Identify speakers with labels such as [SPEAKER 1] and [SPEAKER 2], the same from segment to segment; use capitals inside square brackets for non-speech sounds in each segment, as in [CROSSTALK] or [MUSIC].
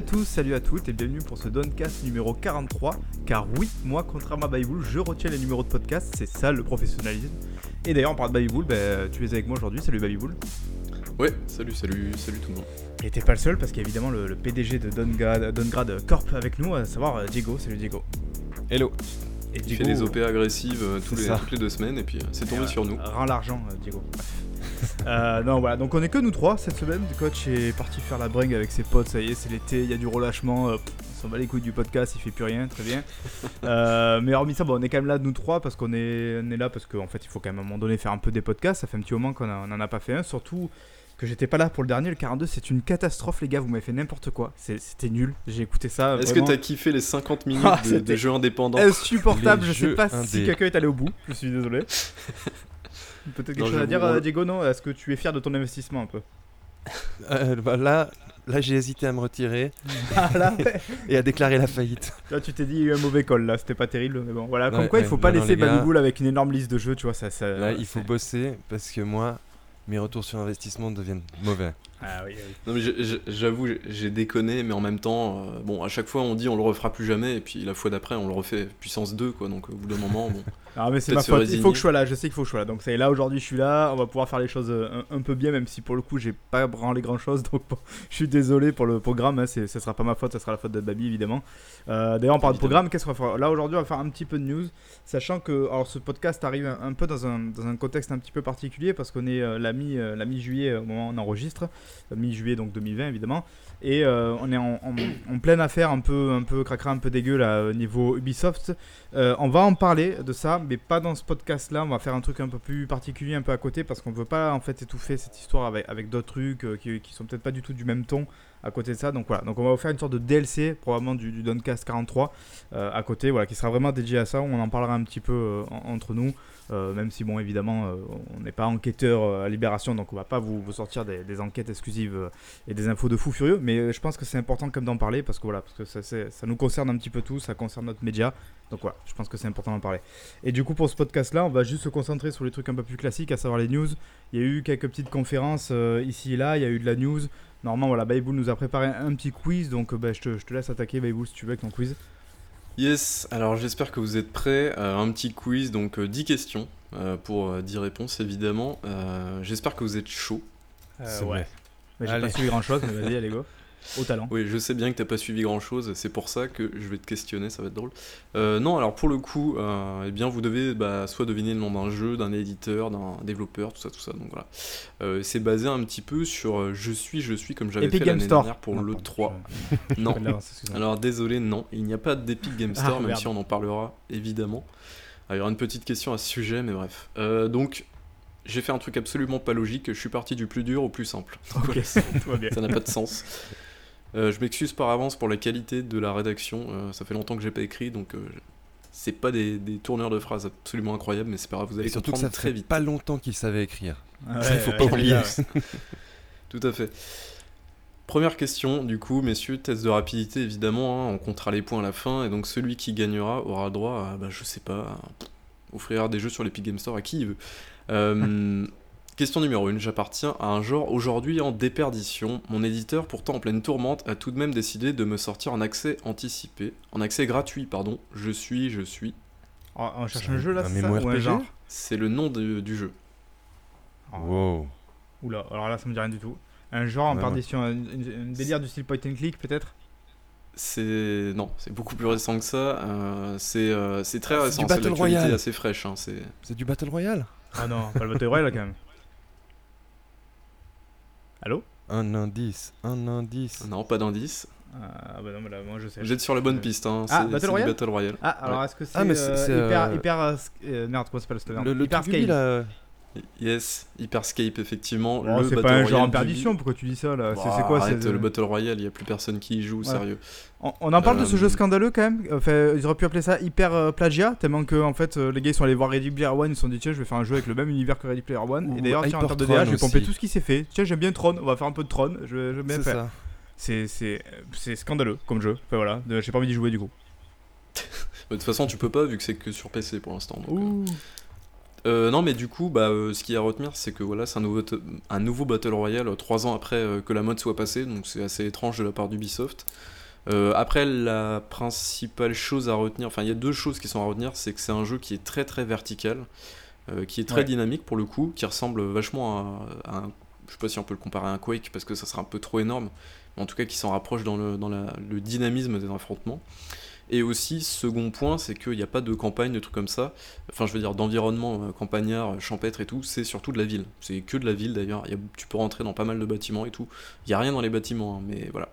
[SPEAKER 1] Salut à tous, salut à toutes et bienvenue pour ce Doncast numéro 43. Car oui, moi, contrairement à Bayboul, je retiens les numéros de podcast, c'est ça le professionnalisme. Et d'ailleurs, on parle de Bayboul, ben, tu es avec moi aujourd'hui, salut Bayboul.
[SPEAKER 2] Ouais, salut, salut, salut tout le monde.
[SPEAKER 1] Et t'es pas le seul parce qu'il y a évidemment le, le PDG de Dongrad, Dongrad Corp avec nous, à savoir euh, Diego. Salut Diego.
[SPEAKER 3] Hello.
[SPEAKER 1] Et
[SPEAKER 2] Il fait des OP agressives euh, tous les, toutes les deux semaines et puis euh, c'est tombé
[SPEAKER 1] ouais,
[SPEAKER 2] sur nous.
[SPEAKER 1] Rends l'argent, euh, Diego. Euh, non, voilà, donc on est que nous trois cette semaine. Le coach est parti faire la bringue avec ses potes, ça y est, c'est l'été, il y a du relâchement. euh, on s'en bat les couilles du podcast, il fait plus rien, très bien. [LAUGHS] Euh, mais hormis ça, bon, on est quand même là, nous trois, parce qu'on est, on est là, parce qu'en fait, il faut quand même à un moment donné faire un peu des podcasts. Ça fait un petit moment qu'on a- on n'en a pas fait un, surtout que j'étais pas là pour le dernier. Le 42, c'est une catastrophe, les gars, vous m'avez fait n'importe quoi. C'était nul, j'ai écouté ça.
[SPEAKER 2] Est-ce que t'as kiffé les 50 [LAUGHS] minutes
[SPEAKER 1] Ah,
[SPEAKER 2] de,
[SPEAKER 1] c'était
[SPEAKER 2] de jeux indépendants
[SPEAKER 1] insupportable.
[SPEAKER 3] Les
[SPEAKER 1] Je sais pas si quelqu'un est allé au bout. Je suis désolé. [LAUGHS] Peut-être quelque
[SPEAKER 2] Non,
[SPEAKER 1] chose à dire, euh, Diego Non Est-ce que tu es fier de ton investissement un peu? [LAUGHS]
[SPEAKER 3] Euh, bah là, là j'ai hésité à me retirer [LAUGHS]
[SPEAKER 1] Ah là, ouais.
[SPEAKER 3] et à déclarer la faillite.
[SPEAKER 1] Là, tu t'es dit, il y a eu un mauvais call là, c'était pas terrible. Mais bon, voilà. Comme
[SPEAKER 3] Ouais,
[SPEAKER 1] quoi, il
[SPEAKER 3] ouais.
[SPEAKER 1] faut pas
[SPEAKER 3] Non, non,
[SPEAKER 1] laisser
[SPEAKER 3] gars.
[SPEAKER 1] Baliboul avec une énorme liste de jeux, tu vois. Ça, ça,
[SPEAKER 3] Là, il faut
[SPEAKER 1] c'est-
[SPEAKER 3] bosser parce que moi, mes retours sur investissement deviennent mauvais.
[SPEAKER 1] Ah oui, oui.
[SPEAKER 2] Non mais j'avoue, j'ai- déconné, mais en même temps, euh, bon, à chaque fois on dit on le refera plus jamais, et puis la fois d'après on le refait puissance 2, quoi, donc au bout d'un moment, bon. [LAUGHS]
[SPEAKER 1] Ah, mais c'est ma faute. Il faut que je sois là. Je sais qu'il faut que je sois là. Donc, ça y est, là, aujourd'hui, je suis là. On va pouvoir faire les choses euh, un, un peu bien, même si pour le coup, j'ai pas branlé grand chose. [LAUGHS] Donc, bon, je suis désolé pour le programme. Hein, c'est- ça sera pas ma faute, ça sera la faute de Babi, évidemment. Euh, D'ailleurs, on parle de programme. Qu'est-ce qu'on va faire? Là, aujourd'hui, on va faire un petit peu de news. Sachant que alors, ce podcast arrive un, un peu dans un, dans un contexte un petit peu particulier parce qu'on est euh, la mi- euh, la mi-juillet au moment où on enregistre. Euh, Mi-juillet, donc 2020, évidemment. Et euh, on est en, pleine affaire un peu, un peu cracra, un peu dégueu là au niveau Ubisoft. Euh, on va en parler de ça, mais pas dans ce podcast-là. On va faire un truc un peu plus particulier, un peu à côté, parce qu'on veut pas en fait étouffer cette histoire avec, d'autres trucs qui, qui sont peut-être pas du tout du même ton à côté de ça. Donc voilà, donc on va vous faire une sorte de DLC, probablement du, du Doncast 43 euh, à côté, voilà, qui sera vraiment dédié à ça. On en parlera un petit peu en- entre nous. Euh, même si, bon, évidemment, euh, on n'est pas enquêteur euh, à Libération, donc on va pas vous, sortir des, enquêtes exclusives et des infos de fou furieux, mais je pense que c'est important comme d'en parler parce que voilà, parce que ça, nous concerne un petit peu tous, ça concerne notre média, donc voilà, je pense que c'est important d'en parler. Et du coup, pour ce podcast-là, on va juste se concentrer sur les trucs un peu plus classiques, à savoir les news. Il y a eu quelques petites conférences ici et là, il y a eu de la news. Normalement, voilà, Bayboul nous a préparé un petit quiz, donc bah, je, te, je te laisse attaquer, Bayboul, si tu veux, avec ton quiz.
[SPEAKER 2] Yes, alors j'espère que vous êtes prêts. Euh, un petit quiz, donc euh, 10 questions euh, pour euh, 10 réponses évidemment. Euh, j'espère que vous êtes chaud.
[SPEAKER 3] C'est vrai.
[SPEAKER 1] Mais j'ai
[SPEAKER 3] Allez.
[SPEAKER 1] pas suivi grand-chose, mais vas-y, allez go. [LAUGHS] Au talent.
[SPEAKER 2] Oui, je sais bien que t'as pas suivi grand chose, c'est pour ça que je vais te questionner, ça va être drôle. Euh, non, alors pour le coup, euh, eh bien vous devez bah, soit deviner le nom d'un jeu, d'un éditeur, d'un développeur, tout ça, tout ça. Donc voilà. Euh, c'est basé un petit peu sur je suis, je suis comme j'avais fait l'année
[SPEAKER 1] Store.
[SPEAKER 2] dernière pour
[SPEAKER 1] Non,
[SPEAKER 2] le
[SPEAKER 1] pardon,
[SPEAKER 2] 3.
[SPEAKER 1] je- [LAUGHS]
[SPEAKER 2] Non. [LAUGHS] Alors désolé, non, il n'y a pas d'Epic Game Store,
[SPEAKER 1] Ah,
[SPEAKER 2] même
[SPEAKER 1] merde.
[SPEAKER 2] si on en parlera évidemment. Alors, il y aura une petite question à ce sujet, mais bref. Donc, j'ai fait un truc absolument pas logique. Je suis parti du plus dur au plus simple. [LAUGHS] Ça n'a pas de sens. Euh, je m'excuse par avance pour la qualité de la rédaction. euh, ça fait longtemps que j'ai pas écrit, donc euh, c'est pas des, des tourneurs de phrases absolument incroyables, mais c'est pas grave, vous allez
[SPEAKER 3] Et surtout que
[SPEAKER 2] comprendre
[SPEAKER 3] ça
[SPEAKER 2] très
[SPEAKER 3] fait
[SPEAKER 2] vite.
[SPEAKER 3] pas longtemps qu'il savait écrire.
[SPEAKER 1] Ah
[SPEAKER 3] Ça,
[SPEAKER 1] ouais,
[SPEAKER 3] faut
[SPEAKER 1] ouais,
[SPEAKER 3] pas oublier.
[SPEAKER 1] ouais. [LAUGHS]
[SPEAKER 2] Tout à fait. Première question, du coup, messieurs, test de rapidité évidemment, hein, on comptera les points à la fin, et donc celui qui gagnera aura droit à, bah, je sais pas, à offrir des jeux sur l'Epic Game Store à qui il veut. Euh, [LAUGHS] question numéro 1, j'appartiens à un genre aujourd'hui en déperdition. Mon éditeur, pourtant en pleine tourmente, a tout de même décidé de me sortir en accès anticipé, en accès gratuit, pardon. Je suis, je suis.
[SPEAKER 1] On, on cherche un jeu là,
[SPEAKER 3] Un
[SPEAKER 1] c'est ça Ou un genre
[SPEAKER 2] C'est le nom de- du jeu.
[SPEAKER 1] Ah,
[SPEAKER 3] Wow.
[SPEAKER 1] Oula, alors là ça me dit rien du tout. Un genre en
[SPEAKER 3] Ouais,
[SPEAKER 1] perdition, un, un- un délire du style point and click peut-être?
[SPEAKER 2] C'est non, c'est beaucoup plus récent que ça. euh, c'est euh, c'est très
[SPEAKER 3] Ah, c'est
[SPEAKER 2] récent.
[SPEAKER 3] du
[SPEAKER 2] C'est
[SPEAKER 3] Battle
[SPEAKER 2] l'actualité
[SPEAKER 3] Royale.
[SPEAKER 2] assez fraîche. hein, c'est
[SPEAKER 3] C'est du Battle Royale?
[SPEAKER 1] Ah non, pas le Battle Royale quand même. [LAUGHS] Allô
[SPEAKER 3] Un indice, un indice.
[SPEAKER 2] non, pas d'indice.
[SPEAKER 1] Ah bah non, mais là moi je sais.
[SPEAKER 2] Vous êtes sur la bonne
[SPEAKER 1] Euh,
[SPEAKER 2] piste. Hein.
[SPEAKER 1] Ah,
[SPEAKER 2] c'est-
[SPEAKER 1] Battle Royale
[SPEAKER 2] Battle Royale.
[SPEAKER 1] Ah, alors est-ce que c'est
[SPEAKER 3] Ah, mais c'est-
[SPEAKER 1] euh, hyper,
[SPEAKER 3] euh,
[SPEAKER 1] hyper euh, euh, merde, comment s'appelle ce
[SPEAKER 3] Le, le
[SPEAKER 1] Hyper
[SPEAKER 3] truc Ubi, là.
[SPEAKER 2] Yes, Hyperscape effectivement.
[SPEAKER 1] Oh,
[SPEAKER 2] le
[SPEAKER 1] c'est
[SPEAKER 2] Battle
[SPEAKER 1] pas un genre en perdition,
[SPEAKER 2] d'Ubi.
[SPEAKER 1] pourquoi tu dis ça là? C'est c'est quoi
[SPEAKER 2] arrête,
[SPEAKER 1] c'est
[SPEAKER 2] le Battle Royale, il y a plus personne qui y joue,
[SPEAKER 1] Ouais.
[SPEAKER 2] sérieux.
[SPEAKER 1] on, on en parle de ce
[SPEAKER 2] Euh,
[SPEAKER 1] jeu scandaleux quand même? Enfin, Ils auraient pu appeler ça hyper euh, plagiat, tellement que en fait euh, les gars ils sont allés voir Ready Player One, ils se sont dit tiens je vais faire un jeu avec le même univers que Ready Player One. Et d'ailleurs tiens en termes de DA je vais pomper tout ce qui s'est fait. Tiens j'aime bien Tron, on va faire un peu de Tron, je j'aime bien
[SPEAKER 3] C'est
[SPEAKER 1] faire. scandaleux comme jeu. Enfin voilà, de- j'ai pas envie d'y jouer du coup. [LAUGHS]
[SPEAKER 2] De toute façon, tu peux pas vu que c'est que sur PC pour l'instant. Euh. Non, mais du coup, bah, euh, ce qu'il y a à retenir, c'est que voilà, c'est un nouveau, un nouveau Battle Royale euh, trois ans après euh, que la mode soit passée, donc c'est assez étrange de la part d'Ubisoft. Après, la principale chose à retenir, enfin, il y a deux choses qui sont à retenir, c'est que c'est un jeu qui est très très vertical, qui est très
[SPEAKER 1] Ouais.
[SPEAKER 2] dynamique pour le coup, qui ressemble vachement à, à un. Je sais pas si on peut le comparer à un Quake parce que ça sera un peu trop énorme, mais en tout cas qui s'en rapproche dans le, dans la- le dynamisme des affrontements. Et aussi, second point, c'est qu'il n'y a pas de campagne, de trucs comme ça. Enfin, je veux dire, d'environnement euh, campagnard, euh, champêtre et tout, c'est surtout de la ville. C'est que de la ville d'ailleurs. Tu peux rentrer dans pas mal de bâtiments et tout. Il n'y a rien dans les bâtiments, hein, mais voilà.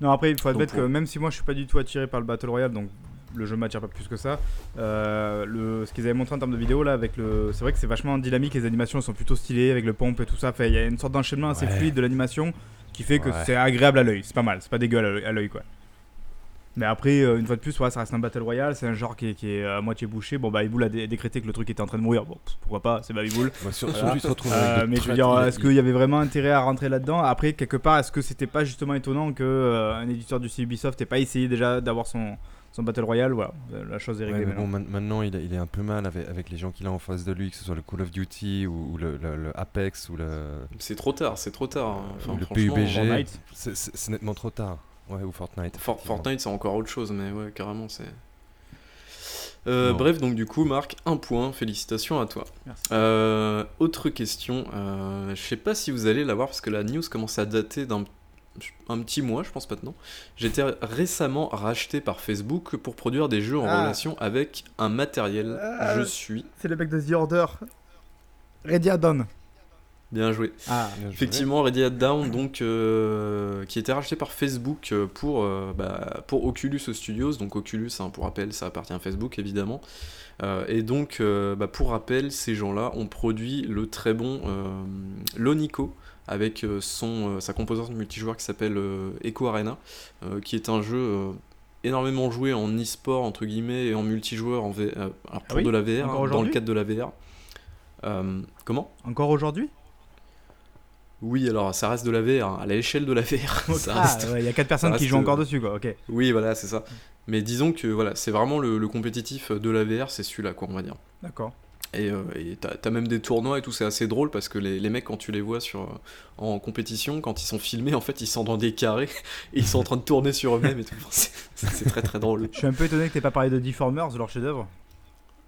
[SPEAKER 1] Non, après, il faut admettre que même si moi je suis pas du tout attiré par le Battle Royale, donc le jeu m'attire pas plus que ça, euh, le, ce qu'ils avaient montré en termes de vidéo là, avec le, c'est vrai que c'est vachement dynamique, les animations sont plutôt stylées avec le pompe et tout ça. Enfin, il y a une sorte d'enchaînement assez
[SPEAKER 3] Ouais.
[SPEAKER 1] fluide de l'animation qui fait que
[SPEAKER 3] Ouais.
[SPEAKER 1] c'est agréable à l'œil. C'est pas mal, c'est pas dégueu à l'œil- à l'œil quoi. Mais après, euh, une fois de plus, ouais, ça reste un Battle Royale, c'est un genre qui est, qui est à moitié bouché. Bon, bah, Iboul a dé- décrété que le truc était en train de mourir. Bon, pff, pourquoi pas, c'est Babiboul.
[SPEAKER 3] Bah, sur-
[SPEAKER 1] Voilà. Euh, mais je veux dire, est-ce qu'il y avait vraiment intérêt à rentrer là-dedans? Après, quelque part, est-ce que c'était pas justement étonnant que euh, un éditeur du Ubisoft ait pas essayé déjà d'avoir son, son Battle Royale? Voilà, la chose est
[SPEAKER 3] Ouais,
[SPEAKER 1] réglée
[SPEAKER 3] mais bon,
[SPEAKER 1] maintenant.
[SPEAKER 3] man- maintenant il, est- il est un peu mal avec, avec les gens qu'il a en face de lui, que ce soit le Call of Duty ou, ou le, le- le Apex ou le,
[SPEAKER 2] C'est trop tard, c'est trop tard. hein. Enfin,
[SPEAKER 3] Ou le PUBG. C'est nettement trop tard. Ouais, ou Fortnite.
[SPEAKER 2] For-. Fortnite, c'est encore autre chose, mais ouais, carrément, c'est. Euh, bref, donc du coup, Marc, un point, félicitations à toi.
[SPEAKER 1] Merci.
[SPEAKER 2] Euh, autre question, euh, je sais pas si vous allez l'avoir parce que la news commence à dater d'un un petit mois, je pense maintenant. J'ai été récemment racheté par Facebook pour produire des jeux en
[SPEAKER 1] Ah.
[SPEAKER 2] relation avec un matériel.
[SPEAKER 1] Ah.
[SPEAKER 2] Je suis
[SPEAKER 1] C'est le mec de The Order. Dawn.
[SPEAKER 2] Bien joué.
[SPEAKER 1] Ah,
[SPEAKER 3] Bien joué.
[SPEAKER 2] Effectivement, Ready at Down, donc, euh, qui été racheté par Facebook euh, pour, euh, bah, pour Oculus Studios. Donc Oculus, hein, pour rappel, ça appartient à Facebook évidemment. Euh, et donc, bah, pour rappel, ces gens-là ont produit le très bon Lonico avec son, sa composante multijoueur qui s'appelle Echo Arena, qui est un jeu énormément joué en e-sport entre guillemets et en multijoueur en V- alors pour
[SPEAKER 1] oui
[SPEAKER 2] de la VR, hein, dans le cadre de la VR. Comment?
[SPEAKER 1] Encore aujourd'hui?
[SPEAKER 2] Oui, alors ça reste de la VR, hein. à l'échelle de la VR. [LAUGHS] ça
[SPEAKER 1] Ah,
[SPEAKER 2] reste-
[SPEAKER 1] ouais, il y a 4 personnes qui jouent encore
[SPEAKER 2] euh,
[SPEAKER 1] dessus, quoi. Ok.
[SPEAKER 2] Oui, voilà, c'est ça. Mais disons que voilà, c'est vraiment le, le compétitif de la VR, c'est celui-là, quoi, on va dire.
[SPEAKER 1] D'accord.
[SPEAKER 2] Et euh, t'as t'as même des tournois et tout, c'est assez drôle parce que les, les mecs, quand tu les vois sur, euh, en compétition, quand ils sont filmés, en fait, ils sont dans des carrés et [LAUGHS] ils sont en train de tourner sur eux-mêmes et tout. C'est- très très drôle.
[SPEAKER 1] Je suis un peu étonné que t'aies pas parlé de Deformers, de leur chef-d'œuvre.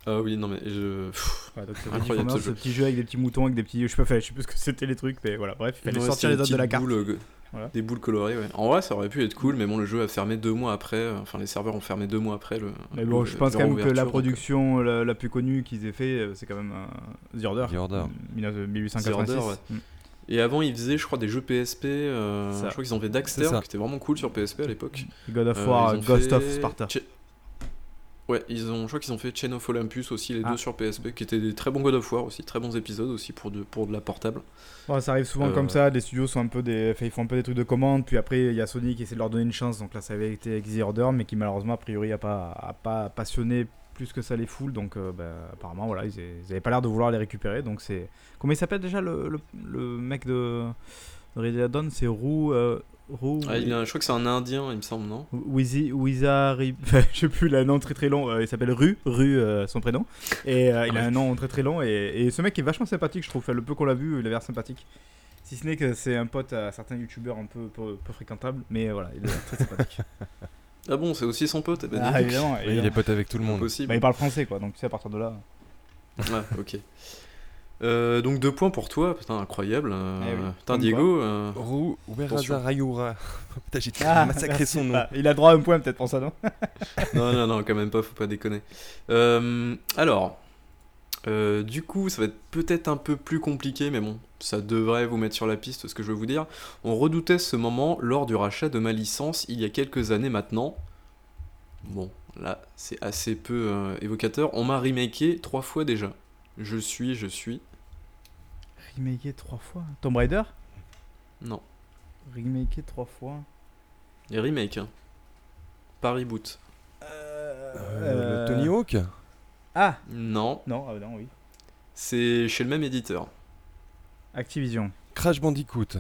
[SPEAKER 2] Ah oui, non, mais je. pff,
[SPEAKER 1] Ouais, donc,
[SPEAKER 2] Incroyable, ce
[SPEAKER 1] ce
[SPEAKER 2] jeu.
[SPEAKER 1] petit jeu avec des petits moutons, avec des petits. Je sais pas, fait, je sais plus ce que c'était les trucs, mais voilà, bref, il fallait
[SPEAKER 2] ouais,
[SPEAKER 1] sortir les autres de la carte.
[SPEAKER 2] boules, euh,
[SPEAKER 1] Voilà.
[SPEAKER 2] Des boules colorées, ouais. En vrai, ça aurait pu être cool, mais bon, le jeu a fermé deux mois après. euh, Enfin, les serveurs ont fermé deux mois après le.
[SPEAKER 1] Mais bon,
[SPEAKER 2] le-
[SPEAKER 1] je pense quand même que la
[SPEAKER 2] donc, euh,
[SPEAKER 1] production la, la plus connue qu'ils aient fait, euh, c'est quand même euh, The Order.
[SPEAKER 3] The Order.
[SPEAKER 1] Euh, 1886.
[SPEAKER 2] The Order, ouais.
[SPEAKER 1] Mm.
[SPEAKER 2] Et avant, ils faisaient, je crois, des jeux PSP. euh, je crois qu'ils ont fait Daxter, qui était vraiment cool sur PSP à l'époque.
[SPEAKER 1] God of
[SPEAKER 2] Euh,
[SPEAKER 1] War, Ghost
[SPEAKER 2] fait
[SPEAKER 1] of Sparta.
[SPEAKER 2] Ouais, ils ont, je crois qu'ils ont fait Chain of Olympus aussi, les
[SPEAKER 1] Ah.
[SPEAKER 2] deux sur PSP, qui étaient des très bons God of War aussi, très bons épisodes aussi pour de, pour de la portable.
[SPEAKER 1] Bon, ça arrive souvent
[SPEAKER 2] Euh,
[SPEAKER 1] comme ça, les studios sont un peu des... ils font un peu des trucs de commande, puis après il y a Sony qui essaie de leur donner une chance, donc là ça avait été The Order, mais qui malheureusement a priori a pas, a pas passionné plus que ça les foules, donc euh, bah, apparemment voilà, ils, a- ils avaient pas l'air de vouloir les récupérer, donc c'est... Comment il s'appelle déjà le, le, le mec de, de Dawn C'est Roux... Euh... Roux...
[SPEAKER 2] Ah, il a- je crois que c'est un Indien, il me semble, non?
[SPEAKER 1] Wizi, Wizari, enfin, [LAUGHS] je sais plus, il a un nom très très long, euh, il s'appelle Ru, Ru euh, son prénom, et euh, il a un nom très très long, et, et ce mec est vachement sympathique, je trouve, Enfin, le peu qu'on l'a vu, il a l'air sympathique. Si ce n'est que c'est un pote à certains youtubeurs un peu, peu, peu fréquentables, mais voilà, il est très [LAUGHS] sympathique.
[SPEAKER 2] Ah bon, c'est aussi son pote? Eh ben,
[SPEAKER 1] ah, évidemment,
[SPEAKER 3] Oui, il est pote avec tout le monde.
[SPEAKER 1] Bah, il parle français quoi, donc tu sais, à partir de là.
[SPEAKER 2] Ouais, ok. Euh, donc deux points pour toi, putain, incroyable. Euh,
[SPEAKER 1] Eh oui.
[SPEAKER 2] Putain, Diego, euh,
[SPEAKER 3] Rou Rayura. [LAUGHS] Putain, j'ai [LAUGHS]
[SPEAKER 1] Ah,
[SPEAKER 3] massacré
[SPEAKER 1] merci.
[SPEAKER 3] son nom.
[SPEAKER 1] Ah, il a droit à un point peut-être pour ça, non [LAUGHS]
[SPEAKER 2] non, non, non, quand même pas, faut pas déconner. Euh, alors, euh, du coup, ça va être peut-être un peu plus compliqué, mais bon, ça devrait vous mettre sur la piste ce que je veux vous dire. On redoutait ce moment lors du rachat de ma licence il y a quelques années maintenant. Bon, là, c'est assez peu euh, évocateur. On m'a remaké trois fois déjà. Je suis, je suis.
[SPEAKER 1] Remaké trois fois. Tomb Raider
[SPEAKER 2] Non,
[SPEAKER 1] Remaké trois fois.
[SPEAKER 2] les remakes, hein. Pas reboot.
[SPEAKER 3] Euh, le Tony Hawk
[SPEAKER 1] Ah
[SPEAKER 2] Non,
[SPEAKER 1] Non, ah non, oui.
[SPEAKER 2] c'est chez le même éditeur.
[SPEAKER 1] Activision.
[SPEAKER 3] Crash Bandicoot.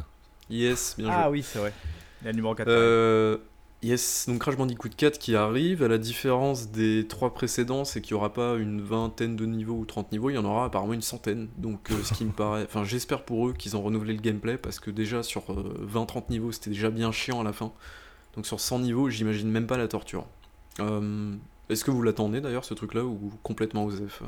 [SPEAKER 2] Yes, bien joué.
[SPEAKER 1] Ah oui, c'est vrai. Il y a le numéro 4.
[SPEAKER 2] Euh, Yes, donc Crash Bandicoot 4 qui arrive, à la différence des trois précédents, c'est qu'il n'y aura pas une vingtaine de niveaux ou 30 niveaux, il y en aura apparemment une centaine. Donc euh, ce qui me paraît... Enfin j'espère pour eux qu'ils ont renouvelé le gameplay, parce que déjà sur 20-30 niveaux c'était déjà bien chiant à la fin. Donc sur 100 niveaux j'imagine même pas la torture. Euh, Est-ce que vous l'attendez d'ailleurs ce truc-là, ou complètement osef euh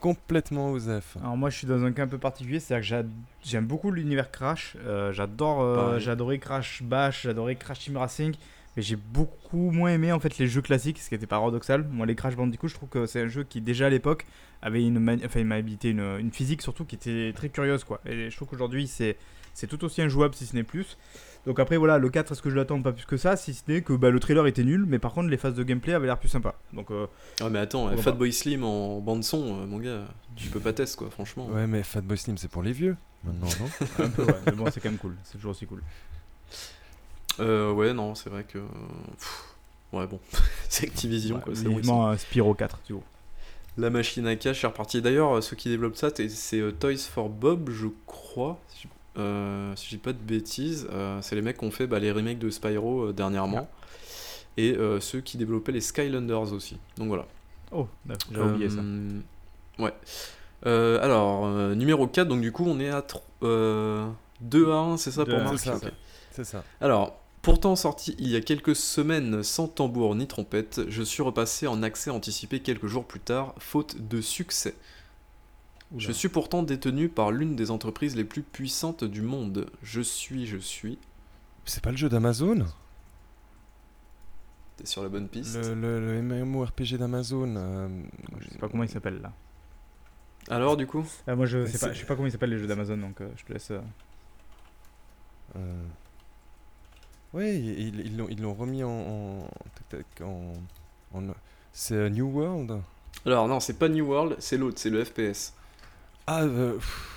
[SPEAKER 3] Complètement osef.
[SPEAKER 1] Alors moi je suis dans un cas un peu particulier, c'est-à-dire que j'aime beaucoup l'univers Crash, euh, j'adore, euh, j'adorais Crash Bash, j'adorais Crash Team Racing, mais j'ai beaucoup moins aimé en fait les jeux classiques, ce qui était paradoxal. Moi les Crash Bandicoot, je trouve que c'est un jeu qui déjà à l'époque avait une, enfin, une maniabilité, une, une physique surtout qui était très curieuse quoi. Et je trouve qu'aujourd'hui c'est c'est tout aussi injouable si ce n'est plus. Donc après voilà, le 4 est-ce que je l'attends pas plus que ça, si ce n'est que bah, le trailer était nul, mais par contre les phases de gameplay avaient l'air plus sympa. Donc euh,
[SPEAKER 2] Ah mais attends, Fatboy Slim en bande son, euh, mon gars, tu peux pas tester quoi, franchement.
[SPEAKER 3] Ouais, mais Fatboy Slim, c'est pour les vieux. Maintenant, non? [LAUGHS]
[SPEAKER 1] Un peu ouais, mais bon c'est quand même cool, c'est toujours aussi cool.
[SPEAKER 2] Euh, ouais, non, c'est vrai que. pff, ouais, bon, [LAUGHS] c'est Activision
[SPEAKER 1] Ouais,
[SPEAKER 2] quoi, c'est
[SPEAKER 1] vivement euh, Spyro 4 tu vois.
[SPEAKER 2] La machine à cash est repartie. D'ailleurs, euh, ceux qui développent ça, c'est euh, Toys for Bob, je crois. Si je, euh, si je dis pas de bêtises, euh, c'est les mecs qui ont fait bah, les remakes de Spyro euh, dernièrement. Et euh, ceux qui développaient les Skylanders aussi. Donc voilà.
[SPEAKER 1] Oh, j'ai oublié ça.
[SPEAKER 2] Euh, Ouais. Euh, alors, euh, numéro 4, donc du coup, on est à 2 à 1, c'est ça pour
[SPEAKER 1] à un,
[SPEAKER 2] Marc
[SPEAKER 3] c'est ça.
[SPEAKER 2] Ok.
[SPEAKER 3] C'est ça.
[SPEAKER 2] Alors, pourtant sorti il y a quelques semaines sans tambour ni trompette, je suis repassé en accès anticipé quelques jours plus tard, faute de succès.
[SPEAKER 1] Oula.
[SPEAKER 2] Je suis pourtant détenu par l'une des entreprises les plus puissantes du monde. Je suis, je suis.
[SPEAKER 3] C'est pas le jeu d'Amazon?
[SPEAKER 2] T'es sur la bonne piste.
[SPEAKER 3] le, le, le MMORPG d'Amazon. euh,
[SPEAKER 1] Je sais pas comment il s'appelle là.
[SPEAKER 2] Alors, du coup?
[SPEAKER 1] Ah, moi je sais pas, je sais pas comment il s'appelle les jeux d'Amazon donc euh, je te laisse. euh,
[SPEAKER 3] euh, Ouais, ils ils l'ont ils l'ont remis en. en, tac, tac, en- en- c'est euh, New World?
[SPEAKER 2] Alors, non, c'est pas New World, c'est l'autre, c'est le FPS.
[SPEAKER 3] Ah, euh, pff.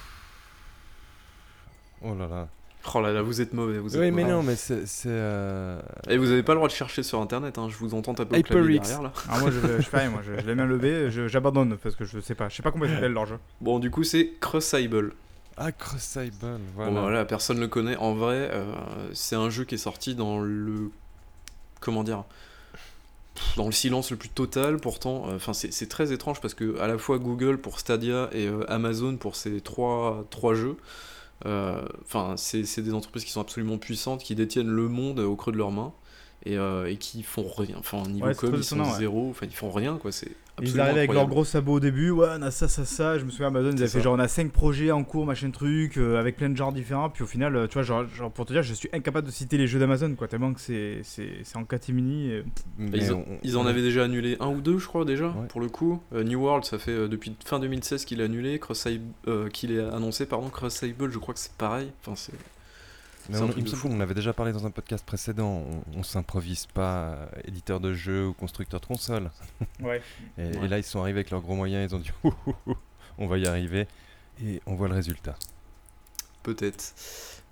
[SPEAKER 3] Oh là là.
[SPEAKER 2] Oh là là, vous êtes mauvais, vous êtes
[SPEAKER 3] Oui, mais
[SPEAKER 2] mauvais.
[SPEAKER 3] non, mais c'est. c'est, euh,
[SPEAKER 2] Et vous avez pas le droit de chercher sur internet, hein, je vous entends taper au clavier
[SPEAKER 3] HyperX.
[SPEAKER 2] derrière là.
[SPEAKER 1] Alors moi je, je fais rien, moi je, je mains levées, je- j'abandonne parce que je sais pas, je sais pas comment il s'appelle leur jeu.
[SPEAKER 2] Bon, du coup, c'est Crossable.
[SPEAKER 3] Ah, Crossable, voilà.
[SPEAKER 2] Bon, bah, voilà, personne le connaît. En vrai, euh, c'est un jeu qui est sorti dans le. Comment dire Dans le silence le plus total, pourtant. euh, Enfin, c'est très étrange parce que, à la fois Google pour Stadia et euh, Amazon pour ces trois, trois jeux, enfin, c'est des entreprises qui sont absolument puissantes, qui détiennent le monde au creux de leurs mains. Et, euh, et qui font rien. Enfin, niveau
[SPEAKER 1] Ouais,
[SPEAKER 2] com, ils sont
[SPEAKER 1] ouais.
[SPEAKER 2] zéro. Enfin, ils font rien, quoi. C'est
[SPEAKER 1] Ils arrivaient avec leurs gros sabots au début, ouais on a ça, ça, ça, je me souviens Amazon ils avaient fait genre on a 5 projets en cours, machin truc, euh, avec plein de genres différents, puis au final, euh, tu vois, genre, genre, pour te dire, je suis incapable de citer les jeux d'Amazon quoi, tellement que c'est c'est- c'est en catimini. et-
[SPEAKER 3] Mais
[SPEAKER 2] Ils,
[SPEAKER 3] on-
[SPEAKER 2] ont- ils en avaient déjà annulé un ou deux, je crois, déjà,
[SPEAKER 3] Ouais.
[SPEAKER 2] pour le coup. Euh, New World, ça fait euh, depuis fin 2016 qu'il est annulé. Crossable, euh, qu'il est annoncé, pardon. Crossable, je crois que c'est pareil. Enfin, c'est.
[SPEAKER 3] Mais on- il me semble qu'on en avait déjà parlé dans un podcast précédent. On, on s'improvise pas euh, éditeur de jeux ou constructeur de consoles.
[SPEAKER 1] Ouais. [LAUGHS]
[SPEAKER 3] Et, là, ils sont arrivés avec leurs gros moyens. Ils ont dit [LAUGHS] Ouh, ouh, ouh, on va y arriver. Et on voit le résultat.
[SPEAKER 2] Peut-être.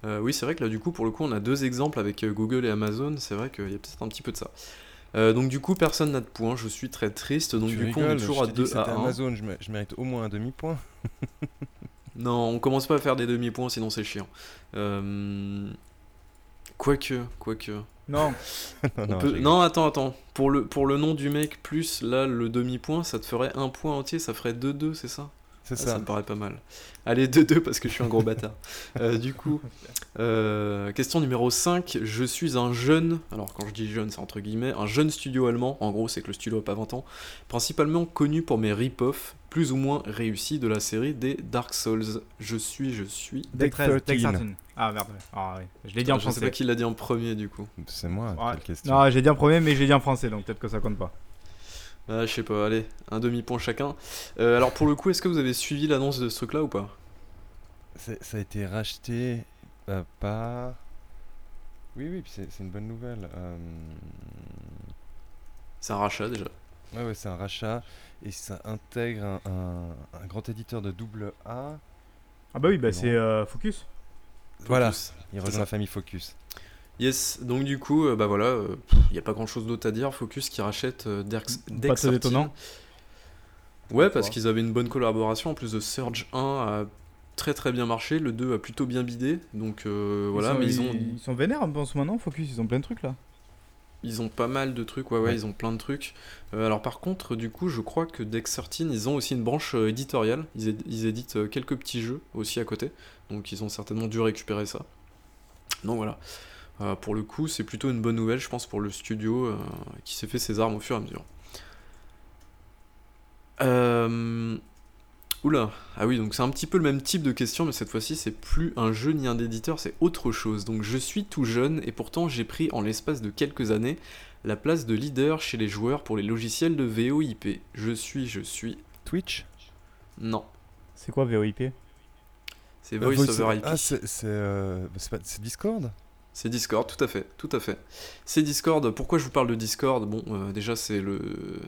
[SPEAKER 2] Euh, oui, c'est vrai que là, du coup, pour le coup, on a deux exemples avec euh, Google et Amazon. C'est vrai qu'il y a peut-être un petit peu de ça. Euh, donc, du coup, personne n'a de points. Je suis très triste. Donc,
[SPEAKER 3] Tu
[SPEAKER 2] du coup, on est toujours à
[SPEAKER 3] t'ai dit que
[SPEAKER 2] 2 à
[SPEAKER 3] c'était
[SPEAKER 2] 1.
[SPEAKER 3] Amazon, je mérite au moins un demi-point. [LAUGHS]
[SPEAKER 2] Non, on commence pas à faire des demi-points, sinon c'est chiant. Euh... Quoique, quoique.
[SPEAKER 1] Non, [LAUGHS]
[SPEAKER 3] non,
[SPEAKER 2] peut- non, attends, attends. Pour le, pour le nom du mec, plus là, le demi-point, ça te ferait un point entier, ça ferait 2-2, c'est ça?
[SPEAKER 3] C'est
[SPEAKER 2] Ah,
[SPEAKER 3] ça.
[SPEAKER 2] Ça me paraît pas mal. Allez, 2-2 parce que je suis un gros bâtard. [LAUGHS] Euh, du coup, euh, question numéro 5. Je suis un jeune, alors quand je dis jeune, c'est entre guillemets, un jeune studio allemand. En gros, c'est que le studio a pas 20 ans. Principalement connu pour mes rip-off, plus ou moins réussis de la série des Dark Souls. Je suis, je suis.
[SPEAKER 1] Deck
[SPEAKER 3] Deck
[SPEAKER 1] 13, Deck
[SPEAKER 3] 13.
[SPEAKER 1] 13. Ah merde, ah oui, je l'ai dit en
[SPEAKER 2] je sais pas
[SPEAKER 1] français.
[SPEAKER 2] qui l'a dit en premier, du coup.
[SPEAKER 3] C'est moi,
[SPEAKER 1] Ouais.
[SPEAKER 3] quelle question.
[SPEAKER 1] Non, j'ai dit en premier, mais j'ai dit en français, donc peut-être que ça compte pas.
[SPEAKER 2] Ah, je sais pas, allez, un demi-point chacun. Euh, alors, pour le coup, est-ce que vous avez suivi l'annonce de ce truc-là ou pas?
[SPEAKER 3] Ça a été racheté euh, par. Oui, oui, c'est une bonne nouvelle. euh,
[SPEAKER 2] C'est un rachat déjà.
[SPEAKER 3] Ouais, ouais, c'est un rachat et ça intègre un, un- un grand éditeur de double A.
[SPEAKER 1] Ah bah oui, bah c'est euh, Focus.
[SPEAKER 3] Voilà. Il rejoint la famille Focus.
[SPEAKER 2] Yes, donc du coup, euh, bah voilà, il n'y a pas grand chose d'autre à dire. Focus qui rachète euh, Dex,
[SPEAKER 1] Pas
[SPEAKER 2] Dex
[SPEAKER 1] très
[SPEAKER 2] 13.
[SPEAKER 1] étonnant.
[SPEAKER 2] Ouais, parce qu'ils avaient une bonne collaboration. En plus de Surge 1 a très très bien marché, le 2 a plutôt bien bidé. Donc euh, voilà,
[SPEAKER 1] ils sont,
[SPEAKER 2] mais ils ont.
[SPEAKER 1] Ils sont vénères en ce moment, Focus, ils ont plein de trucs là.
[SPEAKER 2] Ils ont pas mal de trucs, ouais, ouais,
[SPEAKER 3] Ouais.
[SPEAKER 2] ils ont plein de trucs. Euh, alors par contre, du coup, je crois que Dex13, ils ont aussi une branche euh, éditoriale. Ils, éd- ils éditent euh, quelques petits jeux aussi à côté. Donc ils ont certainement dû récupérer ça. Donc voilà. Euh, pour le coup, c'est plutôt une bonne nouvelle, je pense, pour le studio euh, qui s'est fait ses armes au fur et à mesure. Euh... Oula, ah oui, donc c'est un petit peu le même type de question, mais cette fois-ci, c'est plus un jeu ni un éditeur, c'est autre chose. Donc je suis tout jeune et pourtant j'ai pris en l'espace de quelques années la place de leader chez les joueurs pour les logiciels de VoIP. Je suis, je suis.
[SPEAKER 3] Twitch?
[SPEAKER 2] Non,
[SPEAKER 1] C'est quoi VoIP
[SPEAKER 2] c'est Voice
[SPEAKER 3] voice-
[SPEAKER 2] over IP.
[SPEAKER 3] Ah, euh, c'est Discord?
[SPEAKER 2] C'est Discord, tout à fait, tout à fait. C'est Discord. Pourquoi je vous parle de Discord? Bon, euh, déjà c'est le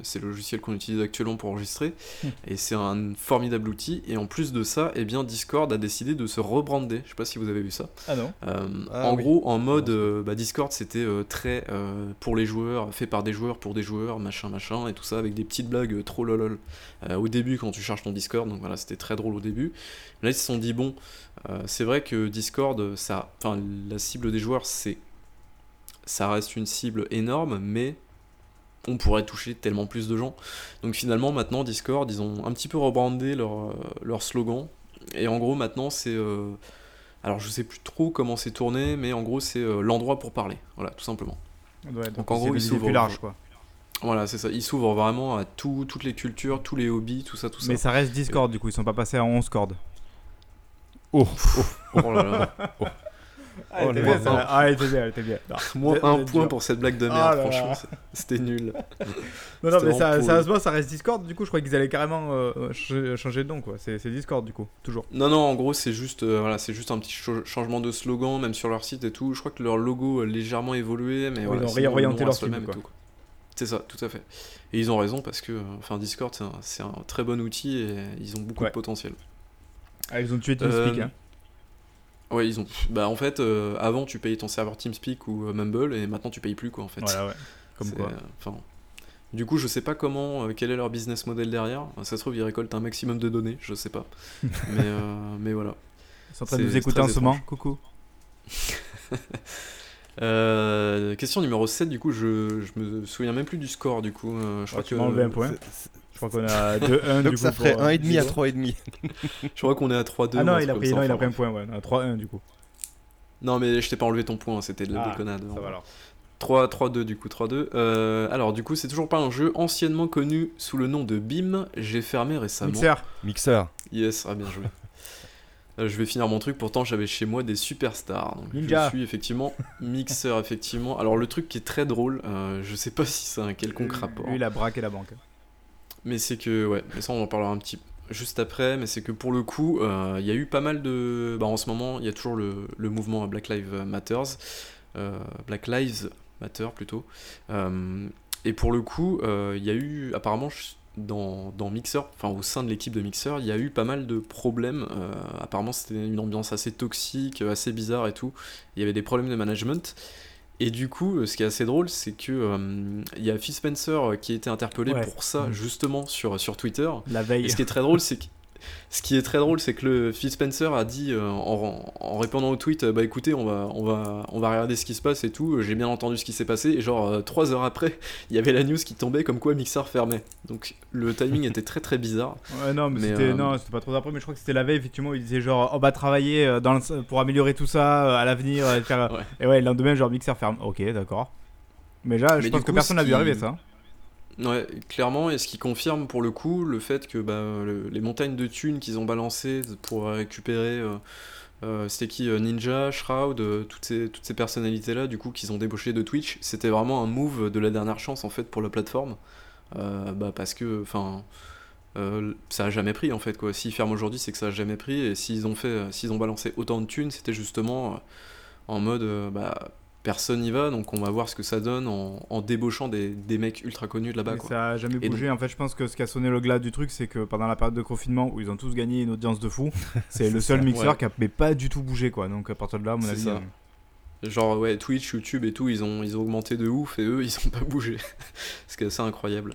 [SPEAKER 2] c'est le logiciel qu'on utilise actuellement pour enregistrer
[SPEAKER 1] Hmm.
[SPEAKER 2] et c'est un formidable outil. Et en plus de ça, eh bien Discord a décidé de se rebrander. Je sais pas si vous avez vu ça.
[SPEAKER 1] Ah non
[SPEAKER 2] Euh,
[SPEAKER 3] Ah
[SPEAKER 2] en
[SPEAKER 3] oui.
[SPEAKER 2] gros, en mode euh, bah, Discord, c'était euh, très euh, pour les joueurs, fait par des joueurs pour des joueurs, machin machin et tout ça avec des petites blagues euh, trop lolol. Euh, au début, quand tu charges ton Discord, donc voilà, c'était très drôle au début. Là, ils se sont dit bon, euh, c'est vrai que Discord, ça, enfin, la cible des joueurs, c'est, ça reste une cible énorme, mais on pourrait toucher tellement plus de gens. Donc finalement, maintenant, Discord, ils ont un petit peu rebrandé leur, euh, leur slogan. Et en gros, maintenant, c'est. euh, alors, je sais plus trop comment c'est tourné, mais en gros, c'est euh, l'endroit pour parler. Voilà, tout simplement.
[SPEAKER 1] Ouais,
[SPEAKER 2] Donc, en gros,
[SPEAKER 1] de
[SPEAKER 2] il
[SPEAKER 1] viser
[SPEAKER 2] s'ouvre
[SPEAKER 1] plus
[SPEAKER 2] au-
[SPEAKER 1] large quoi.
[SPEAKER 2] Voilà, c'est ça. Ils s'ouvrent vraiment à tout, toutes les cultures, tous les hobbies, tout ça, tout ça.
[SPEAKER 1] Mais ça reste Discord du coup, ils sont pas passés à 11 cordes.
[SPEAKER 3] Oh,
[SPEAKER 2] Oh là là. [LAUGHS]
[SPEAKER 1] Ah,
[SPEAKER 3] Oh
[SPEAKER 1] elle était
[SPEAKER 3] là
[SPEAKER 1] bien, ça. Ah, elle était bien, elle était bien. Non.
[SPEAKER 2] Moins
[SPEAKER 1] Vous
[SPEAKER 2] un point
[SPEAKER 1] dur.
[SPEAKER 2] pour cette blague de
[SPEAKER 1] Ah
[SPEAKER 2] merde,
[SPEAKER 1] là
[SPEAKER 2] franchement, c'était nul.
[SPEAKER 1] Non, non, mais ça, sérieusement, ça reste Discord. Du coup, je crois qu'ils allaient carrément euh, changer, de nom quoi. C'est Discord du coup, toujours.
[SPEAKER 2] Non, non, en gros, c'est juste, euh, voilà, c'est juste un petit changement de slogan, même sur leur site et tout. Je crois que leur logo a légèrement évolué, mais
[SPEAKER 1] Oui,
[SPEAKER 2] voilà,
[SPEAKER 1] ils ont réorienté leur
[SPEAKER 2] et tout, quoi. C'est ça, tout à fait. Et ils ont raison parce que, euh, enfin, Discord, c'est un, très bon outil et ils ont beaucoup
[SPEAKER 1] Ouais.
[SPEAKER 2] de potentiel.
[SPEAKER 1] Ah, ils ont tué TeamSpeak.
[SPEAKER 2] Euh,
[SPEAKER 1] Hein.
[SPEAKER 2] Ouais, ils ont. Bah, en fait, euh, avant, tu payais ton serveur TeamSpeak ou euh, Mumble et maintenant, tu payes plus, quoi, en fait.
[SPEAKER 1] Voilà, ouais. Comme quoi.
[SPEAKER 2] euh, Enfin. Du coup, je sais pas comment, euh, quel est leur business model derrière. Ça se trouve, ils récoltent un maximum de données, je sais pas. [LAUGHS] mais, euh, mais voilà.
[SPEAKER 1] Ils sont en train de nous écouter en ce moment. Coucou. [LAUGHS]
[SPEAKER 2] Euh, question numéro 7, du coup, je, je me souviens même plus du score, du coup. euh, je crois
[SPEAKER 1] Ah, tu
[SPEAKER 2] que
[SPEAKER 1] m'as enlevé un point. Je crois qu'on a 2-1 du
[SPEAKER 3] Donc
[SPEAKER 1] coup.
[SPEAKER 3] ça ferait
[SPEAKER 1] euh,
[SPEAKER 3] 1,5 à
[SPEAKER 1] Hugo.
[SPEAKER 3] 3,5.
[SPEAKER 2] je crois qu'on est à 3-2.
[SPEAKER 1] Ah
[SPEAKER 2] ou
[SPEAKER 1] non, il a pris,
[SPEAKER 2] comme
[SPEAKER 1] non,
[SPEAKER 2] ça,
[SPEAKER 1] il a
[SPEAKER 2] enfin,
[SPEAKER 1] pris un point, ouais. A 3-1 du coup.
[SPEAKER 2] Non, mais je t'ai pas enlevé ton point, c'était de la
[SPEAKER 1] Ah,
[SPEAKER 2] déconnade.
[SPEAKER 1] Ça va alors.
[SPEAKER 2] 3, 3-2 du coup, 3-2. Euh, alors du coup, c'est toujours pas un jeu anciennement connu sous le nom de BIM. J'ai fermé récemment.
[SPEAKER 1] Mixer.
[SPEAKER 3] Mixer.
[SPEAKER 2] Yes, ah bien joué. [LAUGHS] Euh, je vais finir mon truc, pourtant j'avais chez moi des superstars. Donc
[SPEAKER 1] Ninja.
[SPEAKER 2] Je suis effectivement mixeur, effectivement. Alors le truc qui est très drôle, euh, je sais pas si c'est un quelconque rapport.
[SPEAKER 1] Lui, il a braqué la banque.
[SPEAKER 2] Mais c'est que, ouais, mais ça on en parlera un petit juste après, mais c'est que pour le coup, euh, il y a eu pas mal de... Bah, en ce moment, il y a toujours le, le mouvement Black Lives Matters, euh, Black Lives Matter plutôt. Euh, et pour le coup, il y a eu apparemment dans, dans Mixer, enfin au sein de l'équipe de Mixer, il y a eu pas mal de problèmes. Apparemment, c'était une ambiance assez toxique, assez bizarre et tout. Il y avait des problèmes de management. Et du coup, euh, ce qui est assez drôle, c'est que euh, il y a Phil Spencer euh, qui a été interpellé
[SPEAKER 1] Ouais.
[SPEAKER 2] pour ça
[SPEAKER 1] Mm.
[SPEAKER 2] justement sur, sur Twitter.
[SPEAKER 1] La veille.
[SPEAKER 2] Et ce qui est très drôle, c'est que ce qui est très drôle, c'est que le Phil Spencer a dit euh, en, en répondant au tweet, bah écoutez, on va, on va, on va regarder ce qui se passe et tout. J'ai bien entendu ce qui s'est passé. Et genre euh, trois heures après, [LAUGHS] il y avait la news qui tombait comme quoi Mixer fermait. Donc le timing était très très bizarre. [LAUGHS]
[SPEAKER 1] Ouais, non, mais,
[SPEAKER 2] Mais,
[SPEAKER 1] c'était
[SPEAKER 2] euh,
[SPEAKER 1] non, c'était pas trop après, mais je crois que c'était la veille, effectivement, il disait genre, on va travailler dans le- pour améliorer tout ça à l'avenir. faire- [LAUGHS]
[SPEAKER 2] Ouais.
[SPEAKER 1] Et ouais, le lendemain, genre, Mixer ferme. Ok, d'accord. Mais là, je pense que personne n'a vu
[SPEAKER 2] qui-
[SPEAKER 1] arriver ça.
[SPEAKER 2] Ouais, clairement, et ce qui confirme pour le coup le fait que bah, le- les montagnes de thunes qu'ils ont balancées pour récupérer, euh, euh, c'était qui euh, Ninja, Shroud, euh, toutes ces, toutes ces personnalités-là, du coup, qu'ils ont débauché de Twitch, c'était vraiment un move de la dernière chance en fait pour la plateforme. Euh, bah, parce que, enfin, ça a jamais pris en fait quoi. S'ils ferment aujourd'hui, c'est que ça a jamais pris, et s'ils ont fait, s'ils ont balancé autant de thunes, c'était justement en mode, bah, personne n'y va, donc on va voir ce que ça donne en, en débauchant des, des mecs ultra connus de là-bas.
[SPEAKER 1] Ça a jamais bougé. En fait, je pense que ce qui a sonné le glas du truc, c'est que pendant la période de confinement où ils ont tous gagné une audience de fou, [LAUGHS] c'est le seul
[SPEAKER 3] ça,
[SPEAKER 1] mixeur
[SPEAKER 2] ouais.
[SPEAKER 1] qui a pas du tout bougé quoi. Donc à partir de là, à mon
[SPEAKER 2] C'est
[SPEAKER 1] avis.
[SPEAKER 2] ça.
[SPEAKER 1] euh,
[SPEAKER 2] Genre ouais, Twitch, YouTube et tout, ils ont, ils ont augmenté de ouf et eux, [LAUGHS] ils ont pas bougé. [LAUGHS] Ce qui est assez incroyable.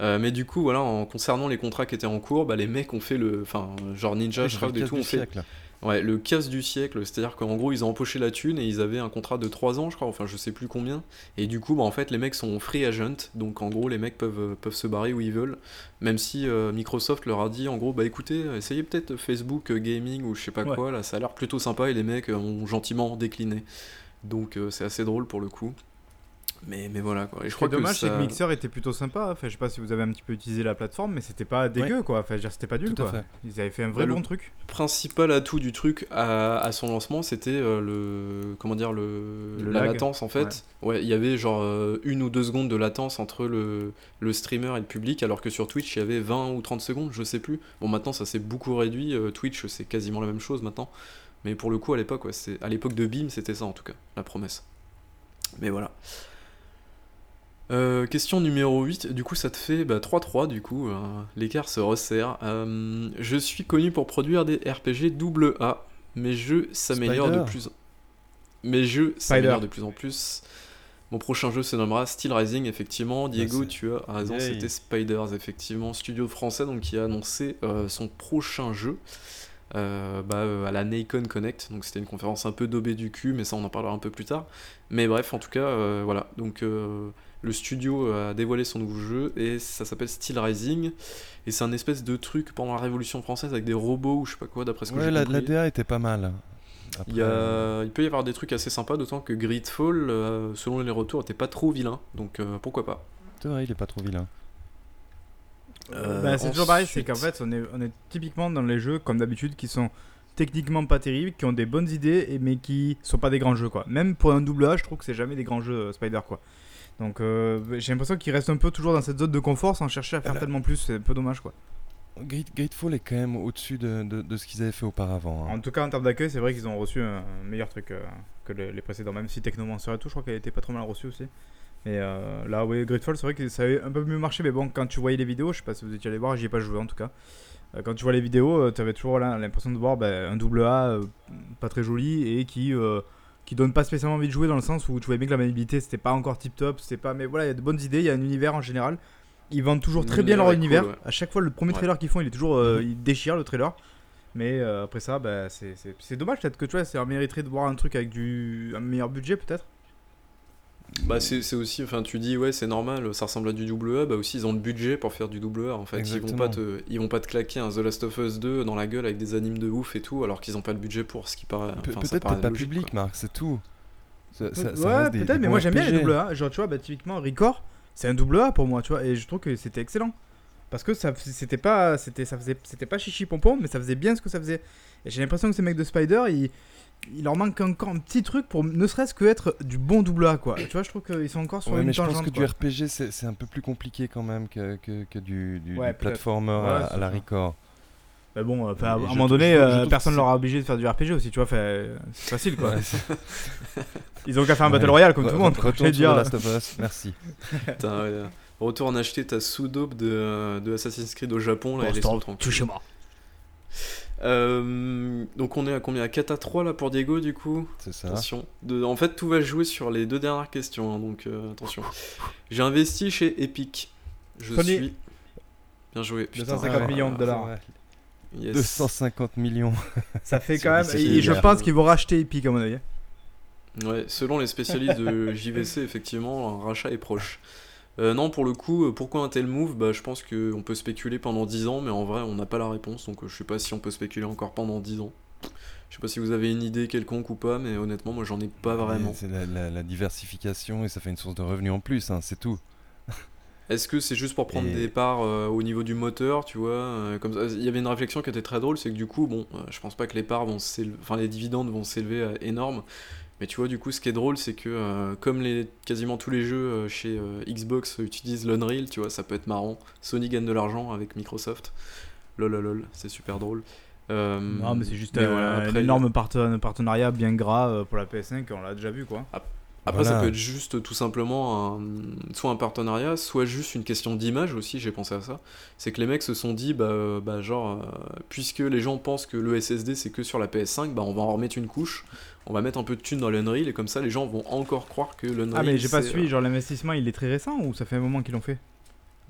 [SPEAKER 2] Euh, mais du coup, voilà, en concernant les contrats qui étaient en cours, bah, les mecs ont fait le. Enfin, genre Ninja, Shroud et tout ont fait,
[SPEAKER 3] siècle.
[SPEAKER 2] Ouais, le casse du siècle, c'est-à-dire qu'en gros ils ont empoché la thune et ils avaient un contrat de 3 ans je crois, enfin je sais plus combien, et du coup bah, en fait les mecs sont free agent, donc en gros les mecs peuvent, euh, peuvent se barrer où ils veulent, même si euh, Microsoft leur a dit en gros bah écoutez, essayez peut-être Facebook Gaming ou je sais pas
[SPEAKER 1] Ouais.
[SPEAKER 2] quoi, là ça a l'air plutôt sympa et les mecs ont gentiment décliné, donc euh, c'est assez drôle pour le coup. Mais, mais voilà quoi, et je crois
[SPEAKER 1] est dommage,
[SPEAKER 2] que
[SPEAKER 1] c'est
[SPEAKER 2] ça...
[SPEAKER 1] que Mixer était plutôt sympa. Enfin, je sais pas si vous avez un petit peu utilisé la plateforme, mais c'était pas dégueu quoi. Enfin, c'était pas nul quoi.
[SPEAKER 3] fait.
[SPEAKER 1] Ils avaient fait un vrai
[SPEAKER 2] Ouais, le-
[SPEAKER 1] bon truc.
[SPEAKER 2] principal atout du truc à, à son lancement, c'était euh, le comment dire le,
[SPEAKER 1] Le
[SPEAKER 2] la
[SPEAKER 1] lag.
[SPEAKER 2] latence en fait. Ouais, il y avait genre euh, une ou deux secondes de latence entre le, le streamer et le public, alors que sur Twitch il y avait 20 ou 30 secondes, je sais plus. Bon, maintenant ça s'est beaucoup réduit. euh, Twitch c'est quasiment la même chose maintenant, mais pour le coup à l'époque, ouais, à l'époque de Beam, c'était ça en tout cas, la promesse. Mais voilà. Euh, question numéro 8, du coup ça te fait bah, 3-3 du coup, euh, l'écart se resserre. Euh, je suis connu pour produire des RPG double A, mes jeux s'améliorent de plus mes jeux s'améliorent de plus en plus. Mon prochain jeu se nommera Steel Rising, effectivement. Diego,
[SPEAKER 3] Merci.
[SPEAKER 2] tu as raison, c'était Spiders, effectivement. Studio français donc, qui a annoncé son prochain jeu euh, bah, euh, à la Nacon Connect. Donc c'était une conférence un peu daubée du cul, mais ça on en parlera un peu plus tard. Mais bref, en tout cas, euh, voilà. Donc le studio a dévoilé son nouveau jeu et ça s'appelle Steel Rising. Et c'est un espèce de truc pendant la Révolution française avec des robots ou je sais pas quoi, d'après ce que
[SPEAKER 3] Ouais,
[SPEAKER 2] j'ai
[SPEAKER 3] la,
[SPEAKER 2] compris.
[SPEAKER 3] la DA était pas mal.
[SPEAKER 2] Il, y
[SPEAKER 3] Après,
[SPEAKER 2] a... il peut y avoir des trucs assez sympas, d'autant que Gridfall, euh, selon les retours, était pas trop vilain, donc euh, pourquoi pas.
[SPEAKER 3] C'est vrai, il est pas trop vilain.
[SPEAKER 2] Euh,
[SPEAKER 1] Bah, c'est toujours pareil, c'est qu'en fait, on est, on est typiquement dans les jeux, comme d'habitude, qui sont techniquement pas terribles, qui ont des bonnes idées, mais qui sont pas des grands jeux, quoi. Même pour un double A, je trouve que c'est jamais des grands jeux euh, Spider, quoi. Donc euh, j'ai l'impression qu'ils restent un peu toujours dans cette zone de confort sans chercher à faire
[SPEAKER 3] Voilà.
[SPEAKER 1] tellement plus, c'est un peu dommage, quoi.
[SPEAKER 3] Gate- Gatefall est quand même au-dessus de, de- de ce qu'ils avaient fait auparavant. hein.
[SPEAKER 1] En tout cas, en termes d'accueil, c'est vrai qu'ils ont reçu un, un meilleur truc euh, que le- les précédents, même si Technomancer et tout, je crois qu'elle était pas trop mal reçue aussi. Mais euh, là, oui, Gridfall, c'est vrai que ça avait un peu mieux marché, mais bon, quand tu voyais les vidéos, je sais pas si vous étiez allé voir, j'y ai pas joué en tout cas. Euh, quand tu vois les vidéos, tu avais toujours l'impression de voir ben, un double A pas très joli et qui, qui donne pas spécialement envie de jouer dans le sens où tu voyais bien que la maniabilité c'était pas encore tip top, c'était pas. Mais voilà, il y a de bonnes idées, il y a un univers en général. Ils vendent toujours très bien
[SPEAKER 2] L'univers
[SPEAKER 1] leur
[SPEAKER 2] cool,
[SPEAKER 1] univers.
[SPEAKER 2] ouais.
[SPEAKER 1] À chaque fois, le premier
[SPEAKER 2] Ouais.
[SPEAKER 1] trailer qu'ils font, il est toujours. euh,
[SPEAKER 3] Mhm.
[SPEAKER 1] il déchire le trailer. Mais euh, après ça, bah, c'est- c'est c'est dommage peut-être que tu vois, ça mériterait de voir un truc avec du, un meilleur budget peut-être.
[SPEAKER 2] Bah c'est c'est aussi, enfin tu dis ouais c'est normal, ça ressemble à du double A, bah aussi ils ont le budget pour faire du double A en fait. Ils vont, pas te, ils vont pas te claquer un The Last of Us 2 dans la gueule avec des animes de ouf et tout, alors qu'ils ont pas le budget pour ce qui paraît.
[SPEAKER 3] Pe- Peut-être pas
[SPEAKER 2] logique,
[SPEAKER 3] public,
[SPEAKER 2] quoi.
[SPEAKER 3] Marc, c'est tout. Ça- ça- ça
[SPEAKER 1] ouais, peut-être, mais moi j'aime bien les double A. Genre, tu vois, bah, typiquement, Record, c'est un double A pour moi, tu vois, et je trouve que c'était excellent. Parce que ça c'était pas c'était ça faisait c'était pas chichi pompon mais ça faisait bien ce que ça faisait et j'ai l'impression que ces mecs de Spider ils il leur manque encore un petit truc pour ne serait-ce que être du bon double A quoi tu vois je trouve qu'ils sont encore sur
[SPEAKER 3] Ouais,
[SPEAKER 1] une
[SPEAKER 3] mais je pense que
[SPEAKER 1] quoi.
[SPEAKER 3] du RPG, c'est un peu plus compliqué quand même que, que, que du, du,
[SPEAKER 1] Ouais,
[SPEAKER 3] du platformer
[SPEAKER 1] Ouais,
[SPEAKER 3] à, la record.
[SPEAKER 1] Mais bon euh, à un moment donné euh, personne leur a obligé de faire du RPG aussi tu vois c'est facile quoi
[SPEAKER 3] Ouais, [LAUGHS]
[SPEAKER 1] ils ont qu'à faire un
[SPEAKER 3] Ouais.
[SPEAKER 1] Battle Royale comme tout le monde [LAUGHS]
[SPEAKER 3] Retourne
[SPEAKER 1] dire
[SPEAKER 3] Last of Us, merci. [LAUGHS]
[SPEAKER 2] Putain, ouais. Retourne acheter ta sous-dope de, de Assassin's Creed au Japon là, et laisse-nous tranquille. Euh, donc on est à combien? À 4 à 3 là pour Diego du coup?
[SPEAKER 3] C'est ça.
[SPEAKER 2] Attention. De- en fait, tout va jouer sur les deux dernières questions, hein, donc euh, attention. J'ai investi chez Epic. Je
[SPEAKER 1] Sony.
[SPEAKER 2] suis. Bien joué. Putain.
[SPEAKER 1] 250 millions de dollars.
[SPEAKER 3] Ouais.
[SPEAKER 2] Yes.
[SPEAKER 3] 250 millions.
[SPEAKER 1] ça fait [LAUGHS] quand même
[SPEAKER 3] 17
[SPEAKER 1] et je pense qu'ils vont racheter Epic à mon avis
[SPEAKER 2] Ouais, selon les spécialistes de [LAUGHS] JVC, effectivement, un rachat est proche. Euh, non, pour le coup, euh, pourquoi un tel move? Bah, Je pense qu'on peut spéculer pendant 10 ans, mais en vrai, on n'a pas la réponse, donc euh, je sais pas si on peut spéculer encore pendant 10 ans. Je sais pas si vous avez une idée quelconque ou pas, mais honnêtement, moi j'en ai pas vraiment.
[SPEAKER 3] C'est la, la- la diversification et ça fait une source de revenus en plus, hein, c'est tout. [LAUGHS]
[SPEAKER 2] Est-ce que c'est juste pour prendre
[SPEAKER 3] Et-
[SPEAKER 2] des parts euh, au niveau du moteur, tu vois euh, comme ça, Il y avait une réflexion qui était très drôle, c'est que du coup, bon, euh, je pense pas que les parts vont s'élever, enfin les dividendes vont s'élever énorme, mais tu vois, du coup, ce qui est drôle, c'est que euh, comme les, quasiment tous les jeux euh, chez euh, Xbox utilisent l'Unreal, tu vois, ça peut être marrant. Sony gagne de l'argent avec Microsoft. Lol, lol, lol, c'est super drôle. Euh,
[SPEAKER 1] non mais c'est juste
[SPEAKER 2] mais
[SPEAKER 1] un, énorme parten- partenariat bien gras pour la PS5 on l'a déjà vu quoi
[SPEAKER 2] Après, ça peut être juste tout simplement un- soit un partenariat, soit juste une question d'image aussi, j'ai pensé à ça. C'est que les mecs se sont dit, bah, euh, bah genre, euh, puisque les gens pensent que le SSD c'est que sur la PS5, bah on va en remettre une couche, on va mettre un peu de thunes dans l'Unreal, et comme ça les gens vont encore croire que l'Unreal.
[SPEAKER 1] ah mais j'ai pas suivi
[SPEAKER 2] euh,
[SPEAKER 1] genre l'investissement il est très récent ou ça fait un moment qu'ils l'ont fait?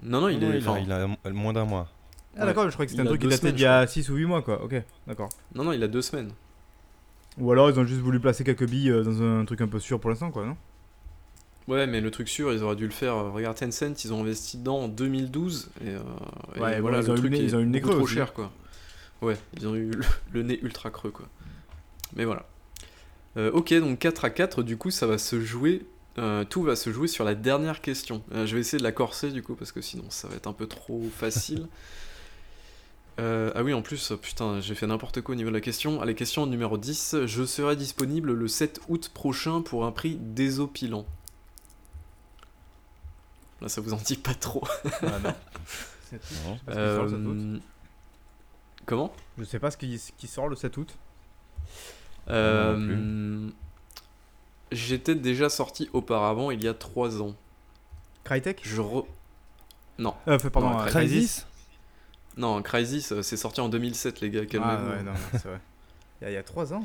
[SPEAKER 2] Non, non, il
[SPEAKER 3] Non,
[SPEAKER 2] est.
[SPEAKER 3] il, a,
[SPEAKER 2] enfin,
[SPEAKER 3] il a moins d'un mois.
[SPEAKER 1] Ah d'accord, je crois que c'était un truc qui datait d'il y a 6 ou 8 mois quoi. Ok, d'accord.
[SPEAKER 2] Non, non, il a deux semaines.
[SPEAKER 1] Ou alors ils ont juste voulu placer quelques billes euh, dans un truc un peu sûr pour l'instant quoi, non?
[SPEAKER 2] Ouais, mais le truc sûr, ils auraient dû le faire. euh, Regarde Tencent, ils ont investi dedans en 2012 et, euh, et
[SPEAKER 1] Ouais,
[SPEAKER 2] voilà,
[SPEAKER 1] ils
[SPEAKER 2] le
[SPEAKER 1] ont eu le
[SPEAKER 2] truc
[SPEAKER 1] nez-
[SPEAKER 2] est
[SPEAKER 1] ils ont eu le nez creux
[SPEAKER 2] trop
[SPEAKER 1] aussi.
[SPEAKER 2] cher quoi. Ouais, ils ont eu le, [LAUGHS] le nez ultra creux quoi. Mais voilà. Euh, ok, donc 4 à 4, du coup, ça va se jouer. euh, tout va se jouer sur la dernière question. Je vais essayer de la corser du coup, parce que sinon ça va être un peu trop facile. [LAUGHS] Euh, ah oui, en plus, putain, j'ai fait n'importe quoi au niveau de la question. Allez, question numéro 10. Je serai disponible le 7 août prochain pour un prix désopilant. Là, ça vous en dit pas trop.
[SPEAKER 1] Ah non.
[SPEAKER 3] Non. [LAUGHS]
[SPEAKER 1] Je sais pas ce qui sort le 7 août.
[SPEAKER 2] Euh, Comment?
[SPEAKER 1] Je sais pas ce qui, ce qui sort le 7 août.
[SPEAKER 2] Euh,
[SPEAKER 3] non
[SPEAKER 2] J'étais déjà sorti auparavant, il y a 3 ans.
[SPEAKER 1] Crytek?
[SPEAKER 2] Je re... Non,
[SPEAKER 1] euh, Pardon,
[SPEAKER 2] Non,
[SPEAKER 1] euh,
[SPEAKER 3] Crysis
[SPEAKER 2] non, Crysis, euh, c'est sorti en 2007, les gars,
[SPEAKER 1] Ah ouais, non, c'est vrai. Il y a- il y a 3 ans.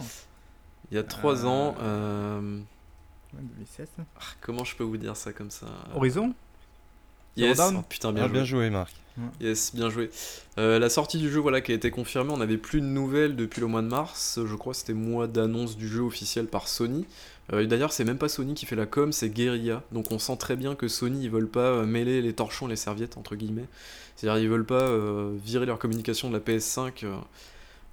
[SPEAKER 2] Il y a 3
[SPEAKER 1] Euh,
[SPEAKER 2] ans, euh,
[SPEAKER 1] Ouais, 2016.
[SPEAKER 2] ah, comment je peux vous dire ça comme ça?
[SPEAKER 1] Horizon?
[SPEAKER 2] Yes, oh, putain, bien
[SPEAKER 3] Ah,
[SPEAKER 2] joué.
[SPEAKER 3] bien joué, Marc.
[SPEAKER 2] Yes, bien joué. Euh, la sortie du jeu, voilà, qui a été confirmée, on n'avait plus de nouvelles depuis le mois de mars. Je crois que c'était mois d'annonce du jeu officiel par Sony. Euh, et D'ailleurs, c'est même pas Sony qui fait la com, c'est Guerrilla. Donc on sent très bien que Sony, ils veulent pas euh, mêler les torchons, les serviettes, entre guillemets. C'est-à-dire, ils veulent pas euh, virer leur communication de la PS5 euh,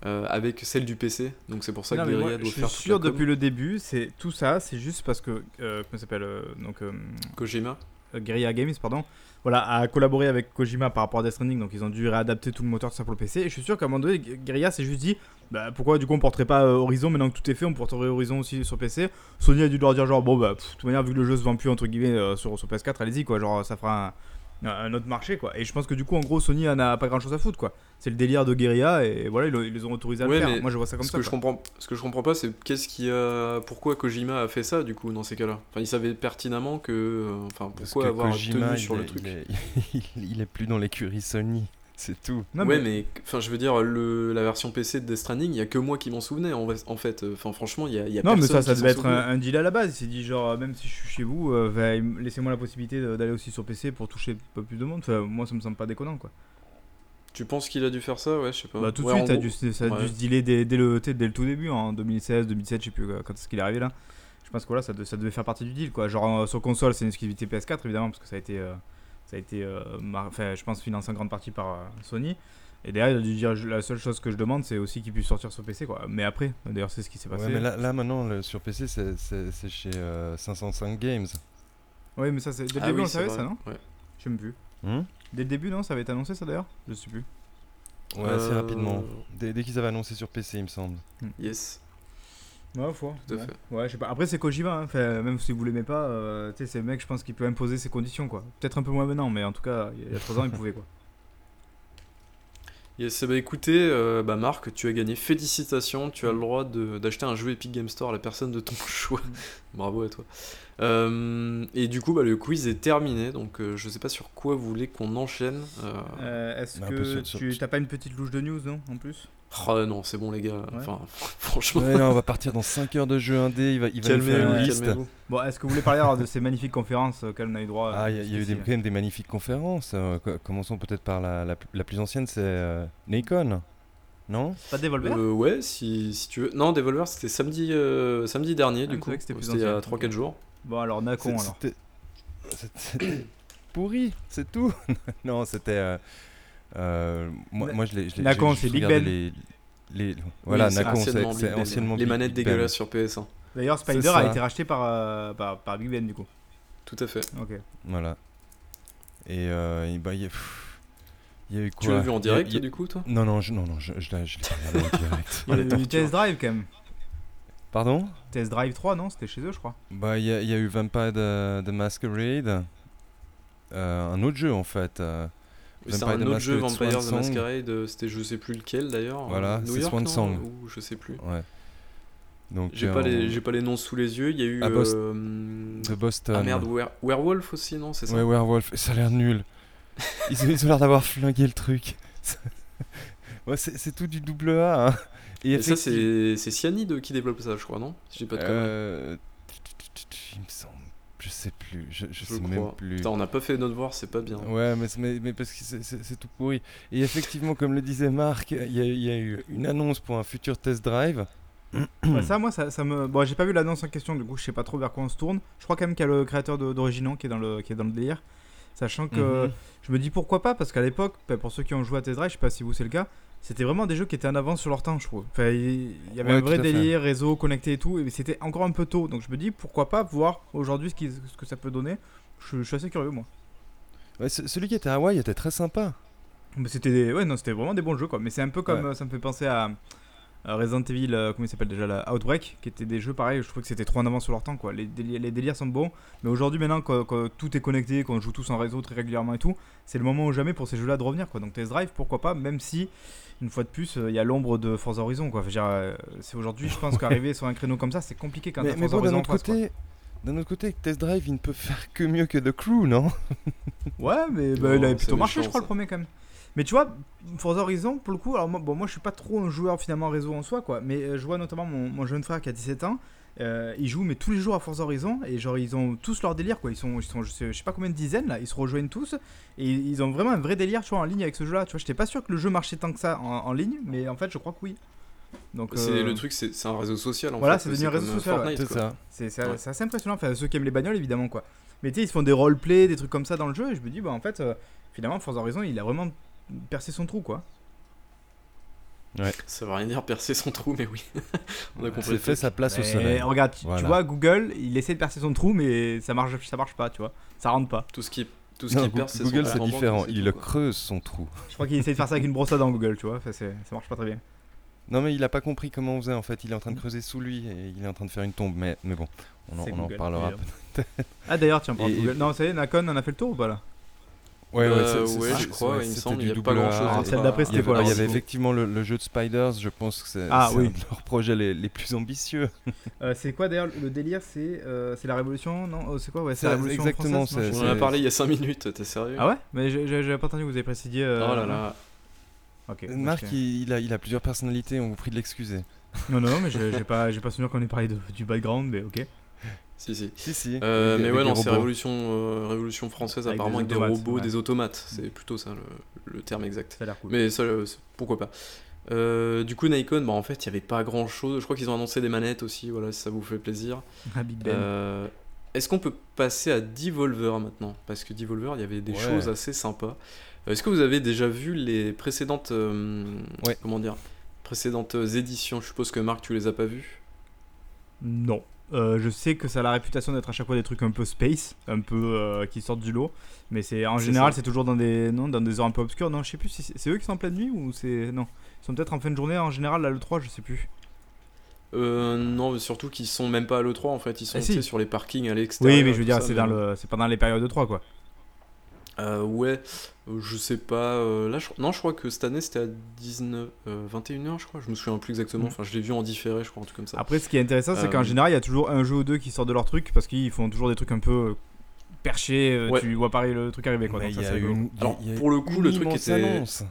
[SPEAKER 2] euh, avec celle du PC. Donc c'est pour ça
[SPEAKER 1] Non,
[SPEAKER 2] que
[SPEAKER 1] moi,
[SPEAKER 2] doit
[SPEAKER 1] je suis
[SPEAKER 2] faire toute
[SPEAKER 1] sûr
[SPEAKER 2] la
[SPEAKER 1] depuis le début, c'est tout ça, c'est juste parce que euh, comment ça s'appelle euh, donc euh,
[SPEAKER 2] Kojima.
[SPEAKER 1] euh, Guerrilla Games pardon, voilà, a collaboré avec Kojima par rapport à Death Stranding, donc ils ont dû réadapter tout le moteur de ça pour le PC. Et je suis sûr qu'à un moment donné, Gu- Guerrilla s'est juste dit, bah pourquoi du coup on porterait pas euh, Horizon maintenant que tout est fait, on porterait Horizon aussi sur PC. Sony a dû leur dire genre bon bah de toute manière vu que le jeu se vend plus entre guillemets euh, sur, sur PS4, allez-y quoi, genre ça fera un, un autre marché quoi. Et je pense que du coup en gros Sony en a pas grand chose à foutre quoi. C'est le délire de Guerrilla et voilà ils, les ont autorisés à
[SPEAKER 2] Ouais,
[SPEAKER 1] le faire. Moi je vois ça comme
[SPEAKER 2] ce
[SPEAKER 1] ça.
[SPEAKER 2] que je comprends, ce que je comprends pas, c'est qu'est-ce qui a, pourquoi Kojima a fait ça du coup dans ces cas-là? Enfin, il savait pertinemment que, euh, enfin,
[SPEAKER 3] Parce
[SPEAKER 2] pourquoi
[SPEAKER 3] que
[SPEAKER 2] avoir
[SPEAKER 3] Kojima,
[SPEAKER 2] tenu sur le
[SPEAKER 3] est-
[SPEAKER 2] truc.
[SPEAKER 3] Il est, [LAUGHS] il est plus dans l'écurie Sony, c'est tout.
[SPEAKER 1] Non,
[SPEAKER 2] ouais, mais enfin, je veux dire, le, la version PC de Death Stranding, il y a que moi qui m'en souvenais en, en fait. Enfin, franchement, il y a, y a
[SPEAKER 1] Non, mais ça, ça devait être un, deal à la base. Il s'est dit, genre, même si je suis chez vous, euh, laissez-moi la possibilité d'aller aussi sur PC pour toucher un peu plus de monde. Enfin, moi, ça me semble pas déconnant, quoi.
[SPEAKER 2] Tu penses qu'il a dû faire ça? Ouais, je sais pas.
[SPEAKER 1] Bah, tout de
[SPEAKER 2] Ouais,
[SPEAKER 1] suite, ça a, dû, ça a dû se dealer dès, dès le, dès le tout début, en 2016, 2017, je sais plus quand est-ce qu'il est arrivé là. Je pense que voilà, ça, de- ça devait faire partie du deal, quoi. Genre, euh, sur console, c'est une exclusivité PS4, évidemment, parce que ça a été, euh, ça a été euh, je pense, financé en grande partie par euh, Sony. Et derrière, il a dû dire, la seule chose que je demande, c'est aussi qu'il puisse sortir sur PC, quoi. Mais après, d'ailleurs, c'est ce qui s'est passé.
[SPEAKER 3] Ouais, mais là, là, maintenant, le- sur PC, c'est- chez euh, 505 Games.
[SPEAKER 1] Ouais, mais ça, c'est dès le
[SPEAKER 2] Ah
[SPEAKER 1] début,
[SPEAKER 2] oui,
[SPEAKER 1] on savait,
[SPEAKER 2] vrai.
[SPEAKER 1] ça, non
[SPEAKER 2] Ouais.
[SPEAKER 1] Je plus.
[SPEAKER 3] Hmm
[SPEAKER 1] Dès le début, non Ça avait été annoncé, ça d'ailleurs? Je sais plus.
[SPEAKER 3] ouais, assez
[SPEAKER 2] Euh,
[SPEAKER 3] rapidement. Dès, dès qu'ils avaient annoncé sur PC, il me semble.
[SPEAKER 2] Yes.
[SPEAKER 1] Ouais, faut.
[SPEAKER 2] Tout à
[SPEAKER 1] ouais.
[SPEAKER 2] fait.
[SPEAKER 1] Ouais, je sais pas. Après, c'est Kojima, hein. Enfin, même si vous l'aimez pas, euh, tu sais, c'est le mec, je pense qu'il peut imposer ses conditions, quoi. Peut-être un peu moins maintenant, mais en tout cas, il y a 3 ans, il pouvait, quoi. [LAUGHS]
[SPEAKER 2] Yes, bah écoutez, euh, bah Marc, tu as gagné. Félicitations, tu as le droit de- d'acheter un jeu Epic Game Store à la personne de ton [LAUGHS] choix. Bravo à toi. Euh, et du coup, bah, le quiz est terminé, donc euh, je sais pas sur quoi vous voulez qu'on enchaîne. Euh,
[SPEAKER 1] Euh, Est-ce que tu t'as pas une petite louche de news, non En plus?
[SPEAKER 2] Oh, non, c'est bon les gars. Enfin, [LAUGHS] franchement,
[SPEAKER 3] Ouais, non, on va partir dans 5 heures de jeu indé. Il va, il va nous faire
[SPEAKER 2] calmez-vous,
[SPEAKER 3] une liste.
[SPEAKER 2] calmez-vous.
[SPEAKER 1] Bon, est-ce que vous voulez parler alors de ces magnifiques conférences auxquelles on a eu droit
[SPEAKER 3] Ah, il y, a-
[SPEAKER 1] euh,
[SPEAKER 3] il y a eu des, quand même des magnifiques conférences. euh, co- commençons peut-être par la, la, la plus ancienne, c'est euh, Nikon. Non?
[SPEAKER 1] Pas de Devolver?
[SPEAKER 2] Euh, ouais, si, si tu veux. Non, Devolver, c'était samedi, euh, samedi dernier,
[SPEAKER 1] Ah,
[SPEAKER 2] du coup.
[SPEAKER 1] c'était
[SPEAKER 2] il y a
[SPEAKER 1] ancien.
[SPEAKER 2] 3-4 jours.
[SPEAKER 1] Bon, alors, Nacon, alors.
[SPEAKER 3] C'était [COUGHS] pourri, c'est tout. [LAUGHS] non, c'était. Euh, moi, je l'ai.
[SPEAKER 1] Nacon, c'est Big Ben.
[SPEAKER 3] Les, les- voilà,
[SPEAKER 2] Oui, c'est
[SPEAKER 3] Nacon, c'est
[SPEAKER 2] anciennement
[SPEAKER 3] c'est
[SPEAKER 2] Big Ben.
[SPEAKER 3] anciennement
[SPEAKER 2] Les manettes
[SPEAKER 3] Big Ben.
[SPEAKER 2] dégueulasses sur PS1.
[SPEAKER 1] D'ailleurs, Spider a été racheté par, euh, par, par Big Ben, du coup.
[SPEAKER 2] Tout à fait.
[SPEAKER 1] Ok.
[SPEAKER 3] Voilà. Et euh, et bah, il y a. eu quoi
[SPEAKER 2] Tu l'as vu en
[SPEAKER 3] a-
[SPEAKER 2] direct,
[SPEAKER 3] il y a-
[SPEAKER 2] du coup, toi?
[SPEAKER 3] Non, non, je, non, non, je, je l'ai je l'ai regardé en direct. [LAUGHS]
[SPEAKER 1] Il y a eu. Test Drive, quand même.
[SPEAKER 3] Pardon?
[SPEAKER 1] Test Drive 3, non? C'était chez eux, je crois.
[SPEAKER 3] Bah, il y, a- il y a eu Vampire the, the Masquerade. Euh, un autre jeu en fait. euh,
[SPEAKER 2] C'est un
[SPEAKER 3] the
[SPEAKER 2] autre jeu,
[SPEAKER 3] Masquerade,
[SPEAKER 2] Vampire the. Masquerade, euh, c'était je sais plus lequel d'ailleurs.
[SPEAKER 3] Voilà,
[SPEAKER 2] euh,
[SPEAKER 3] c'est Swan Song.
[SPEAKER 2] Ou je sais plus.
[SPEAKER 3] Ouais. Donc,
[SPEAKER 2] J'ai
[SPEAKER 3] euh,
[SPEAKER 2] pas,
[SPEAKER 3] on-
[SPEAKER 2] les, j'ai pas les noms sous les yeux. Il y a eu.
[SPEAKER 3] À Boston.
[SPEAKER 2] euh,
[SPEAKER 3] de Boston.
[SPEAKER 2] Ah merde, Were- Werewolf aussi, non C'est ça
[SPEAKER 3] Ouais, Werewolf, ça a l'air nul. Ils ont, ils ont l'air d'avoir flingué le truc. [LAUGHS] ouais, c'est tout du double A. hein. Et,
[SPEAKER 2] Et ça, c'est c'est Cyanide qui développe ça, je crois, non? Si j'ai pas de.
[SPEAKER 3] Euh, Il me semble. Je sais plus. Je, je
[SPEAKER 2] Je
[SPEAKER 3] sais
[SPEAKER 2] crois.
[SPEAKER 3] même plus.
[SPEAKER 2] Putain, on n'a pas fait notre devoir, c'est pas bien.
[SPEAKER 3] Ouais, mais, c'est- mais, mais parce que c'est- tout pourri. Et effectivement, comme le disait Marc, il y, a- il y a eu une annonce pour un futur test drive.
[SPEAKER 1] Ouais, ça, moi, ça, ça me. Bon, j'ai pas vu l'annonce en question, du coup, je sais pas trop vers quoi on se tourne. Je crois quand même qu'il y a le créateur d'Original qui est dans le qui est dans le délire. Sachant que
[SPEAKER 3] Mhm.
[SPEAKER 1] je me dis pourquoi pas, parce qu'à l'époque, bah, pour ceux qui ont joué à Test Drive, je sais pas si vous c'est le cas, c'était vraiment des jeux qui étaient en avance sur leur temps, je trouve. Enfin, il y avait
[SPEAKER 3] Ouais,
[SPEAKER 1] un vrai
[SPEAKER 3] fait.
[SPEAKER 1] délire, réseau connecté et tout, et c'était encore un peu tôt. Donc je me dis pourquoi pas voir aujourd'hui ce, ce que ça peut donner. Je, je suis assez curieux, moi.
[SPEAKER 3] Ouais, celui qui était à Hawaï était très sympa.
[SPEAKER 1] Mais c'était des... ouais, non, c'était vraiment des bons jeux, quoi. Mais c'est un peu comme
[SPEAKER 3] Ouais.
[SPEAKER 1] ça me fait penser à. à Resident Evil, euh, comment il s'appelle déjà là Outbreak, qui étaient des jeux pareils, je trouve que c'était trop en avance sur leur temps quoi. Les, délires, les délires sont bons, mais aujourd'hui maintenant quand, quand tout est connecté, qu'on joue tous en réseau très régulièrement et tout, c'est le moment ou jamais pour ces jeux là de revenir quoi. Donc Test Drive, pourquoi pas, même si une fois de plus euh, il y a l'ombre de Forza Horizon quoi. Euh, c'est aujourd'hui je pense [LAUGHS] qu'arriver sur un créneau comme ça c'est compliqué quand
[SPEAKER 3] mais mais
[SPEAKER 1] Forza
[SPEAKER 3] bon, d'un
[SPEAKER 1] Horizon
[SPEAKER 3] autre côté, d'un autre côté, Test Drive, il ne peut faire que mieux que The Crew, non? [LAUGHS]
[SPEAKER 1] Ouais, mais bah,
[SPEAKER 2] Non,
[SPEAKER 1] il avait plutôt marché, je crois,
[SPEAKER 2] ça.
[SPEAKER 1] le premier quand même. Mais tu vois, Forza Horizon, pour le coup, alors moi, bon, moi je suis pas trop un joueur finalement réseau en soi, quoi. Mais euh, je vois notamment mon, mon jeune frère qui a 17 ans, euh, il joue mais tous les jours à Forza Horizon et genre ils ont tous leur délire, quoi. Ils sont, ils sont je, sais, je sais pas combien de dizaines là, ils se rejoignent tous et ils ont vraiment un vrai délire, tu vois, en ligne avec ce jeu-là. Tu vois, j'étais pas sûr que le jeu marchait tant que ça en, en ligne, mais en fait, je crois que oui. Donc,
[SPEAKER 2] C'est
[SPEAKER 1] euh,
[SPEAKER 2] le truc, c'est un réseau social en
[SPEAKER 1] Voilà,
[SPEAKER 2] fait.
[SPEAKER 1] c'est devenu un réseau
[SPEAKER 2] euh,
[SPEAKER 1] social, ouais.
[SPEAKER 3] C'est
[SPEAKER 2] Ouais.
[SPEAKER 1] c'est assez impressionnant. Enfin, ceux qui aiment les bagnoles, évidemment, quoi. Mais tu sais, ils se font des roleplay, des trucs comme ça dans le jeu, et je me dis, bah en fait, euh, finalement, Forza Horizon, il a vraiment percé son trou, quoi.
[SPEAKER 2] Ça veut rien dire percer son trou, mais oui. [LAUGHS] on a compris.
[SPEAKER 3] Fait sa place au
[SPEAKER 1] Mais
[SPEAKER 3] soleil.
[SPEAKER 1] regarde, tu, vois, Google, il essaie de percer son trou, mais ça marche, ça marche pas, tu vois. Ça rentre pas.
[SPEAKER 2] Tout ce qui, tout ce
[SPEAKER 3] Non,
[SPEAKER 2] qui
[SPEAKER 3] Goo-
[SPEAKER 2] perce, c'est
[SPEAKER 3] Google, c'est différent. Il le creuse son trou.
[SPEAKER 1] Je crois qu'il essaie de faire ça avec une brosse à dents, Google, tu vois. Enfin, ça marche pas très bien.
[SPEAKER 3] Non, mais il a pas compris comment on faisait en fait. Il est en train de creuser sous lui et il est en train de faire une tombe. Mais, mais bon, on en, on en
[SPEAKER 1] Google,
[SPEAKER 3] reparlera.
[SPEAKER 1] évidemment. Ah, d'ailleurs, tiens, [LAUGHS] par
[SPEAKER 3] Et-
[SPEAKER 1] Google. Non, ça y est, Nakon, on a fait le tour ou pas là?
[SPEAKER 3] Ouais, c'est- c'est-
[SPEAKER 2] ouais,
[SPEAKER 3] c'est-
[SPEAKER 2] je crois,
[SPEAKER 3] ouais,
[SPEAKER 2] il me semble, il y a pas
[SPEAKER 1] Alors,
[SPEAKER 2] dire.
[SPEAKER 1] celle d'après,
[SPEAKER 3] Il y
[SPEAKER 1] c'était
[SPEAKER 3] avait,
[SPEAKER 1] quoi,
[SPEAKER 3] alors, il y avait effectivement le, le jeu de Spiders, je pense que c'est
[SPEAKER 1] Ah,
[SPEAKER 3] c'est
[SPEAKER 1] oui.
[SPEAKER 3] un de leurs projets les, les plus ambitieux. [LAUGHS]
[SPEAKER 1] Euh, C'est quoi d'ailleurs le délire C'est euh, c'est la révolution Non Oh, C'est quoi Ouais, c'est
[SPEAKER 3] C'est
[SPEAKER 1] la révolution
[SPEAKER 3] exactement,
[SPEAKER 1] française, non,
[SPEAKER 2] On en a parlé il y a 5 minutes, t'es sérieux?
[SPEAKER 1] Ah ouais? Mais j'avais pas entendu, vous avez précisé. euh,
[SPEAKER 2] Oh là là.
[SPEAKER 1] Ok.
[SPEAKER 3] Marc, il, il a, il a plusieurs personnalités, on vous prie de l'excuser.
[SPEAKER 1] Non, non, mais j'ai pas, pas souvenir qu'on ait parlé de- du background, mais ok.
[SPEAKER 2] Si, si.
[SPEAKER 3] Si, si.
[SPEAKER 2] Euh, mais ouais, non, c'est révolution, euh, révolution française,
[SPEAKER 1] Avec
[SPEAKER 2] apparemment
[SPEAKER 1] des
[SPEAKER 2] avec des robots,
[SPEAKER 1] ouais.
[SPEAKER 2] des automates. C'est plutôt ça le, le terme exact.
[SPEAKER 1] Ça a l'air cool.
[SPEAKER 2] Mais ça, euh, pourquoi pas. Euh, du coup, Nikon, bah, en fait, il n'y avait pas grand chose. Je crois qu'ils ont annoncé des manettes aussi, voilà, si ça vous fait plaisir. [LAUGHS]
[SPEAKER 1] Ah, Big Ben.
[SPEAKER 2] Euh, Est-ce qu'on peut passer à Devolver maintenant? Parce que Devolver, il y avait des
[SPEAKER 3] Ouais.
[SPEAKER 2] choses assez sympas. Est-ce que vous avez déjà vu les précédentes, euh,
[SPEAKER 3] Ouais.
[SPEAKER 2] comment dire, précédentes éditions? Je suppose que Marc, tu les as pas vues?
[SPEAKER 1] Non. Euh, je sais que ça a la réputation d'être à chaque fois des trucs un peu space, un peu euh, qui sortent du lot. Mais c'est en général, c'est toujours dans des, non, dans des heures un peu obscures. Non, je sais plus si c'est eux qui sont en pleine nuit ou c'est. Non. Ils sont peut-être en fin de journée en général, là, le 3, je sais plus.
[SPEAKER 2] Euh, non, mais surtout qu'ils sont même pas à l'E3 en fait, ils sont
[SPEAKER 1] Ah, si.
[SPEAKER 2] sur les parkings à l'extérieur.
[SPEAKER 1] Oui, mais je veux dire, c'est dans le, c'est pendant les périodes de 3, quoi.
[SPEAKER 2] Euh, ouais, euh, je sais pas. euh, là, je... non, je crois que cette année c'était à 19, euh, 21h, je crois. Je me souviens plus exactement.
[SPEAKER 1] Mm.
[SPEAKER 2] Enfin, je l'ai vu en différé, je crois, un truc comme ça.
[SPEAKER 1] Après, ce qui est intéressant, c'est
[SPEAKER 2] Euh,
[SPEAKER 1] qu'en général, il y a toujours un jeu ou deux qui sortent de leur truc parce qu'ils font toujours des trucs un peu perchés.
[SPEAKER 2] Ouais.
[SPEAKER 1] Tu vois pareil le truc arriver, quoi. Donc ça,
[SPEAKER 3] une-
[SPEAKER 2] Alors,
[SPEAKER 3] a
[SPEAKER 2] pour le coup,
[SPEAKER 3] une
[SPEAKER 2] le truc était-
[SPEAKER 3] annonce.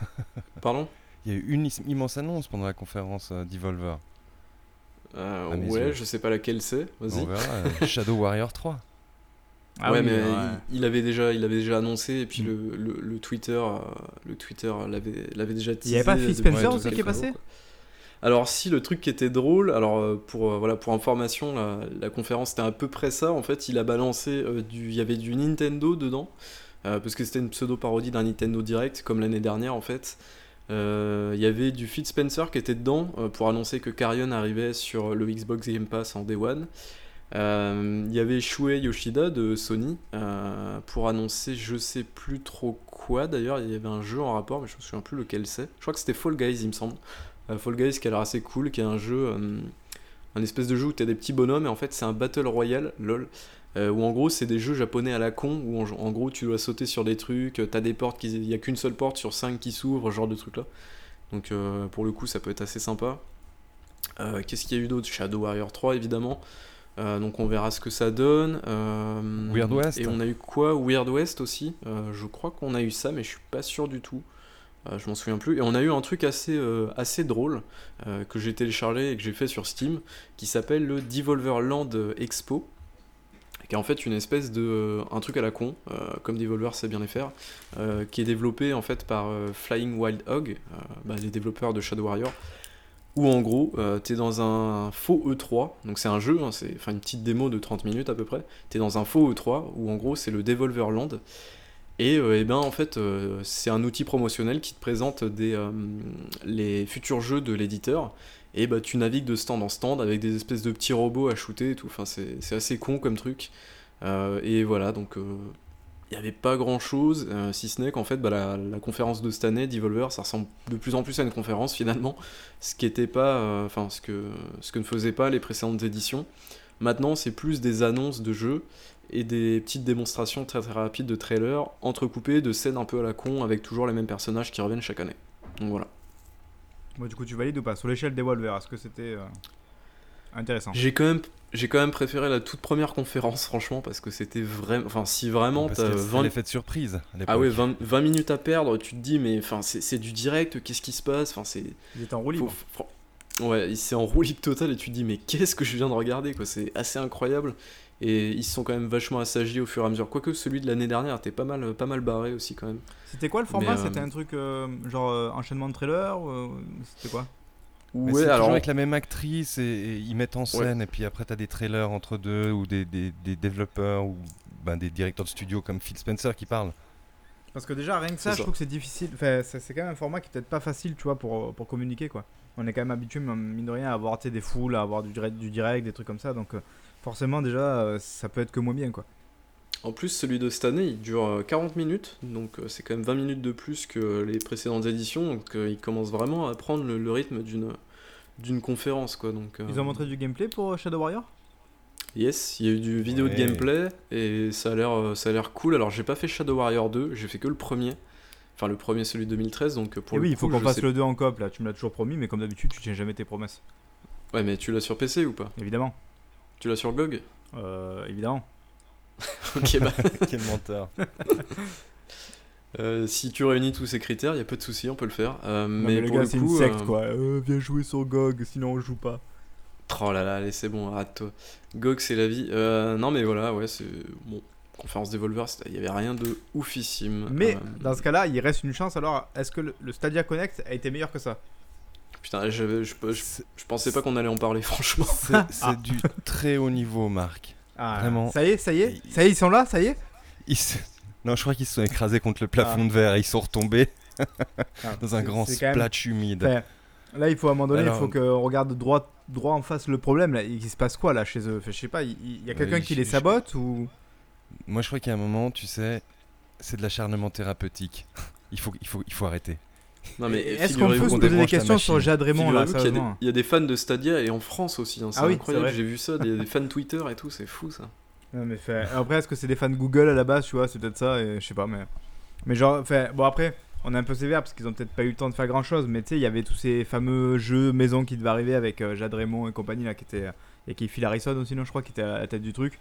[SPEAKER 3] [LAUGHS]
[SPEAKER 2] Pardon?
[SPEAKER 3] Il y a eu une immense annonce pendant la conférence d'Evolver.
[SPEAKER 2] Euh, Ouais, je sais pas laquelle c'est. Vas-y. [LAUGHS]
[SPEAKER 3] Shadow Warrior 3.
[SPEAKER 1] Ah
[SPEAKER 2] ouais,
[SPEAKER 1] oui,
[SPEAKER 2] mais
[SPEAKER 1] ouais.
[SPEAKER 2] il, il avait déjà, il avait déjà annoncé et puis
[SPEAKER 1] Mm.
[SPEAKER 2] le, le, le Twitter, euh, le Twitter l'avait, l'avait déjà teasé.
[SPEAKER 1] Il y avait pas Phil Spencer aussi qui est passé
[SPEAKER 2] quoi. Alors si le truc qui était drôle, alors euh, pour euh, voilà pour information, la, la conférence c'était à peu près ça. En fait, il a balancé euh, du, il y avait du Nintendo dedans euh, parce que c'était une pseudo parodie d'un Nintendo Direct comme l'année dernière en fait. Euh, Il y avait du Phil Spencer qui était dedans euh, pour annoncer que Carrion arrivait sur le Xbox Game Pass en Day One. Euh, Il y avait Shuei Yoshida de Sony euh, pour annoncer je sais plus trop quoi d'ailleurs. Il y avait un jeu en rapport, mais je me souviens plus lequel c'est. Je crois que c'était Fall Guys, il me semble. Euh, Fall Guys qui a l'air assez cool, qui est un jeu, un espèce de jeu où tu as des petits bonhommes et en fait c'est un Battle Royale, lol. Où en gros c'est des jeux japonais à la con où en, gros tu dois sauter sur des trucs, t'as des portes, il y a qu'une seule porte sur 5 qui s'ouvrent, ce genre de truc là. Donc pour le coup ça peut être assez sympa. Qu'est-ce qu'il y a eu d'autre? Shadow Warrior 3 évidemment. Euh, donc on verra ce que ça donne. Euh,
[SPEAKER 3] Weird West.
[SPEAKER 2] Et on a eu quoi? Weird West aussi. Euh, je crois qu'on a eu ça, mais je suis pas sûr du tout. Euh, je m'en souviens plus. Et on a eu un truc assez, euh, assez drôle euh, que j'ai téléchargé et que j'ai fait sur Steam qui s'appelle le Devolver Land Expo qui est en fait une espèce de un truc à la con, comme Devolver sait bien les faire, qui est développé en fait par Flying Wild Hog, bah, les développeurs de Shadow Warrior, où en gros euh, t'es dans un faux E3, donc c'est un jeu, hein, c'est enfin une petite démo de 30 minutes à peu près, t'es dans un faux E3 où en gros c'est le Devolver Land. Et, euh, eh ben en fait euh, c'est un outil promotionnel qui te présente des, euh, les futurs jeux de l'éditeur et bah tu navigues de stand en stand avec des espèces de petits robots à shooter et tout. Enfin, c'est assez con comme truc. Et voilà, donc il n'y avait pas grand chose, si ce n'est qu'en fait, bah, la, la conférence de cette année, Devolver, ça ressemble de plus en plus à une conférence finalement. Ce qui était pas. euh, Enfin, ce, que, ce que ne faisaient pas les précédentes éditions. Maintenant, c'est plus des annonces de jeux et des petites démonstrations très très rapides de trailers entrecoupées de scènes un peu à la con avec toujours les mêmes personnages qui reviennent chaque année. Donc voilà.
[SPEAKER 1] Du coup, tu valides ou pas? Sur l'échelle des Devolver, est-ce que c'était euh, intéressant?
[SPEAKER 2] J'ai quand même j'ai quand même préféré la toute première conférence franchement parce que c'était vraiment enfin si vraiment
[SPEAKER 3] Parce
[SPEAKER 2] t'as
[SPEAKER 3] que c'est
[SPEAKER 2] 20
[SPEAKER 3] l'effet de surprise. à
[SPEAKER 2] ah
[SPEAKER 3] l'époque.
[SPEAKER 2] ouais 20, 20 minutes à perdre tu te dis mais enfin c'est c'est du direct qu'est-ce qui se passe? Enfin c'est
[SPEAKER 1] Ils étaient en roue libre.
[SPEAKER 2] faut- ouais c'est en roue libre totale et tu te dis mais qu'est-ce que je viens de regarder quoi? C'est assez incroyable et ils se sont quand même vachement assagis au fur et à mesure quoique celui de l'année dernière était pas mal pas mal barré aussi quand même
[SPEAKER 1] C'était quoi le format?
[SPEAKER 2] Mais, euh,
[SPEAKER 1] C'était un truc euh, genre euh, enchaînement de trailers ou, euh, C'était quoi?
[SPEAKER 2] Ouais
[SPEAKER 3] c'est
[SPEAKER 2] alors
[SPEAKER 3] toujours avec la même actrice et, et ils mettent en scène et puis après t'as des trailers entre deux ou des, des, des développeurs ou ben, des directeurs de studio comme Phil Spencer qui parlent.
[SPEAKER 1] Parce que déjà, rien que ça, je trouve que c'est difficile. Enfin, c'est c'est quand même un format qui est peut-être pas facile, tu vois, pour, pour communiquer, quoi. On est quand même habitué, mine de rien, à avoir tu des foules, à avoir du direct, du direct, des trucs comme ça. Donc, euh, forcément, déjà, euh, ça peut être que moins bien, quoi.
[SPEAKER 2] En plus, celui de cette année, il dure euh, 40 minutes, donc euh, c'est quand même 20 minutes de plus que les précédentes éditions, donc euh, il commence vraiment à prendre le, le rythme d'une d'une conférence, quoi. Donc, euh,
[SPEAKER 1] Ils ont montré du gameplay pour euh, Shadow Warrior?
[SPEAKER 2] Yes, il y a eu du vidéo de gameplay et ça a l'air euh, ça a l'air cool. Alors, j'ai pas fait Shadow Warrior 2, j'ai fait que le premier. Enfin, le premier, celui de 2013, donc euh, pour
[SPEAKER 1] Et
[SPEAKER 2] le
[SPEAKER 1] oui, il faut qu'on fasse
[SPEAKER 2] sais-
[SPEAKER 1] le 2 en coop, là. Tu me l'as toujours promis, mais comme d'habitude, tu tiens jamais tes promesses.
[SPEAKER 2] Ouais, mais tu l'as sur PC ou pas?
[SPEAKER 1] Évidemment.
[SPEAKER 2] Tu l'as sur GOG
[SPEAKER 1] Euh, évidemment. [LAUGHS]
[SPEAKER 2] Ok, bah. [LAUGHS]
[SPEAKER 3] Quel menteur.
[SPEAKER 2] euh, si tu réunis tous ces critères, y a pas de souci, on peut le faire. Euh,
[SPEAKER 1] Non,
[SPEAKER 2] mais,
[SPEAKER 1] mais, le
[SPEAKER 2] pour
[SPEAKER 1] gars,
[SPEAKER 2] le
[SPEAKER 1] c'est
[SPEAKER 2] coup,
[SPEAKER 1] une secte,
[SPEAKER 2] euh,
[SPEAKER 1] quoi. Euh, viens jouer sur GOG, sinon on joue pas.
[SPEAKER 2] Oh là là, allez, c'est bon, arrête-toi. GOG, c'est la vie. Euh, non, mais voilà, ouais, c'est. Bon, conférence Devolver, il y avait rien de oufissime.
[SPEAKER 1] Mais
[SPEAKER 2] Euh,
[SPEAKER 1] dans ce cas-là, il reste une chance. Alors, est-ce que le, le Stadia Connect a été meilleur que ça?
[SPEAKER 2] Putain, je, je, je,
[SPEAKER 3] C'est
[SPEAKER 2] je pensais pas qu'on allait en parler, [LAUGHS] franchement.
[SPEAKER 3] c'est- c'est
[SPEAKER 1] Ah.
[SPEAKER 3] du très haut niveau, Marc.
[SPEAKER 1] Ah,
[SPEAKER 3] Vraiment.
[SPEAKER 1] Ça y est, ça y est Ça y est, ils sont là, ça y est
[SPEAKER 3] Ils se- [LAUGHS] Non, je crois qu'ils se sont écrasés contre le plafond de verre et ils sont retombés
[SPEAKER 1] Ah, [LAUGHS]
[SPEAKER 3] dans un grand
[SPEAKER 1] même-
[SPEAKER 3] splash humide.
[SPEAKER 1] Enfin, là, il faut à un moment donné,
[SPEAKER 3] Alors-
[SPEAKER 1] il faut qu'on regarde droit, droit en face le problème. Là. Il se passe quoi là chez eux? Enfin, Je sais pas, il il y, a quelqu'un
[SPEAKER 3] Ouais,
[SPEAKER 1] qui les sabote ou?
[SPEAKER 3] Moi, je crois qu'il y a un moment, tu sais, c'est de l'acharnement thérapeutique. [LAUGHS] Il faut, il faut, il faut arrêter.
[SPEAKER 2] Non, mais
[SPEAKER 1] Est-ce qu'on peut se poser des questions sur. Jade Raymond là
[SPEAKER 2] y des- il y, a des fans de Stadia et en France aussi, hein, c'est
[SPEAKER 1] Ah oui,
[SPEAKER 2] incroyable, j'ai vu ça, il y a des fans Twitter et tout, c'est fou ça.
[SPEAKER 1] Non, mais fait- Après, est-ce que c'est des fans Google à la base Tu vois, c'est peut-être ça, et je sais pas, mais. Mais genre, fait, bon, après, on est un peu sévère parce qu'ils ont peut-être pas eu le temps de faire grand chose, mais tu sais, il y avait tous ces fameux jeux maison qui devaient arriver avec euh, Jade Raymond et compagnie là qui étaient. Et qui Phil Harrison aussi, non, je crois, qui était à la tête du truc.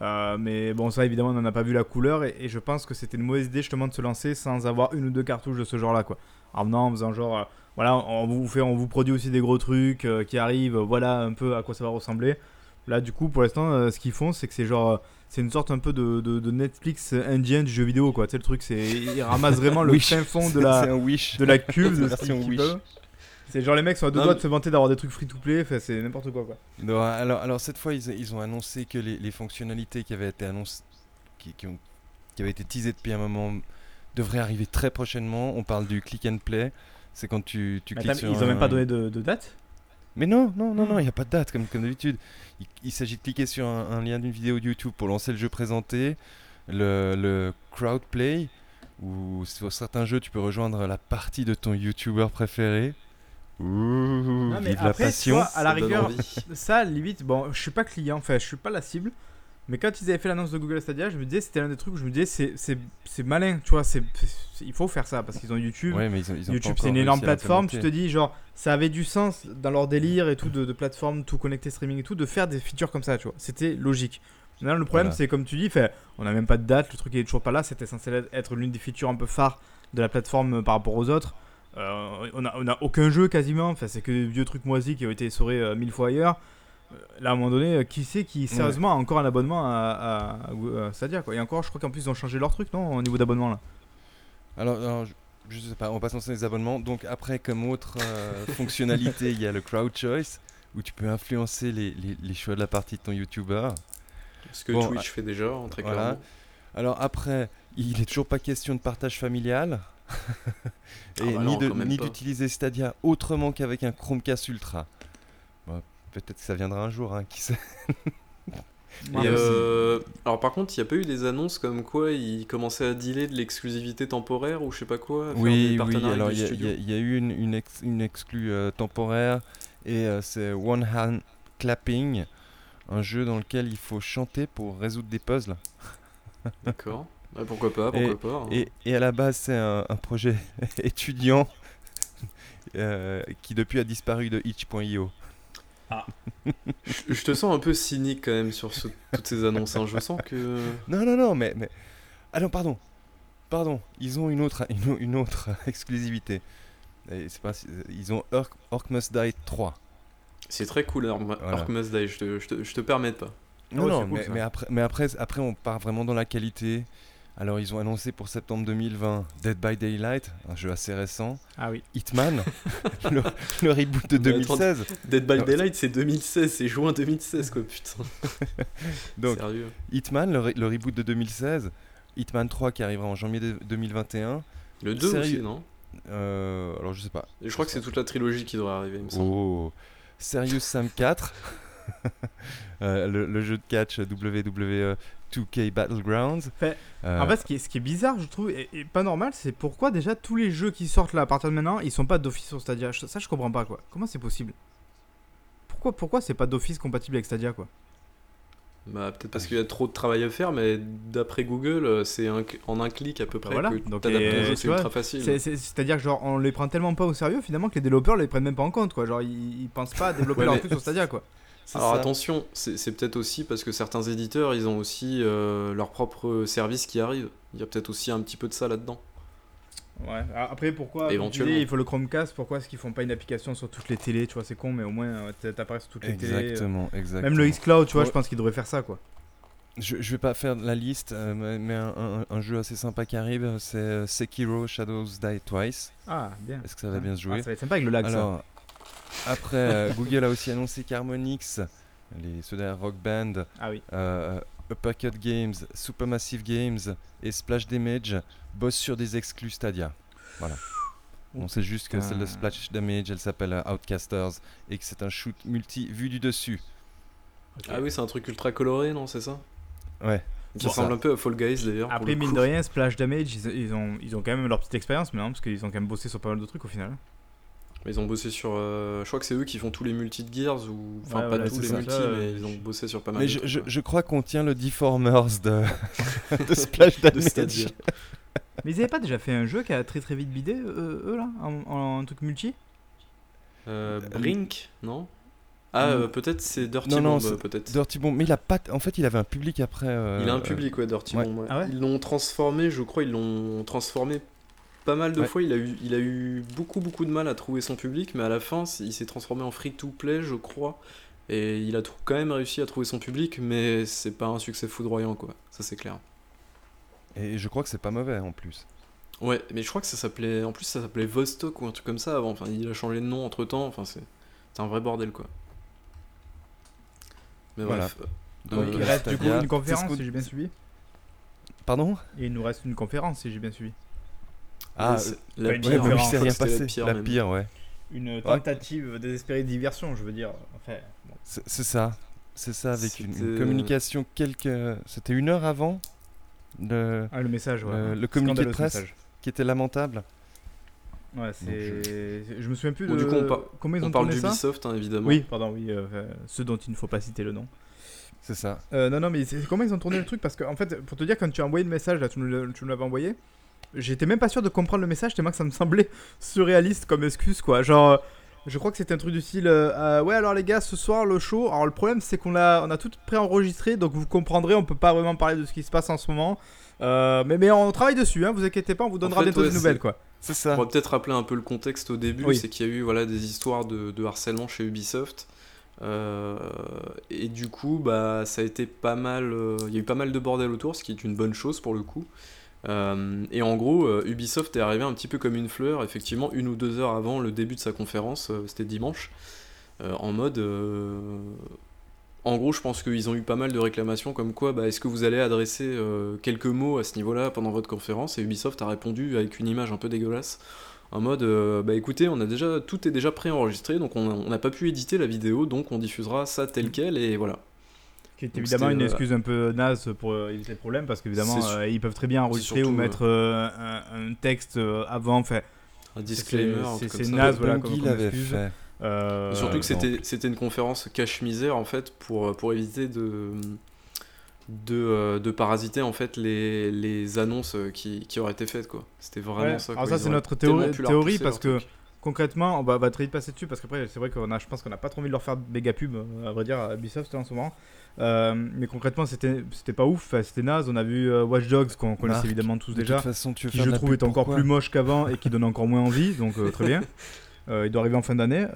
[SPEAKER 1] Euh, mais bon, ça évidemment, on n'en a pas vu la couleur et, et je pense que c'était une mauvaise idée justement de se lancer sans avoir une ou deux cartouches de ce genre là, quoi. En venant, en faisant genre, euh, voilà, on vous, fait, on vous produit aussi des gros trucs euh, qui arrivent, voilà un peu à quoi ça va ressembler. Là, du coup, pour l'instant, euh, ce qu'ils font, c'est que c'est genre. euh, c'est une sorte un peu de, de- de Netflix indien du jeu vidéo, quoi. Tu sais, le truc, c'est. Ils ramassent vraiment le [LAUGHS] fin fond de la,
[SPEAKER 3] C'est un wish.
[SPEAKER 1] de la cuve de ce. C'est genre les mecs sont à deux
[SPEAKER 2] Non,
[SPEAKER 1] doigts de se vanter d'avoir des trucs free to play, c'est n'importe quoi, quoi.
[SPEAKER 3] Non, alors, alors cette fois, ils, ils ont annoncé que les, les fonctionnalités qui avaient été annoncées, qui, qui ont- qui avaient été teasées depuis un moment, devraient arriver très prochainement. On parle du click and play. C'est quand tu, tu cliques sur
[SPEAKER 1] ils ont même
[SPEAKER 3] un-
[SPEAKER 1] pas donné de, de date?
[SPEAKER 3] Mais non, non, non, non, il n'y a pas de date comme, comme d'habitude. Il, il s'agit de cliquer sur un, un lien d'une vidéo de YouTube pour lancer le jeu présenté, le, le crowd play, où sur certains jeux tu peux rejoindre la partie de ton YouTuber préféré. Ouh,
[SPEAKER 1] Non, mais
[SPEAKER 3] vive la
[SPEAKER 1] après, tu
[SPEAKER 3] passion.
[SPEAKER 1] vois, à la rigueur, ça, limite, bon, je suis pas client, enfin, je suis pas la cible. Mais quand ils avaient fait l'annonce de Google Stadia, je me disais, c'était l'un des trucs où je me disais, c'est- malin, tu vois, c'est il faut faire ça parce qu'ils ont YouTube.
[SPEAKER 3] Ouais, mais ils ont, ils ont
[SPEAKER 1] YouTube, c'est une énorme plateforme. Tu te dis, genre, ça avait du sens dans leur délire et tout, de, de plateforme, tout connecté streaming et tout, de faire des features comme ça, tu vois. C'était logique. Maintenant, le problème,
[SPEAKER 3] Voilà.
[SPEAKER 1] c'est comme tu dis, fait, on n'a même pas de date, le truc il est toujours pas là. C'était censé être l'une des features un peu phares de la plateforme euh, par rapport aux autres. Euh, on, a, on a aucun jeu quasiment, enfin, c'est que des vieux trucs moisis qui ont été essorés euh, mille fois ailleurs. Là, à un moment donné, euh, qui sait qui sérieusement a encore un abonnement à, à, à Stadia quoi. Et encore, je crois qu'en plus ils ont changé leur truc, non, au niveau d'abonnement là?
[SPEAKER 3] Alors, alors, je, je sais pas, on va pas se lancer dans les abonnements. Donc après, comme autre euh, [LAUGHS] fonctionnalité, il y a le crowd choice où tu peux influencer les, les- les choix de la partie de ton YouTuber.
[SPEAKER 2] Ce que
[SPEAKER 3] Bon,
[SPEAKER 2] Twitch fait déjà, hein, très
[SPEAKER 3] Voilà.
[SPEAKER 2] clairement.
[SPEAKER 3] Alors après, il est toujours pas question de partage familial. [LAUGHS] et
[SPEAKER 2] Ah bah
[SPEAKER 3] ni
[SPEAKER 2] non,
[SPEAKER 3] d'utiliser Stadia autrement qu'avec un Chromecast Ultra. Peut-être que ça viendra un jour, hein, qui sait. [LAUGHS]
[SPEAKER 2] Et, euh, alors par contre, il n'y a pas eu des annonces comme quoi ils commençaient à dealer de l'exclusivité temporaire ou je sais pas quoi
[SPEAKER 3] Oui, oui,
[SPEAKER 2] partenariats
[SPEAKER 3] alors il y,
[SPEAKER 2] des
[SPEAKER 3] a- y eu une, une, ex- une exclue euh, temporaire et euh, c'est One Hand Clapping, un jeu dans lequel il faut chanter pour résoudre des puzzles. [LAUGHS]
[SPEAKER 2] D'accord. Ouais, pourquoi pas, pourquoi pas. hein.
[SPEAKER 3] Et, et à la base, c'est un, un projet [LAUGHS] étudiant euh, qui depuis a disparu de itch.io.
[SPEAKER 2] Je, je te sens un peu cynique quand même sur ce- toutes ces annonces. hein. Je sens que.
[SPEAKER 3] Non, non, non, mais. mais... Ah non, pardon. Pardon, ils ont une autre, [LAUGHS] une, au- une autre exclusivité. Et pas, ils ont Orc, Orc Must Die 3.
[SPEAKER 2] C'est très cool, Orc
[SPEAKER 3] Voilà.
[SPEAKER 2] Orc Must Die, je te, je te, je te permets pas.
[SPEAKER 3] Non,
[SPEAKER 1] ouais,
[SPEAKER 3] non,
[SPEAKER 1] cool,
[SPEAKER 3] mais, mais après, mais après, après, on part vraiment dans la qualité. Alors, ils ont annoncé pour septembre 2020 Dead by Daylight, un jeu assez récent.
[SPEAKER 1] Ah oui.
[SPEAKER 3] Hitman, [LAUGHS] le, le reboot de
[SPEAKER 2] Mais attends,
[SPEAKER 3] 2016.
[SPEAKER 2] Dead by
[SPEAKER 3] Non,
[SPEAKER 2] Daylight, c'est 2016, c'est juin 2016, quoi, putain. [LAUGHS]
[SPEAKER 3] Donc,
[SPEAKER 2] Sérieux.
[SPEAKER 3] Hitman, le, re- le reboot de 2016. Hitman 3 qui arrivera en janvier de- 2021.
[SPEAKER 2] Le 2
[SPEAKER 3] Sérieux
[SPEAKER 2] aussi, non?
[SPEAKER 3] Euh, alors, je sais pas.
[SPEAKER 2] Et je crois que c'est toute la trilogie qui devrait arriver, il me semble.
[SPEAKER 3] Oh, Serious Sam 4, [LAUGHS] Euh, le, le jeu de catch WWE 2K Battlegrounds.
[SPEAKER 1] Fait-
[SPEAKER 3] Euh,
[SPEAKER 1] En fait, ce qui, est, ce qui est bizarre, je trouve, et, et pas normal, c'est pourquoi déjà tous les jeux qui sortent là à partir de maintenant, ils sont pas d'office sur Stadia. Ça, je comprends pas quoi. Comment c'est possible? Pourquoi, pourquoi c'est pas d'office compatible avec Stadia quoi?
[SPEAKER 2] Bah, peut-être parce qu'il y a trop de travail à faire, mais d'après Google, euh, c'est en un clic à peu près
[SPEAKER 1] voilà.
[SPEAKER 2] que
[SPEAKER 1] Donc,
[SPEAKER 2] t'adaptes
[SPEAKER 1] et,
[SPEAKER 2] ton jeu, c'est ultra facile.
[SPEAKER 1] C'est- c'est- C'est-à-dire que genre on les prend tellement pas au sérieux finalement que les développeurs les prennent même pas en compte quoi. Genre ils, ils pensent pas à développer
[SPEAKER 2] Ouais,
[SPEAKER 1] leur
[SPEAKER 2] mais-
[SPEAKER 1] truc sur Stadia quoi.
[SPEAKER 2] Alors
[SPEAKER 3] ça.
[SPEAKER 2] attention, c'est peut-être aussi parce que certains éditeurs, ils ont aussi euh, leur propre service qui arrive. Il y a peut-être aussi un petit peu de ça là-dedans.
[SPEAKER 1] Ouais. Alors, Après pourquoi
[SPEAKER 2] Éventuellement.
[SPEAKER 1] dis, il faut le Chromecast. Pourquoi est-ce qu'ils font pas une application sur toutes les télés? Tu vois c'est con mais au moins euh, t'a- t'apparais sur toutes les télés. euh.
[SPEAKER 3] Exactement, exactement.
[SPEAKER 1] Même le xCloud tu vois
[SPEAKER 3] Ouais.
[SPEAKER 1] je pense qu'ils devraient faire ça quoi.
[SPEAKER 3] Je, je vais pas faire la liste, euh, mais, un, un- un jeu assez sympa qui arrive, c'est Sekiro Shadows Die Twice.
[SPEAKER 1] Ah bien.
[SPEAKER 3] Est-ce que ça va bien se
[SPEAKER 1] Ah,
[SPEAKER 3] jouer
[SPEAKER 1] ça va être sympa avec le lag ça.
[SPEAKER 3] Après, euh, Google a aussi annoncé qu'Harmonix, les, ceux derrière Rock Band,
[SPEAKER 1] Ah oui.
[SPEAKER 3] euh, Uppercut Games, Supermassive Games et Splash Damage bossent sur des exclus Stadia. Voilà. On sait juste que celle de
[SPEAKER 1] Putain.
[SPEAKER 3] Splash Damage, elle s'appelle euh, Outcasters et que c'est un shoot multi vu du dessus.
[SPEAKER 2] Ah oui, c'est un truc ultra coloré, non C'est ça?
[SPEAKER 3] Ouais.
[SPEAKER 2] Qui ressemble un peu à Fall Guys d'ailleurs.
[SPEAKER 1] Après mine de rien Splash Damage ils, ils ont ils ont quand même leur petite expérience maintenant parce qu'ils ont quand même bossé sur pas mal de trucs au final.
[SPEAKER 2] Mais Ils ont bossé sur. euh, je crois que c'est eux qui font tous les multis de Gears ou. Enfin,
[SPEAKER 1] Ouais,
[SPEAKER 2] pas
[SPEAKER 1] voilà,
[SPEAKER 2] tous les
[SPEAKER 1] ça. euh,
[SPEAKER 2] mais ils ont bossé sur pas mal
[SPEAKER 3] Mais
[SPEAKER 2] de
[SPEAKER 3] je,
[SPEAKER 2] trucs,
[SPEAKER 3] je, crois qu'on tient le Deformers de, [LAUGHS] de Splash
[SPEAKER 2] de
[SPEAKER 3] Damage.
[SPEAKER 2] Stadia.
[SPEAKER 1] Mais ils avaient pas déjà fait un jeu qui a très très vite bidé euh, eux là en, en truc multi?
[SPEAKER 2] Euh, Brink, non? Ah, euh, peut-être c'est Dirty
[SPEAKER 3] Non,
[SPEAKER 2] Bomb, peut-être.
[SPEAKER 3] Dirty Bomb, mais il a pas. t- En fait, il avait un public après. euh,
[SPEAKER 2] Il a un
[SPEAKER 3] euh,
[SPEAKER 2] public, ouais, Dirty
[SPEAKER 3] ouais.
[SPEAKER 2] Bomb. ouais.
[SPEAKER 1] Ah ouais?
[SPEAKER 2] Ils l'ont transformé, je crois, ils l'ont transformé pas mal de
[SPEAKER 3] Ouais.
[SPEAKER 2] fois. Il a, eu, il a eu beaucoup, beaucoup de mal à trouver son public, mais à la fin, il s'est transformé en free-to-play, je crois. Et il a quand même réussi à trouver son public, mais c'est pas un succès foudroyant, quoi. Ça, c'est clair.
[SPEAKER 3] Et je crois que c'est pas mauvais en plus.
[SPEAKER 2] Ouais, mais je crois que ça s'appelait. En plus, ça s'appelait Vostok ou un truc comme ça avant. Enfin, il a changé de nom entre temps. Enfin, c'est c'est un vrai bordel, quoi. Mais
[SPEAKER 3] Voilà.
[SPEAKER 2] bref.
[SPEAKER 3] Donc,
[SPEAKER 1] Donc il
[SPEAKER 3] euh,
[SPEAKER 1] reste du coup une conférence si j'ai bien suivi.
[SPEAKER 3] Pardon?
[SPEAKER 1] Et il nous reste une conférence si j'ai bien suivi.
[SPEAKER 3] Ah,
[SPEAKER 2] c'est- la
[SPEAKER 1] une
[SPEAKER 2] pire,
[SPEAKER 3] ouais, rien passé.
[SPEAKER 2] La pire,
[SPEAKER 3] la ouais.
[SPEAKER 1] Une tentative désespérée de diversion, je veux dire. Enfin, bon.
[SPEAKER 3] C'est ça. C'est ça, avec une, une
[SPEAKER 2] C'était-
[SPEAKER 3] communication quelques. C'était une heure avant le...
[SPEAKER 1] Ah, le message, ouais.
[SPEAKER 3] Le- le communiqué de presse.
[SPEAKER 1] message.
[SPEAKER 3] qui était lamentable.
[SPEAKER 1] Ouais, c'est. Je... me souviens plus
[SPEAKER 2] Bon,
[SPEAKER 1] de.
[SPEAKER 2] du coup, on par-
[SPEAKER 1] Comment ils ont
[SPEAKER 2] On parle d'Ubisoft, hein, évidemment.
[SPEAKER 1] Oui, pardon, oui. euh, euh, ceux dont il ne faut pas citer le nom.
[SPEAKER 3] C'est ça.
[SPEAKER 1] Euh, non, non, mais comment ils ont tourné le truc? Parce que, en fait, pour te dire, quand tu as envoyé le message, là, tu nous l'as- tu nous l'avais envoyé, j'étais même pas sûr de comprendre le message, tellement que ça me semblait [LAUGHS] surréaliste comme excuse, quoi. Genre, euh, je crois que c'était un truc du style euh, euh, Ouais, alors les gars, ce soir, le show. Alors, le problème, c'est qu'on a, on a tout préenregistré, donc vous comprendrez, on peut pas vraiment parler de ce qui se passe en ce moment. Euh, mais, mais on travaille dessus, hein, vous inquiétez pas, on vous donnera
[SPEAKER 2] fait,
[SPEAKER 1] bientôt
[SPEAKER 2] ouais,
[SPEAKER 1] des nouvelles, quoi.
[SPEAKER 3] C'est
[SPEAKER 2] On
[SPEAKER 3] ça.
[SPEAKER 2] va peut-être rappeler un peu le contexte au début,
[SPEAKER 1] Oui.
[SPEAKER 2] c'est qu'il y a eu voilà, des histoires de, de harcèlement chez Ubisoft. Euh, et du coup, bah, ça a été pas mal. euh, Il y a eu pas mal de bordel autour, ce qui est une bonne chose pour le coup. Euh, et en gros, euh, Ubisoft est arrivé un petit peu comme une fleur, effectivement, une ou deux heures avant le début de sa conférence, euh, c'était dimanche, en mode. En gros, je pense qu'ils ont eu pas mal de réclamations comme quoi, bah, est-ce que vous allez adresser quelques mots à ce niveau-là pendant votre conférence? Et Ubisoft a répondu avec une image un peu dégueulasse, en mode, bah écoutez, on a déjà, tout est déjà préenregistré, donc on on n'a pas pu éditer la vidéo, donc on diffusera ça tel quel, et voilà.
[SPEAKER 1] Qui est évidemment une
[SPEAKER 2] euh,
[SPEAKER 1] excuse un peu naze pour euh, éviter le problème parce qu'évidemment euh, ils peuvent très bien enregistrer ou mettre euh, un, un texte avant. Enfin,
[SPEAKER 2] Un disclaimer,
[SPEAKER 1] c'est- naze, voilà, comme- comme excuse.
[SPEAKER 3] fait.
[SPEAKER 1] euh,
[SPEAKER 2] Surtout que c'était c'était une conférence cache-misère en fait pour, pour éviter de, de, de parasiter en fait les, les annonces qui, qui auraient été faites quoi. C'était vraiment
[SPEAKER 1] Ouais.
[SPEAKER 2] ça.
[SPEAKER 1] Alors ça, c'est notre théorie, parce que
[SPEAKER 2] truc.
[SPEAKER 1] Concrètement, on va, va très vite passer dessus parce qu'après, c'est vrai qu'on a, je pense qu'on n'a pas trop envie de leur faire méga pub, à vrai dire, à Ubisoft en ce moment. Euh, mais concrètement, c'était c'était pas ouf, c'était naze. On a vu euh, Watch Dogs qu'on connaissait
[SPEAKER 3] Marc,
[SPEAKER 1] évidemment tous déjà,
[SPEAKER 3] façon, tu
[SPEAKER 1] qui je trouve est encore plus moche qu'avant et qui donne encore moins envie, donc euh, très bien. [LAUGHS] Il doit arriver en fin d'année.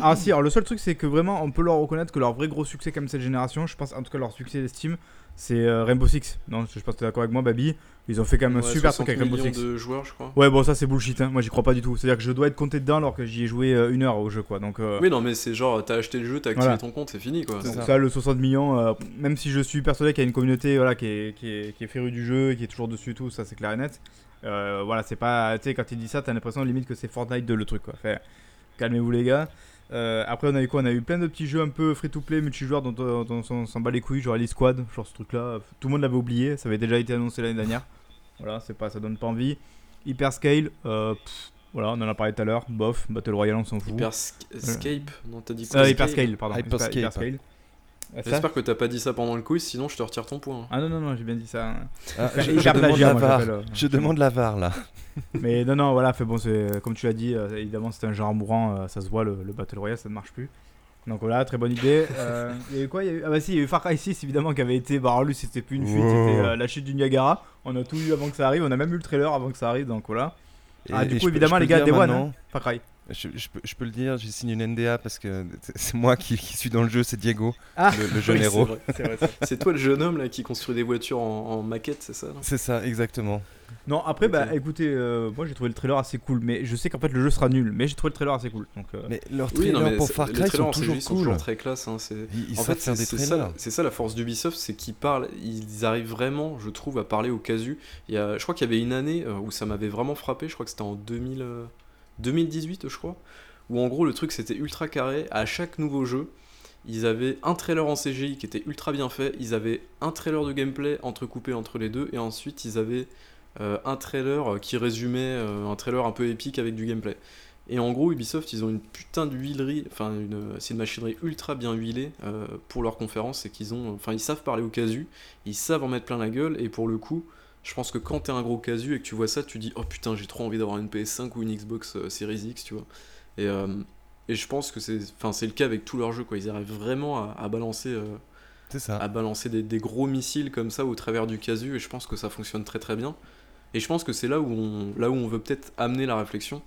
[SPEAKER 1] Ah si, alors le seul truc c'est que vraiment on peut leur reconnaître que leur vrai gros succès comme cette génération, je pense en tout cas leur succès d'estime, c'est euh, Rainbow Six. Non, je pense que tu es d'accord avec moi, Babi. Ils ont fait quand même un super
[SPEAKER 2] 60
[SPEAKER 1] truc avec Rainbow
[SPEAKER 2] millions
[SPEAKER 1] Six.
[SPEAKER 2] de joueurs je crois.
[SPEAKER 1] Ouais, bon, ça c'est bullshit, hein. moi j'y crois pas du tout. C'est-à-dire que je dois être compté dedans alors que j'y ai joué euh, une heure au jeu, quoi. Donc, euh,
[SPEAKER 2] Oui non mais c'est genre t'as acheté le jeu, t'as activé
[SPEAKER 1] Voilà.
[SPEAKER 2] ton compte, c'est fini quoi.
[SPEAKER 3] C'est
[SPEAKER 1] donc
[SPEAKER 3] ça.
[SPEAKER 1] ça. le 60 millions, euh, même si je suis persuadé qu'il y a une communauté voilà, qui, est, qui, est, qui est férue du jeu et qui est toujours dessus, et tout, ça c'est clair et net. Euh, voilà, c'est pas. Tu sais, quand il dit ça, t'as l'impression limite que c'est Fortnite de le truc, quoi. Fait, calmez-vous les gars. Euh, après, on a eu quoi? On a eu plein de petits jeux un peu free-to-play, multijoueurs dont, dont, dont on s'en bat les couilles, genre Elite Squad, genre ce truc-là. Tout le monde l'avait oublié, ça avait déjà été annoncé l'année dernière. Voilà, c'est pas, ça donne pas envie. Hyperscale, euh, pff, voilà, on en a parlé tout à l'heure. Bof, Battle Royale, on s'en fout.
[SPEAKER 2] Hyperscape Non t'as dit quoi?
[SPEAKER 1] Euh, Hyperscale, pardon.
[SPEAKER 3] Hyperscape.
[SPEAKER 1] Hyperscale. Euh,
[SPEAKER 2] J'espère que t'as pas dit ça pendant le quiz sinon je te retire ton point. hein.
[SPEAKER 1] Ah non, non, non, j'ai bien dit ça.
[SPEAKER 3] Ah,
[SPEAKER 1] Enfin,
[SPEAKER 3] je, je demande la VAR.
[SPEAKER 1] euh.
[SPEAKER 3] Je demande la VAR là. [LAUGHS]
[SPEAKER 1] Mais non, non, voilà, fait bon, c'est comme tu l'as dit, euh, évidemment, c'est un genre mourant, euh, ça se voit, le, le Battle Royale, ça ne marche plus. Donc voilà, très bonne idée. [LAUGHS] Euh, Il y a eu quoi? Il y a eu... Ah bah si, il y a eu Far Cry 6, évidemment, qui avait été. Bah alors lui, c'était plus une fuite,
[SPEAKER 3] Wow.
[SPEAKER 1] c'était euh, la chute du Niagara. On a tout eu avant que ça arrive, on a même eu le trailer avant que ça arrive, donc voilà. Ah, du coup,
[SPEAKER 3] je
[SPEAKER 1] évidemment, les gars, Day One,
[SPEAKER 3] maintenant,
[SPEAKER 1] Far Cry.
[SPEAKER 3] Je, je peux, je peux le dire, j'ai signé une NDA parce que c'est moi qui, qui suis dans le jeu, c'est Diego,
[SPEAKER 1] Ah,
[SPEAKER 3] le, le jeune
[SPEAKER 2] Oui,
[SPEAKER 3] héros.
[SPEAKER 1] c'est vrai ça.
[SPEAKER 2] C'est toi le jeune homme là qui construit des voitures en, en maquette, c'est ça
[SPEAKER 3] C'est ça, exactement.
[SPEAKER 1] Non, après, bah écoutez, euh, moi j'ai trouvé le trailer assez cool, mais je sais qu'en fait le jeu sera nul, mais j'ai trouvé le trailer assez cool. Donc, euh,
[SPEAKER 3] Mais leurs
[SPEAKER 2] Oui,
[SPEAKER 3] trailers
[SPEAKER 2] non, mais
[SPEAKER 3] pour
[SPEAKER 2] c'est-
[SPEAKER 3] Far
[SPEAKER 2] les
[SPEAKER 3] Cry
[SPEAKER 2] trailers
[SPEAKER 3] sont toujours
[SPEAKER 2] sont
[SPEAKER 3] cool.
[SPEAKER 2] toujours très classe. hein, c'est-
[SPEAKER 3] Ils, ils
[SPEAKER 2] en fait, c'est ça, ça la force d'Ubisoft, c'est qu'ils parlent, ils arrivent vraiment, je trouve, à parler au casu. Il y a, je crois qu'il y avait une année euh, où ça m'avait vraiment frappé, je crois que c'était en 2000, euh, 2018, je crois, où en gros le truc c'était ultra carré. À chaque nouveau jeu, ils avaient un trailer en CGI qui était ultra bien fait, ils avaient un trailer de gameplay entrecoupé entre les deux, et ensuite ils avaient euh, un trailer qui résumait euh, un trailer un peu épique avec du gameplay. Et en gros, Ubisoft, ils ont une putain d'huilerie, enfin, c'est une machinerie ultra bien huilée euh, pour leur conférence, c'est qu'ils ont, enfin, ils savent parler au casu, ils savent en mettre plein la gueule, et pour le coup, je pense que quand t'es un gros casu et que tu vois ça, tu dis, oh putain, j'ai trop envie d'avoir une PS5 ou une Xbox euh, Series X, tu vois. Et, euh, et je pense que c'est, le cas avec tous leurs jeux, quoi. Ils arrivent vraiment à, à balancer, euh,
[SPEAKER 3] ça.
[SPEAKER 2] à balancer des, des gros missiles comme ça au travers du casu, et je pense que ça fonctionne très très bien. Et je pense que c'est là où on, là où on veut peut-être amener la réflexion,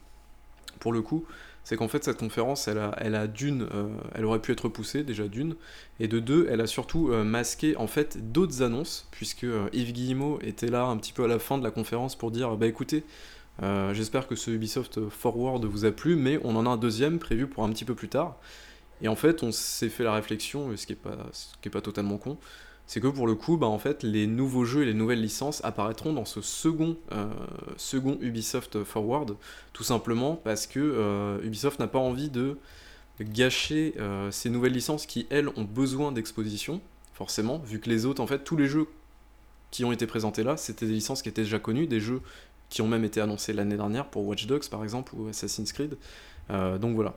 [SPEAKER 2] pour le coup, c'est qu'en fait cette conférence, elle a, elle a d'une, euh, elle aurait pu être poussée déjà d'une, et de deux, elle a surtout euh, masqué en fait d'autres annonces, puisque euh, Yves Guillemot était là un petit peu à la fin de la conférence pour dire, bah écoutez, j'espère que ce Ubisoft Forward vous a plu, mais on en a un deuxième prévu pour un petit peu plus tard. Et en fait, on s'est fait la réflexion, ce qui est pas, ce qui est pas totalement con, c'est que pour le coup, bah, en fait, les nouveaux jeux et les nouvelles licences apparaîtront dans ce second, euh, Ubisoft Forward, tout simplement parce que euh, Ubisoft n'a pas envie de gâcher euh, ces nouvelles licences qui, elles, ont besoin d'exposition, forcément, vu que les autres, en fait, tous les jeux qui ont été présentés là, c'était des licences qui étaient déjà connues, des jeux qui ont même été annoncés l'année dernière pour Watch Dogs, par exemple, ou Assassin's Creed. Donc voilà.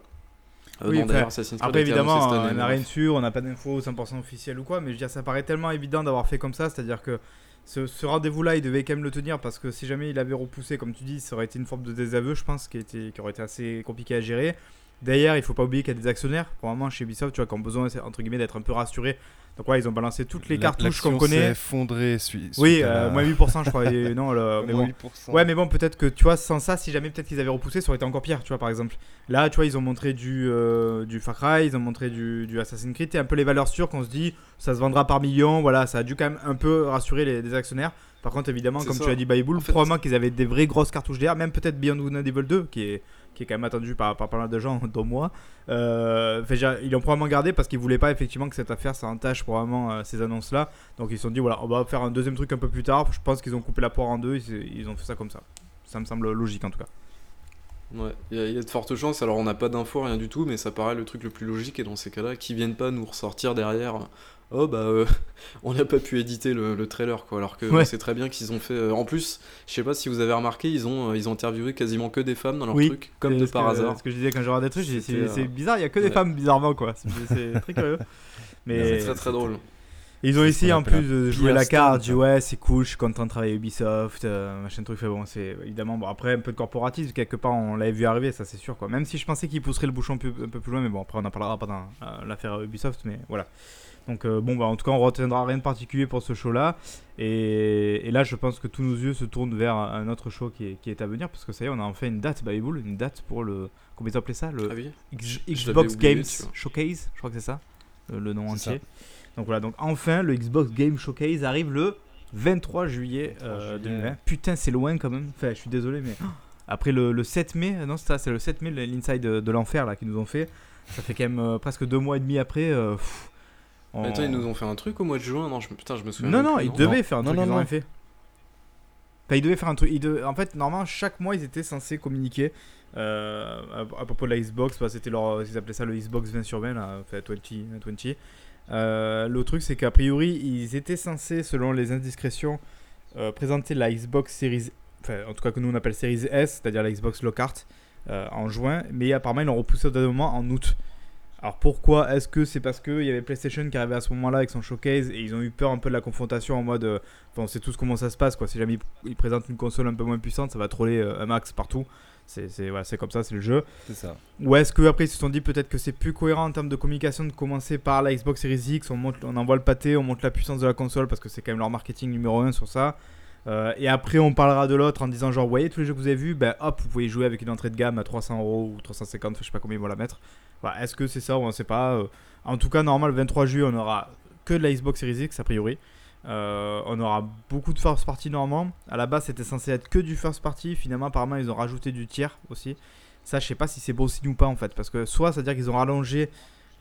[SPEAKER 2] Euh,
[SPEAKER 1] Oui,
[SPEAKER 2] non,
[SPEAKER 1] enfin,
[SPEAKER 2] d'ailleurs, Assassin's Creed
[SPEAKER 1] Après, évidemment, on n'a rien dessus, on n'a pas d'infos 100% officielles ou quoi, mais je veux dire, ça paraît tellement évident d'avoir fait comme ça, c'est-à-dire que ce, ce rendez-vous-là, il devait quand même le tenir parce que si jamais il avait repoussé, comme tu dis, ça aurait été une forme de désaveu, je pense, qui, été- qui aurait été assez compliqué à gérer. Derrière, il faut pas oublier qu'il y a des actionnaires, probablement chez Ubisoft, tu vois, qui ont besoin, entre guillemets, d'être un peu rassurés. Donc, ouais, ils ont balancé toutes les cartouches qu'on
[SPEAKER 3] s'est
[SPEAKER 1] connaît.
[SPEAKER 3] effondrée sui- suite
[SPEAKER 1] Oui, euh, moins 8%, je crois. [LAUGHS] non, le- mais bon.
[SPEAKER 3] 8%.
[SPEAKER 1] Ouais, mais bon, peut-être que tu vois, sans ça, si jamais peut-être qu'ils avaient repoussé, ça aurait été encore pire, tu vois, par exemple. Là, tu vois, ils ont montré du, euh, du Far Cry, ils ont montré du, du Assassin's Creed, et un peu les valeurs sûres qu'on se dit, ça se vendra par millions, voilà, ça a dû quand même un peu rassurer les, les actionnaires. Par contre, évidemment, comme
[SPEAKER 2] ça.
[SPEAKER 1] tu as dit, Bible,
[SPEAKER 2] En fait-
[SPEAKER 1] probablement qu'ils avaient des vraies grosses cartouches d'air, même peut-être Beyond Good and Evil 2, qui est, qui est quand même attendu par, par pas mal de gens, [LAUGHS] dont moi. Euh, ils l'ont probablement gardé parce qu'ils voulaient pas effectivement que cette affaire ça entache probablement euh, ces annonces là. Donc ils se sont dit voilà, on va faire un deuxième truc un peu plus tard. Je pense qu'ils ont coupé la poire en deux, ils, ils ont fait ça comme ça. Ça me semble logique en tout cas.
[SPEAKER 2] Ouais, il y, y a de fortes chances. Alors, on n'a pas d'infos, rien du tout, mais ça paraît le truc le plus logique. Et dans ces cas-là, qu'ils viennent pas nous ressortir derrière. Oh bah, euh, [LAUGHS] on n'a pas pu éditer le, le trailer, quoi. Alors que
[SPEAKER 1] Ouais.
[SPEAKER 2] sait très bien qu'ils ont fait. euh, en plus, je sais pas si vous avez remarqué, ils ont, euh, ils ont interviewé quasiment que des femmes dans leur
[SPEAKER 1] Oui,
[SPEAKER 2] truc, comme
[SPEAKER 1] C'est
[SPEAKER 2] de
[SPEAKER 1] ce
[SPEAKER 2] par
[SPEAKER 1] que-
[SPEAKER 2] hasard.
[SPEAKER 1] Ce que je disais quand je regardais des trucs, j'ai dit,
[SPEAKER 2] C'était,
[SPEAKER 1] c'est c'est bizarre, il y a que des
[SPEAKER 2] ouais.
[SPEAKER 1] femmes bizarrement quoi. C'est- C'est très curieux. [LAUGHS] Mais
[SPEAKER 2] C'est très très drôle.
[SPEAKER 1] ils ont
[SPEAKER 3] c'est
[SPEAKER 1] essayé en plus de jouer la carte, du ouais, c'est cool, je suis content de travailler Ubisoft, euh, machin truc. Fait bon, c'est évidemment, bon, après un peu de corporatisme, quelque part on l'avait vu arriver, ça c'est sûr quoi. Même si je pensais qu'ils pousseraient le bouchon un peu, plus loin, mais bon, après on en parlera pas dans euh, l'affaire Ubisoft, mais voilà. Donc euh, bon, bah en tout cas, on retiendra rien de particulier pour ce show-là. Et, et là, je pense que tous nos yeux se tournent vers un autre show qui est, qui est à venir, parce que ça y est, on a enfin une date, Bible, une date pour le. Comment ils appelaient ça le
[SPEAKER 2] Ah oui
[SPEAKER 1] X-
[SPEAKER 2] Je
[SPEAKER 1] Xbox
[SPEAKER 2] oublié,
[SPEAKER 1] Games. Showcase, je crois que c'est ça, euh, le nom entier. Donc voilà, donc enfin le Xbox Game Showcase arrive le 23 juillet,
[SPEAKER 3] 23
[SPEAKER 1] euh,
[SPEAKER 3] juillet.
[SPEAKER 1] 2020. Putain, c'est loin quand même. Enfin, je suis désolé, mais [GASPS] après le, le 7 mai, euh, non, c'est ça, c'est le 7 mai, l'inside de, de l'enfer là qu'ils nous ont fait. Ça fait quand même euh, presque deux mois et demi après. euh, pff,
[SPEAKER 2] Mais Attends, ils nous ont fait un truc au mois de juin Non, je... putain, je me souviens.
[SPEAKER 1] non, non,
[SPEAKER 2] plus,
[SPEAKER 1] ils devaient faire un
[SPEAKER 3] Non,
[SPEAKER 1] truc,
[SPEAKER 3] non,
[SPEAKER 1] ils ont
[SPEAKER 3] non.
[SPEAKER 1] rien fait. Enfin, ils devaient faire un truc. ils devaient- En fait, normalement, chaque mois, ils étaient censés communiquer euh, à, à propos de la Xbox. Bah, C'était leur, ils appelaient ça le Xbox 20 sur 20, là, enfin, 20, 20. Euh, le truc, c'est qu'a priori, ils étaient censés, selon les indiscrétions, euh, présenter la Xbox Series, enfin, en tout cas que nous on appelle Series S, c'est-à-dire la Xbox Lockhart, euh, en juin. Mais apparemment, ils l'ont repoussé au dernier moment en août. Alors pourquoi Est-ce que c'est parce qu'il y avait PlayStation qui arrivait à ce moment-là avec son showcase et ils ont eu peur un peu de la confrontation en mode. euh, on sait tous comment ça se passe quoi. Si jamais ils, ils présentent une console un peu moins puissante, ça va troller euh, un max partout. C'est voilà, comme ça, c'est le jeu.
[SPEAKER 3] C'est ça.
[SPEAKER 1] Ou est-ce qu'après ils se sont dit peut-être que c'est plus cohérent en termes de communication de commencer par la Xbox Series X, on, monte, on envoie le pâté, on monte la puissance de la console parce que c'est quand même leur marketing numéro 1 sur ça. Euh, et après on parlera de l'autre en disant genre, vous voyez tous les jeux que vous avez vus, ben hop, vous pouvez jouer avec une entrée de gamme à 300 euros ou 350, je sais pas combien ils vont la mettre. Voilà, est-ce que c'est ça ou on sait pas. euh. En tout cas, normal, le 23 juillet, on aura que de la Xbox Series X a priori. Euh, on aura beaucoup de first party normalement. À la base, c'était censé être que du first party. Finalement, apparemment, ils ont rajouté du tiers aussi. Ça, je sais pas si c'est bon signe ou pas en fait. Parce que soit, c'est-à-dire qu'ils ont rallongé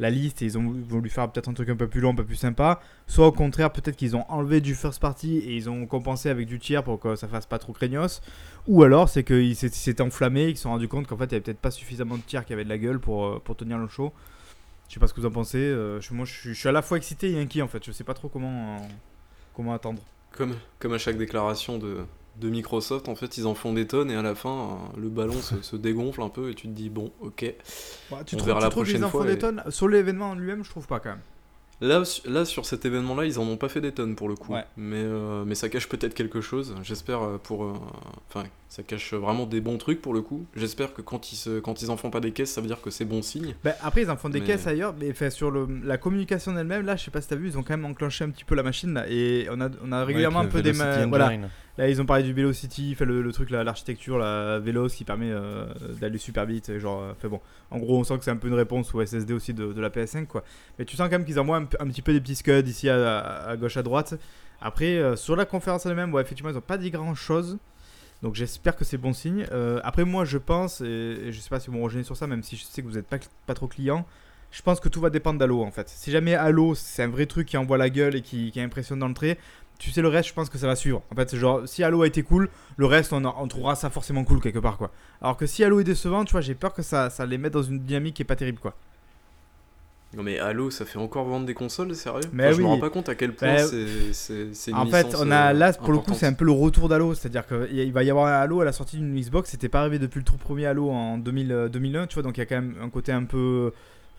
[SPEAKER 1] la liste et ils ont voulu faire peut-être un truc un peu plus long, un peu plus sympa. Soit au contraire, peut-être qu'ils ont enlevé du first party et ils ont compensé avec du tiers pour que ça fasse pas trop craignos. Ou alors, c'est qu'ils s'étaient enflammés qu'ils se sont rendus compte qu'en fait, il y avait peut-être pas suffisamment de tiers qui avaient de la gueule pour, euh, pour tenir le show. Je sais pas ce que vous en pensez. euh, moi, je suis, suis à la fois excité et inquiet en fait. Je sais pas trop comment, euh, comment attendre.
[SPEAKER 2] Comme, comme à chaque déclaration de, de Microsoft, en fait, ils en font des tonnes et à la fin, euh, le ballon se, se dégonfle un peu et tu te dis, bon, ok.
[SPEAKER 1] tu
[SPEAKER 2] On
[SPEAKER 1] trouves,
[SPEAKER 2] verra
[SPEAKER 1] tu
[SPEAKER 2] la
[SPEAKER 1] trouves qu'ils en font des
[SPEAKER 2] et-
[SPEAKER 1] tonnes Sur l'événement en lui-même, je trouve pas quand même.
[SPEAKER 2] Là, là, sur cet événement-là, ils en ont pas fait des tonnes pour le coup.
[SPEAKER 1] Ouais.
[SPEAKER 2] Mais, euh, mais ça cache peut-être quelque chose. J'espère euh, pour. euh, Enfin, ça cache vraiment des bons trucs pour le coup. J'espère que quand ils, se, quand ils en font pas des caisses, ça veut dire que c'est bon signe.
[SPEAKER 1] Ben, après, ils en font des
[SPEAKER 2] Mais-
[SPEAKER 1] caisses ailleurs, mais fait, sur le, la communication elle-même, là, je sais pas si t'as vu, ils ont quand même enclenché un petit peu la machine là, et on a, on a régulièrement
[SPEAKER 3] Ouais,
[SPEAKER 1] un peu des. Voilà. Là, ils ont parlé du Velocity, fait le, le truc, l'architecture, la Velos qui permet euh, d'aller super vite, genre, euh, bon. En gros, on sent que c'est un peu une réponse au SSD aussi de, la PS5, quoi. Mais tu sens quand même qu'ils envoient un, petit peu des petits scuds ici à, gauche, à droite. Après, euh, sur la conférence elle-même, ouais, effectivement, ils ont pas dit grand chose. Donc j'espère que c'est bon signe. Euh, après moi je pense, et, et je sais pas si vous me rejoignez sur ça, même si je sais que vous n'êtes pas, trop client, je pense que tout va dépendre d'Halo en fait. Si jamais Halo c'est un vrai truc qui envoie la gueule et qui, qui impressionne dans le trait, tu sais le reste je pense que ça va suivre. En fait c'est genre si Halo a été cool, le reste on, on trouvera ça forcément cool quelque part quoi. Alors que si Halo est décevant, tu vois j'ai peur que ça, ça les mette dans une dynamique qui est pas terrible quoi.
[SPEAKER 2] Non mais Halo, ça fait encore vendre des consoles, sérieux?
[SPEAKER 1] Mais
[SPEAKER 2] Enfin, Je me rends pas compte à quel point c'est-
[SPEAKER 1] En fait, on a
[SPEAKER 2] euh,
[SPEAKER 1] là pour le coup, c'est un peu le retour d'Halo, c'est-à-dire qu'il va y avoir un Halo à la sortie d'une Xbox, c'était pas arrivé depuis le tout premier Halo en 2000, euh, 2001, tu vois, donc il y a quand même un côté un peu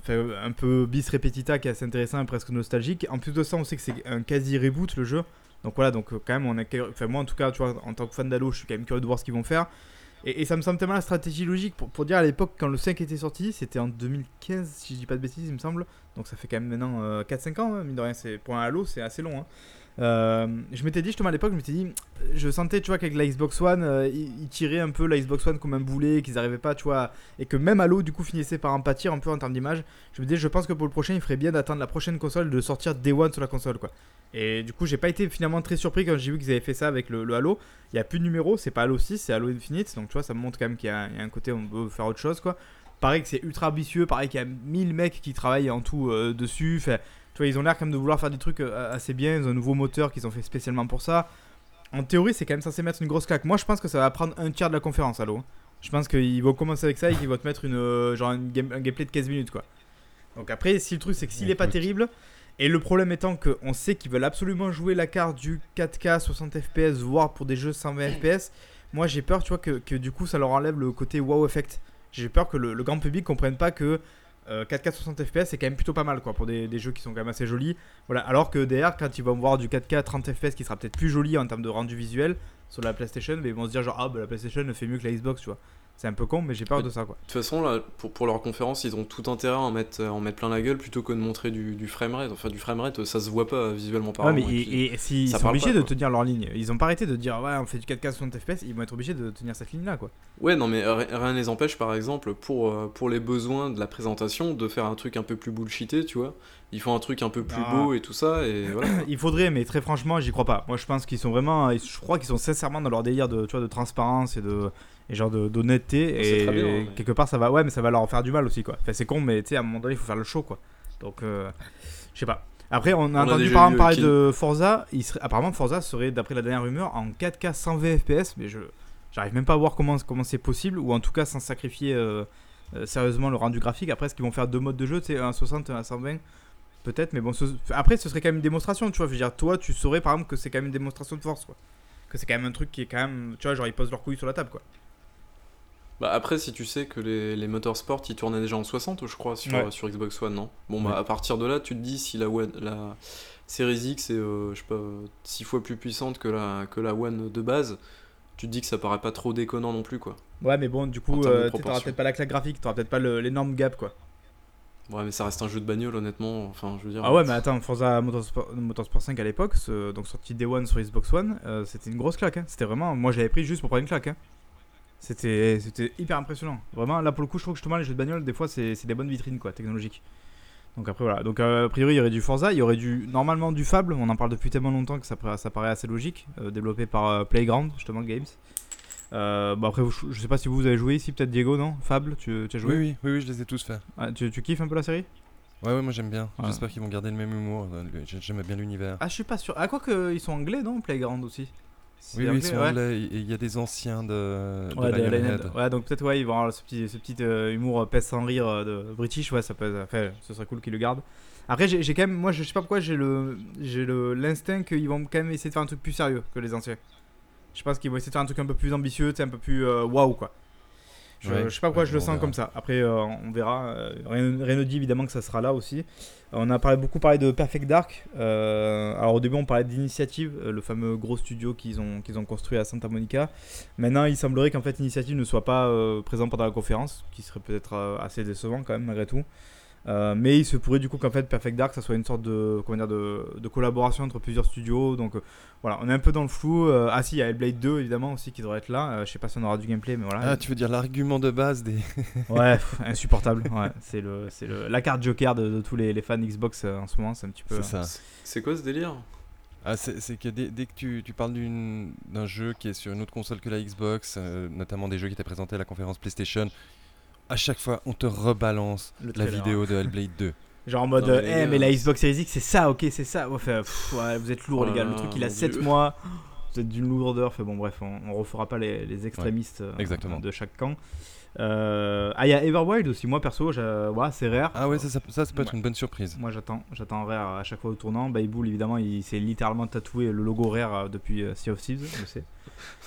[SPEAKER 1] enfin, un peu bis repetita qui est assez intéressant et presque nostalgique. En plus de ça, on sait que c'est un quasi reboot le jeu. Donc voilà, donc euh, quand même on a enfin moi en tout cas, tu vois, en tant que fan d'Halo, je suis quand même curieux de voir ce qu'ils vont faire. Et, ça me semble tellement la stratégie logique pour, pour dire à l'époque, quand le 5 était sorti, c'était en 2015, si je dis pas de bêtises, il me semble. Donc ça fait quand même maintenant euh, 4-5 ans, hein, mine de rien. Pour un Halo, c'est assez long. hein. Euh, je m'étais dit justement à l'époque, je m'étais dit, je sentais, tu vois, qu'avec la Xbox One, euh, ils, tiraient un peu la Xbox One comme un boulet, qu'ils arrivaient pas, tu vois, et que même Halo, du coup, finissait par en pâtir un peu en termes d'image. Je me disais, je pense que pour le prochain, il ferait bien d'attendre la prochaine console, de sortir Day One sur la console, quoi. Et du coup, j'ai pas été finalement très surpris quand j'ai vu qu'ils avaient fait ça avec le, Halo. Il y a plus de numéro, c'est pas Halo 6, c'est Halo Infinite, donc tu vois, ça me montre quand même qu'il y, a un côté, on peut faire autre chose, quoi. Pareil que c'est ultra ambitieux, pareil qu'il y a 1000 mecs qui travaillent en tout euh, dessus. Enfin, tu vois, ils ont l'air quand même de vouloir faire des trucs euh, assez bien. Ils ont un nouveau moteur qu'ils ont fait spécialement pour ça. En théorie, c'est quand même censé mettre une grosse claque. Moi, je pense que ça va prendre un tiers de la conférence, Halo. hein. Je pense qu'ils vont commencer avec ça et qu'ils vont te mettre une, euh, genre une game- un gameplay de 15 minutes, quoi. Donc après, si le truc, c'est que s'il est pas terrible, et le problème étant qu'on sait qu'ils veulent absolument jouer la carte du 4K 60 FPS, voire pour des jeux 120 FPS, moi j'ai peur, tu vois, que, que du coup ça leur enlève le côté wow effect. J'ai peur que le, le grand public comprenne pas que euh, 4K 60 FPS c'est quand même plutôt pas mal quoi pour des, des jeux qui sont quand même assez jolis. Voilà, alors que derrière, quand ils vont voir du 4K 30 FPS qui sera peut-être plus joli en termes de rendu visuel sur la PlayStation, mais ils vont se dire genre ah bah la PlayStation fait mieux que la Xbox, tu vois. C'est un peu con, mais j'ai peur de ça quoi.
[SPEAKER 2] De toute façon, là, pour, pour leur conférence, ils ont tout intérêt à en mettre, à en mettre plein la gueule plutôt que de montrer du, du framerate. Enfin, du framerate, ça se voit pas visuellement
[SPEAKER 1] Ouais,
[SPEAKER 2] parlant.
[SPEAKER 1] mais
[SPEAKER 2] et puis-
[SPEAKER 1] et, et s'ils
[SPEAKER 2] ça
[SPEAKER 1] sont obligés
[SPEAKER 2] pas,
[SPEAKER 1] de tenir leur ligne, ils ont pas arrêté de dire ouais on fait du 4K 60 FPS, ils vont être obligés de tenir cette ligne là quoi.
[SPEAKER 2] Ouais, non, mais ri- rien ne les empêche, par exemple, pour, euh, pour les besoins de la présentation, de faire un truc un peu plus bullshité, tu vois. Ils font un truc un peu plus
[SPEAKER 1] Ah.
[SPEAKER 2] beau et tout ça, et [CLEARS THROAT] voilà.
[SPEAKER 1] Il faudrait, mais très franchement, j'y crois pas. Moi, je pense qu'ils sont vraiment, je crois qu'ils sont sincèrement dans leur délire de, tu vois, de transparence et de, et genre d'honnêteté.
[SPEAKER 2] C'est
[SPEAKER 1] Et
[SPEAKER 2] bien,
[SPEAKER 1] quelque part, ça va, ouais, mais ça va leur faire du mal aussi, quoi. Enfin, c'est con, mais tu sais, à un moment donné, il faut faire le show, quoi. Donc, euh, je sais pas. Après, on a entendu par exemple parler de Forza. Il serait, apparemment, Forza serait, d'après la dernière rumeur, en 4K 120 FPS, mais je, j'arrive même pas à voir comment, comment c'est possible, ou en tout cas sans sacrifier euh, euh, sérieusement le rendu graphique. Après, est-ce qu'ils vont faire deux modes de jeu, tu sais, un 60 et un 120 Peut-être, mais bon, ce- après, ce serait quand même une démonstration, tu vois. Je veux dire, toi, tu saurais par exemple que c'est quand même une démonstration de force, quoi. Que c'est quand même un truc qui est quand même, tu vois, genre ils posent leurs couilles sur la table, quoi.
[SPEAKER 2] Bah après, si tu sais que les, les motorsports, ils tournaient déjà en 60, je crois, sur,
[SPEAKER 1] Ouais.
[SPEAKER 2] sur Xbox One, non? Bon, bah
[SPEAKER 1] Ouais.
[SPEAKER 2] à partir de là, tu te dis si la, One, la Series X est, euh, je sais pas, 6 fois plus puissante que la, que la One de base, tu te dis que ça paraît pas trop déconnant non plus, quoi.
[SPEAKER 1] Ouais, mais bon, du coup, euh, t'auras peut-être pas la claque graphique, t'auras peut-être pas l'énorme gap, quoi.
[SPEAKER 2] Ouais, mais ça reste un jeu de bagnole, honnêtement. Enfin, je veux dire.
[SPEAKER 1] Ah ouais, mais attends, Forza Motorsport, Motorsport 5 à l'époque, donc sorti Day One sur Xbox One, euh, c'était une grosse claque. hein. C'était vraiment, moi j'avais pris juste pour prendre une claque. hein. C'était, hyper impressionnant. Vraiment, là pour le coup, je trouve que justement les jeux de bagnole, des fois, c'est, des bonnes vitrines quoi, technologiques. Donc après voilà. Donc euh, a priori, il y aurait du Forza, il y aurait du normalement du Fable. On en parle depuis tellement longtemps que ça, paraît- ça paraît assez logique, euh, développé par euh, Playground justement Games. Bon après, je, je sais pas si vous avez joué ici, peut-être Diego, non? Fable, tu, tu as joué?
[SPEAKER 3] Oui, oui, oui, oui, je les ai tous faits.
[SPEAKER 1] Ah, tu, tu kiffes un peu la série?
[SPEAKER 3] Ouais, ouais, moi j'aime bien. J'espère qu'ils vont garder le même humour. J'aime bien l'univers.
[SPEAKER 1] Ah, je suis pas sûr. Ah, quoi que ils sont anglais, non Playground aussi?
[SPEAKER 3] Oui,
[SPEAKER 1] ouais.
[SPEAKER 3] il y a des anciens de, de
[SPEAKER 1] Ouais, de
[SPEAKER 3] Lionhead.
[SPEAKER 1] Lionhead. Ouais, donc peut-être ouais, ils vont avoir ce petit, ce petit euh, humour euh, pèse sans rire euh, de British, ouais, ça peut, enfin, ce serait cool qu'ils le gardent. Après, j'ai quand même, moi, je sais pas pourquoi, j'ai le, j'ai le l'instinct qu'ils vont quand même essayer de faire un truc plus sérieux que les anciens. Je pense qu'ils vont essayer de faire un truc un peu plus ambitieux, un peu plus waouh quoi. Je,
[SPEAKER 3] Ouais,
[SPEAKER 1] je sais pas pourquoi
[SPEAKER 3] ouais,
[SPEAKER 1] je le sens
[SPEAKER 3] verra.
[SPEAKER 1] comme ça. Après, euh, on verra. Rien, rien ne dit évidemment que ça sera là aussi. On a parlé, beaucoup parlé de Perfect Dark. Euh, alors au début, on parlait d'Initiative, euh, le fameux gros studio qu'ils ont, construit à Santa Monica. Maintenant, il semblerait qu'en fait, Initiative ne soit pas euh, présent pendant la conférence, qui serait peut-être assez décevant quand même malgré tout. Euh, mais il se pourrait du coup qu'en fait Perfect Dark ça soit une sorte de comment dire de, de collaboration entre plusieurs studios donc euh, voilà on est un peu dans le flou Euh, ah si il y a Hellblade 2 évidemment aussi qui devrait être là Euh, je sais pas si on aura du gameplay mais voilà
[SPEAKER 3] Ah, tu veux dire l'argument de base des. [LAUGHS]
[SPEAKER 1] Ouais, pff, insupportable. Ouais, c'est le, c'est le, la carte Joker de, de tous les, les fans Xbox euh, en ce moment. C'est un petit peu.
[SPEAKER 3] C'est ça.
[SPEAKER 2] C'est- quoi ce délire?
[SPEAKER 3] Ah, c'est c'est que dès, dès que tu, tu parles d'une- d'un jeu qui est sur une autre console que la Xbox, euh, notamment des jeux qui étaient présentés à la conférence PlayStation, à chaque fois on te rebalance
[SPEAKER 1] Le
[SPEAKER 3] la vidéo de [LAUGHS] Hellblade 2.
[SPEAKER 1] Genre en mode,
[SPEAKER 2] Non, mais
[SPEAKER 1] eh,
[SPEAKER 2] gars,
[SPEAKER 1] mais la Xbox Series X, c'est ça, ok, c'est ça. Ouais, fait, pff, ouais, vous êtes lourds,
[SPEAKER 2] Oh
[SPEAKER 1] les gars. Le truc,
[SPEAKER 2] là,
[SPEAKER 1] il a
[SPEAKER 2] mon
[SPEAKER 1] 7
[SPEAKER 2] Dieu.
[SPEAKER 1] mois. Vous êtes d'une lourdeur. Fait bon, bref, on, on refera pas les, les extrémistes euh,
[SPEAKER 3] exactement.
[SPEAKER 1] de chaque camp. Euh, ah, il y a Everwild aussi. Moi, perso, ouais, c'est rare.
[SPEAKER 3] Ah ouais, ça, ça, ça, ça peut être une bonne surprise.
[SPEAKER 1] Moi j'attends, j'attends Rare à chaque fois au tournant. Baybull évidemment il s'est littéralement tatoué le logo Rare euh, depuis euh, Sea of Thieves, je sais. [LAUGHS]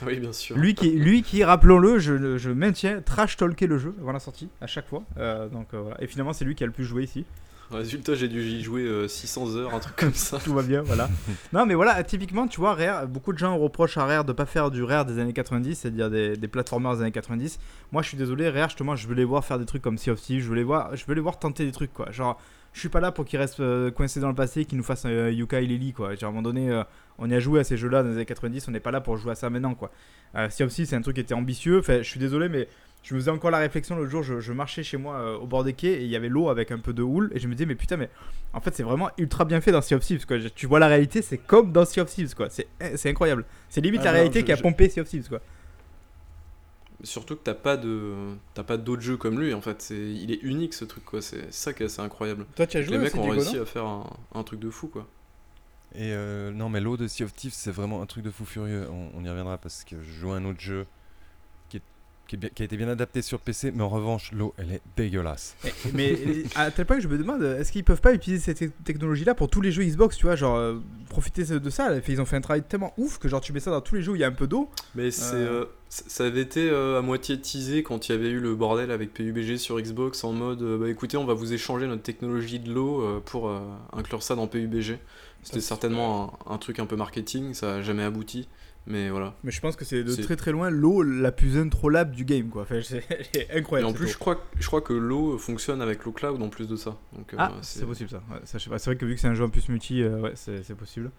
[SPEAKER 2] Oui, bien sûr.
[SPEAKER 1] Lui qui, lui qui rappelons-le, je, je maintiens, trash talker le jeu avant la sortie à chaque fois. Euh, donc euh, voilà. Et finalement c'est lui qui a le plus joué ici.
[SPEAKER 2] Résultat, j'ai dû y jouer euh, 600 heures, un truc comme ça. [LAUGHS]
[SPEAKER 1] tout va bien, voilà. non, mais voilà, typiquement, tu vois, Rare, beaucoup de gens reprochent à Rare de pas faire du Rare des années 90, c'est-à-dire des, des des années 90. Moi, je suis désolé, Rare, justement, je veux les voir faire des trucs comme Sea of Thieves, je veux les voir, je veux les voir tenter des trucs, quoi. Genre, je suis pas là pour qu'ils restent euh, coincés dans le passé, qu'ils nous fassent un Yuka et Lily, quoi. Genre, à un moment donné, euh, on y a joué à ces jeux-là dans les années 90, on n'est pas là pour jouer à ça maintenant, quoi. Euh, sea of Thieves, c'est un truc qui était ambitieux, enfin, je suis désolé, mais je me faisais encore la réflexion l'autre jour, je, je marchais chez moi euh, au bord des quais et il y avait l'eau avec un peu de houle et je me disais mais putain mais en fait c'est vraiment ultra bien fait dans Sea of Thieves quoi. Je- Tu vois la réalité c'est comme dans Sea of Thieves quoi. C'est c'est incroyable. C'est limite
[SPEAKER 2] Ah
[SPEAKER 1] la
[SPEAKER 2] non,
[SPEAKER 1] réalité
[SPEAKER 2] je-
[SPEAKER 1] qui a
[SPEAKER 2] je-
[SPEAKER 1] pompé Sea of Thieves quoi.
[SPEAKER 2] Surtout que t'as pas de t'as pas d'autres jeux comme lui en fait. C'est il est unique ce truc quoi. C'est ça qui est assez incroyable.
[SPEAKER 1] Toi tu as joué
[SPEAKER 2] les mecs ont réussi à faire un, un truc de fou quoi.
[SPEAKER 3] Et euh, non, mais l'eau de Sea of Thieves, c'est vraiment un truc de fou furieux. On, on y reviendra parce que je joue à un autre jeu qui, est- a été bien adapté sur PC, mais en revanche, l'eau, elle est dégueulasse.
[SPEAKER 1] Mais à tel point que je me demande est-ce qu'ils peuvent pas utiliser cette te- technologie-là pour tous les jeux Xbox, tu vois, genre euh, profiter de ça? Ils ont fait un travail tellement ouf que genre tu mets ça dans tous les jeux où il y a un peu d'eau.
[SPEAKER 2] Mais c'est
[SPEAKER 1] Euh.
[SPEAKER 2] euh, ça avait été euh, à moitié teasé quand il y avait eu le bordel avec PUBG sur Xbox en mode euh, bah écoutez on va vous échanger notre technologie de l'eau euh, pour euh, inclure ça dans PUBG. C'était certainement un, un truc un peu marketing, ça a jamais abouti. Mais voilà.
[SPEAKER 1] Mais je pense que c'est de très très loin l'eau la plus introllable du game quoi. Enfin, c'est [LAUGHS] c'est
[SPEAKER 2] Et
[SPEAKER 1] incroyable.
[SPEAKER 2] en plus je crois, que- je crois que l'eau fonctionne avec l'eau cloud en plus de ça. Donc, euh,
[SPEAKER 1] Ah,
[SPEAKER 2] c'est-
[SPEAKER 1] c'est possible ça. Ouais. C'est vrai que vu que c'est un jeu en plus multi, euh, ouais, c'est c'est possible.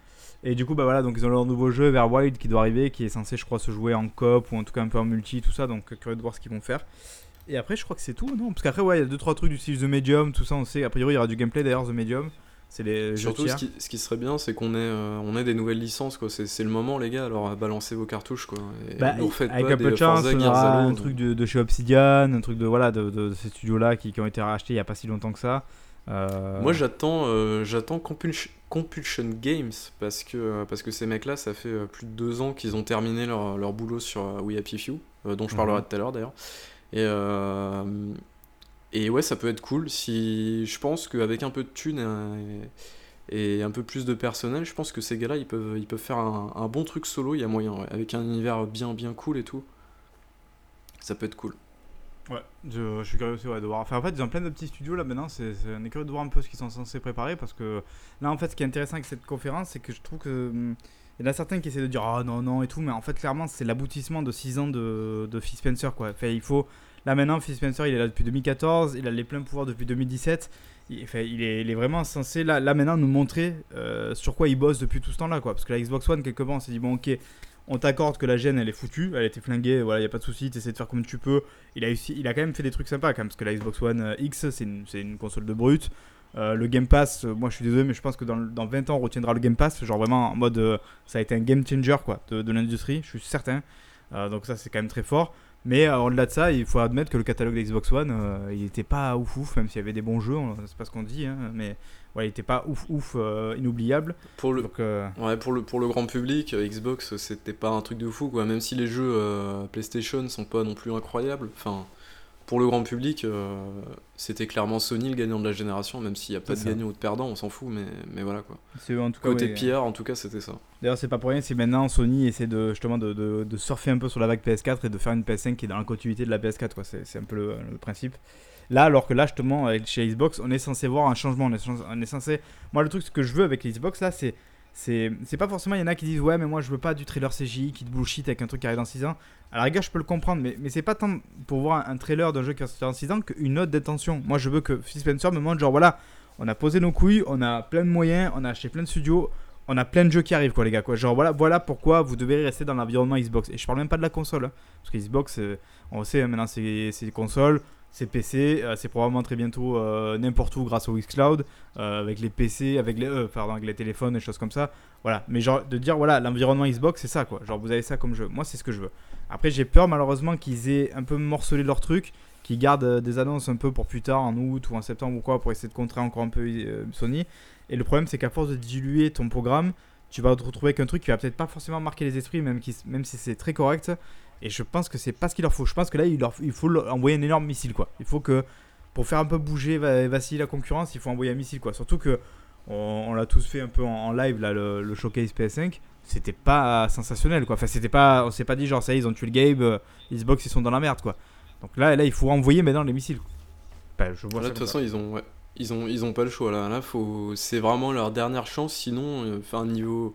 [SPEAKER 1] Et du coup, bah voilà, donc ils ont leur nouveau jeu vers Wild qui doit arriver, qui est censé, je crois, se jouer en coop ou en tout cas un peu en multi, tout ça. Donc euh, curieux de voir ce qu'ils vont faire. Et après, je crois que c'est tout, non? Parce qu'après, ouais, il y a deux trois trucs du style The Medium, tout ça, on sait. A priori, il y aura du gameplay d'ailleurs, The Medium. C'est les jeux
[SPEAKER 2] Surtout, ce qui, ce qui serait bien, c'est qu'on ait, euh, on ait des nouvelles licences, quoi. C'est le moment, les gars, alors balancez vos cartouches, quoi. Et
[SPEAKER 1] Bah,
[SPEAKER 2] nous
[SPEAKER 1] avec
[SPEAKER 2] pas
[SPEAKER 1] un peu de chance, on aura un truc de, de chez Obsidian, un truc de voilà de, de- de ces studios-là qui, qui ont été rachetés il y a pas si longtemps que ça. Euh,
[SPEAKER 2] Moi, j'attends, euh, j'attends Compulsion, Compulsion Games parce que, parce que ces mecs-là, ça fait plus de deux ans qu'ils ont terminé leur, leur boulot sur We Happy Few, dont je
[SPEAKER 3] Mhm.
[SPEAKER 2] parlerai tout à l'heure d'ailleurs. Et, et ouais, ça peut être cool si je pense qu'avec un peu de thunes et, un peu plus de personnel, je pense que ces gars-là, ils peuvent, ils peuvent faire un, bon truc solo. Il y a moyen, avec un univers bien, bien cool et tout. Ça peut être cool.
[SPEAKER 1] Ouais, je, suis curieux aussi de voir. En fait, ils ont plein de petits studios là maintenant. C'est, c'est- on est curieux de voir un peu ce qu'ils sont censés préparer parce que là, en fait, ce qui est intéressant avec cette conférence, c'est que je trouve que. hum, Il y en a certains qui essaient de dire ah non, non et tout, mais en fait, clairement, c'est l'aboutissement de 6 ans de, de Phil Spencer quoi. Enfin, il faut. Là maintenant, Phil Spencer, il est là depuis 2014, il a les pleins pouvoirs depuis 2017. Il, est, vraiment censé là, là maintenant nous montrer euh, sur quoi il bosse depuis tout ce temps-là. Parce que la Xbox One, quelque part, on s'est dit bon, ok, on t'accorde que la gêne elle est foutue, elle été flinguée, voilà, il y a pas de souci, t'essaies de faire comme tu peux. Il a, il a quand même fait des trucs sympas quand même, parce que la Xbox One euh, X, c'est une, console de brute. Euh, le Game Pass, moi je suis désolé, mais je pense que dans, le- dans 20 ans on retiendra le Game Pass, genre vraiment en mode ça a été un game changer quoi, de, de l'industrie, je suis certain. Donc ça c'est quand même très fort. Mais euh, au-delà de ça, il faut admettre que le catalogue de Xbox One, euh, il était pas ouf ouf, même s'il y avait des bons jeux, c'est pas ce qu'on dit, hein, mais ouais, il était pas ouf ouf euh, inoubliable.
[SPEAKER 2] Pour le,
[SPEAKER 1] Donc
[SPEAKER 2] Ouais, pour le, pour le grand public, Xbox, c'était pas un truc de fou, quoi. Même si les jeux PlayStation sont pas non plus incroyables. Enfin, pour le grand public, euh, c'était clairement Sony le gagnant de la génération, même s'il n'y a pas de
[SPEAKER 3] ça.
[SPEAKER 2] gagnant ou de perdant, on s'en fout, mais, mais voilà, quoi.
[SPEAKER 1] c'est en tout cas
[SPEAKER 2] Côté
[SPEAKER 1] ouais,
[SPEAKER 2] PR, en tout cas, c'était ça.
[SPEAKER 1] D'ailleurs, c'est pas pour rien si maintenant Sony essaie de justement de, de- de surfer un peu sur la vague PS4 et de faire une PS5 qui est dans la continuité de la PS4, quoi. C'est, c'est un peu le, le principe. Là, alors que là, justement, chez Xbox, on est censé voir un changement. On est, cens- on est censé. Moi, le truc ce que je veux avec les Xbox, là, c'est. C'est, pas forcément, il y en a qui disent ouais mais moi je veux pas du trailer CGI qui te bullshit avec un truc qui arrive dans 6 ans. À la rigueur je peux le comprendre mais, mais c'est pas tant pour voir un, trailer d'un jeu qui va sortir dans 6 ans qu'une note d'intention. Moi je veux que Phil Spencer me montre genre voilà on a posé nos couilles, on a plein de moyens, on a acheté plein de studios, on a plein de jeux qui arrivent quoi les gars quoi genre voilà voilà pourquoi vous devez rester dans l'environnement Xbox et je parle même pas de la console hein. parce que Xbox euh, on sait hein, maintenant c'est des consoles c'est PC euh, c'est probablement très bientôt euh, n'importe où grâce au Xcloud euh, avec les PC avec les euh, avec les téléphones et choses comme ça. Voilà. Mais genre de dire voilà l'environnement Xbox c'est ça quoi. Genre vous avez ça comme jeu. Moi c'est ce que je veux. Après j'ai peur malheureusement qu'ils aient un peu morcelé leur truc qu'ils gardent euh, des annonces un peu pour plus tard en août ou en septembre ou quoi pour essayer de contrer encore un peu Sony. Et le problème, c'est qu'à force de diluer ton programme, tu vas te retrouver avec un truc qui va peut-être pas forcément marquer les esprits, même, même si c'est très correct. Et je pense que c'est pas ce qu'il leur faut. Je pense que là, il, leur, il faut leur envoyer un énorme missile, quoi. Il faut que, pour faire un peu bouger, va- vaciller la concurrence, il faut envoyer un missile, quoi. Surtout que, on, on l'a tous fait un peu en, en live, là, le, le showcase PS5. C'était pas sensationnel, quoi. Enfin, c'était pas, on s'est pas dit, genre, ça y est, ils ont tué le game, euh, Xbox, ils sont dans la merde, quoi. Donc là, là il faut envoyer maintenant les missiles. Enfin, je vois
[SPEAKER 2] Là, de toute façon, ils ont, ouais, Ils ont, ils ont pas le choix là. Là, faut, c'est vraiment leur dernière chance. Sinon, euh, enfin niveau,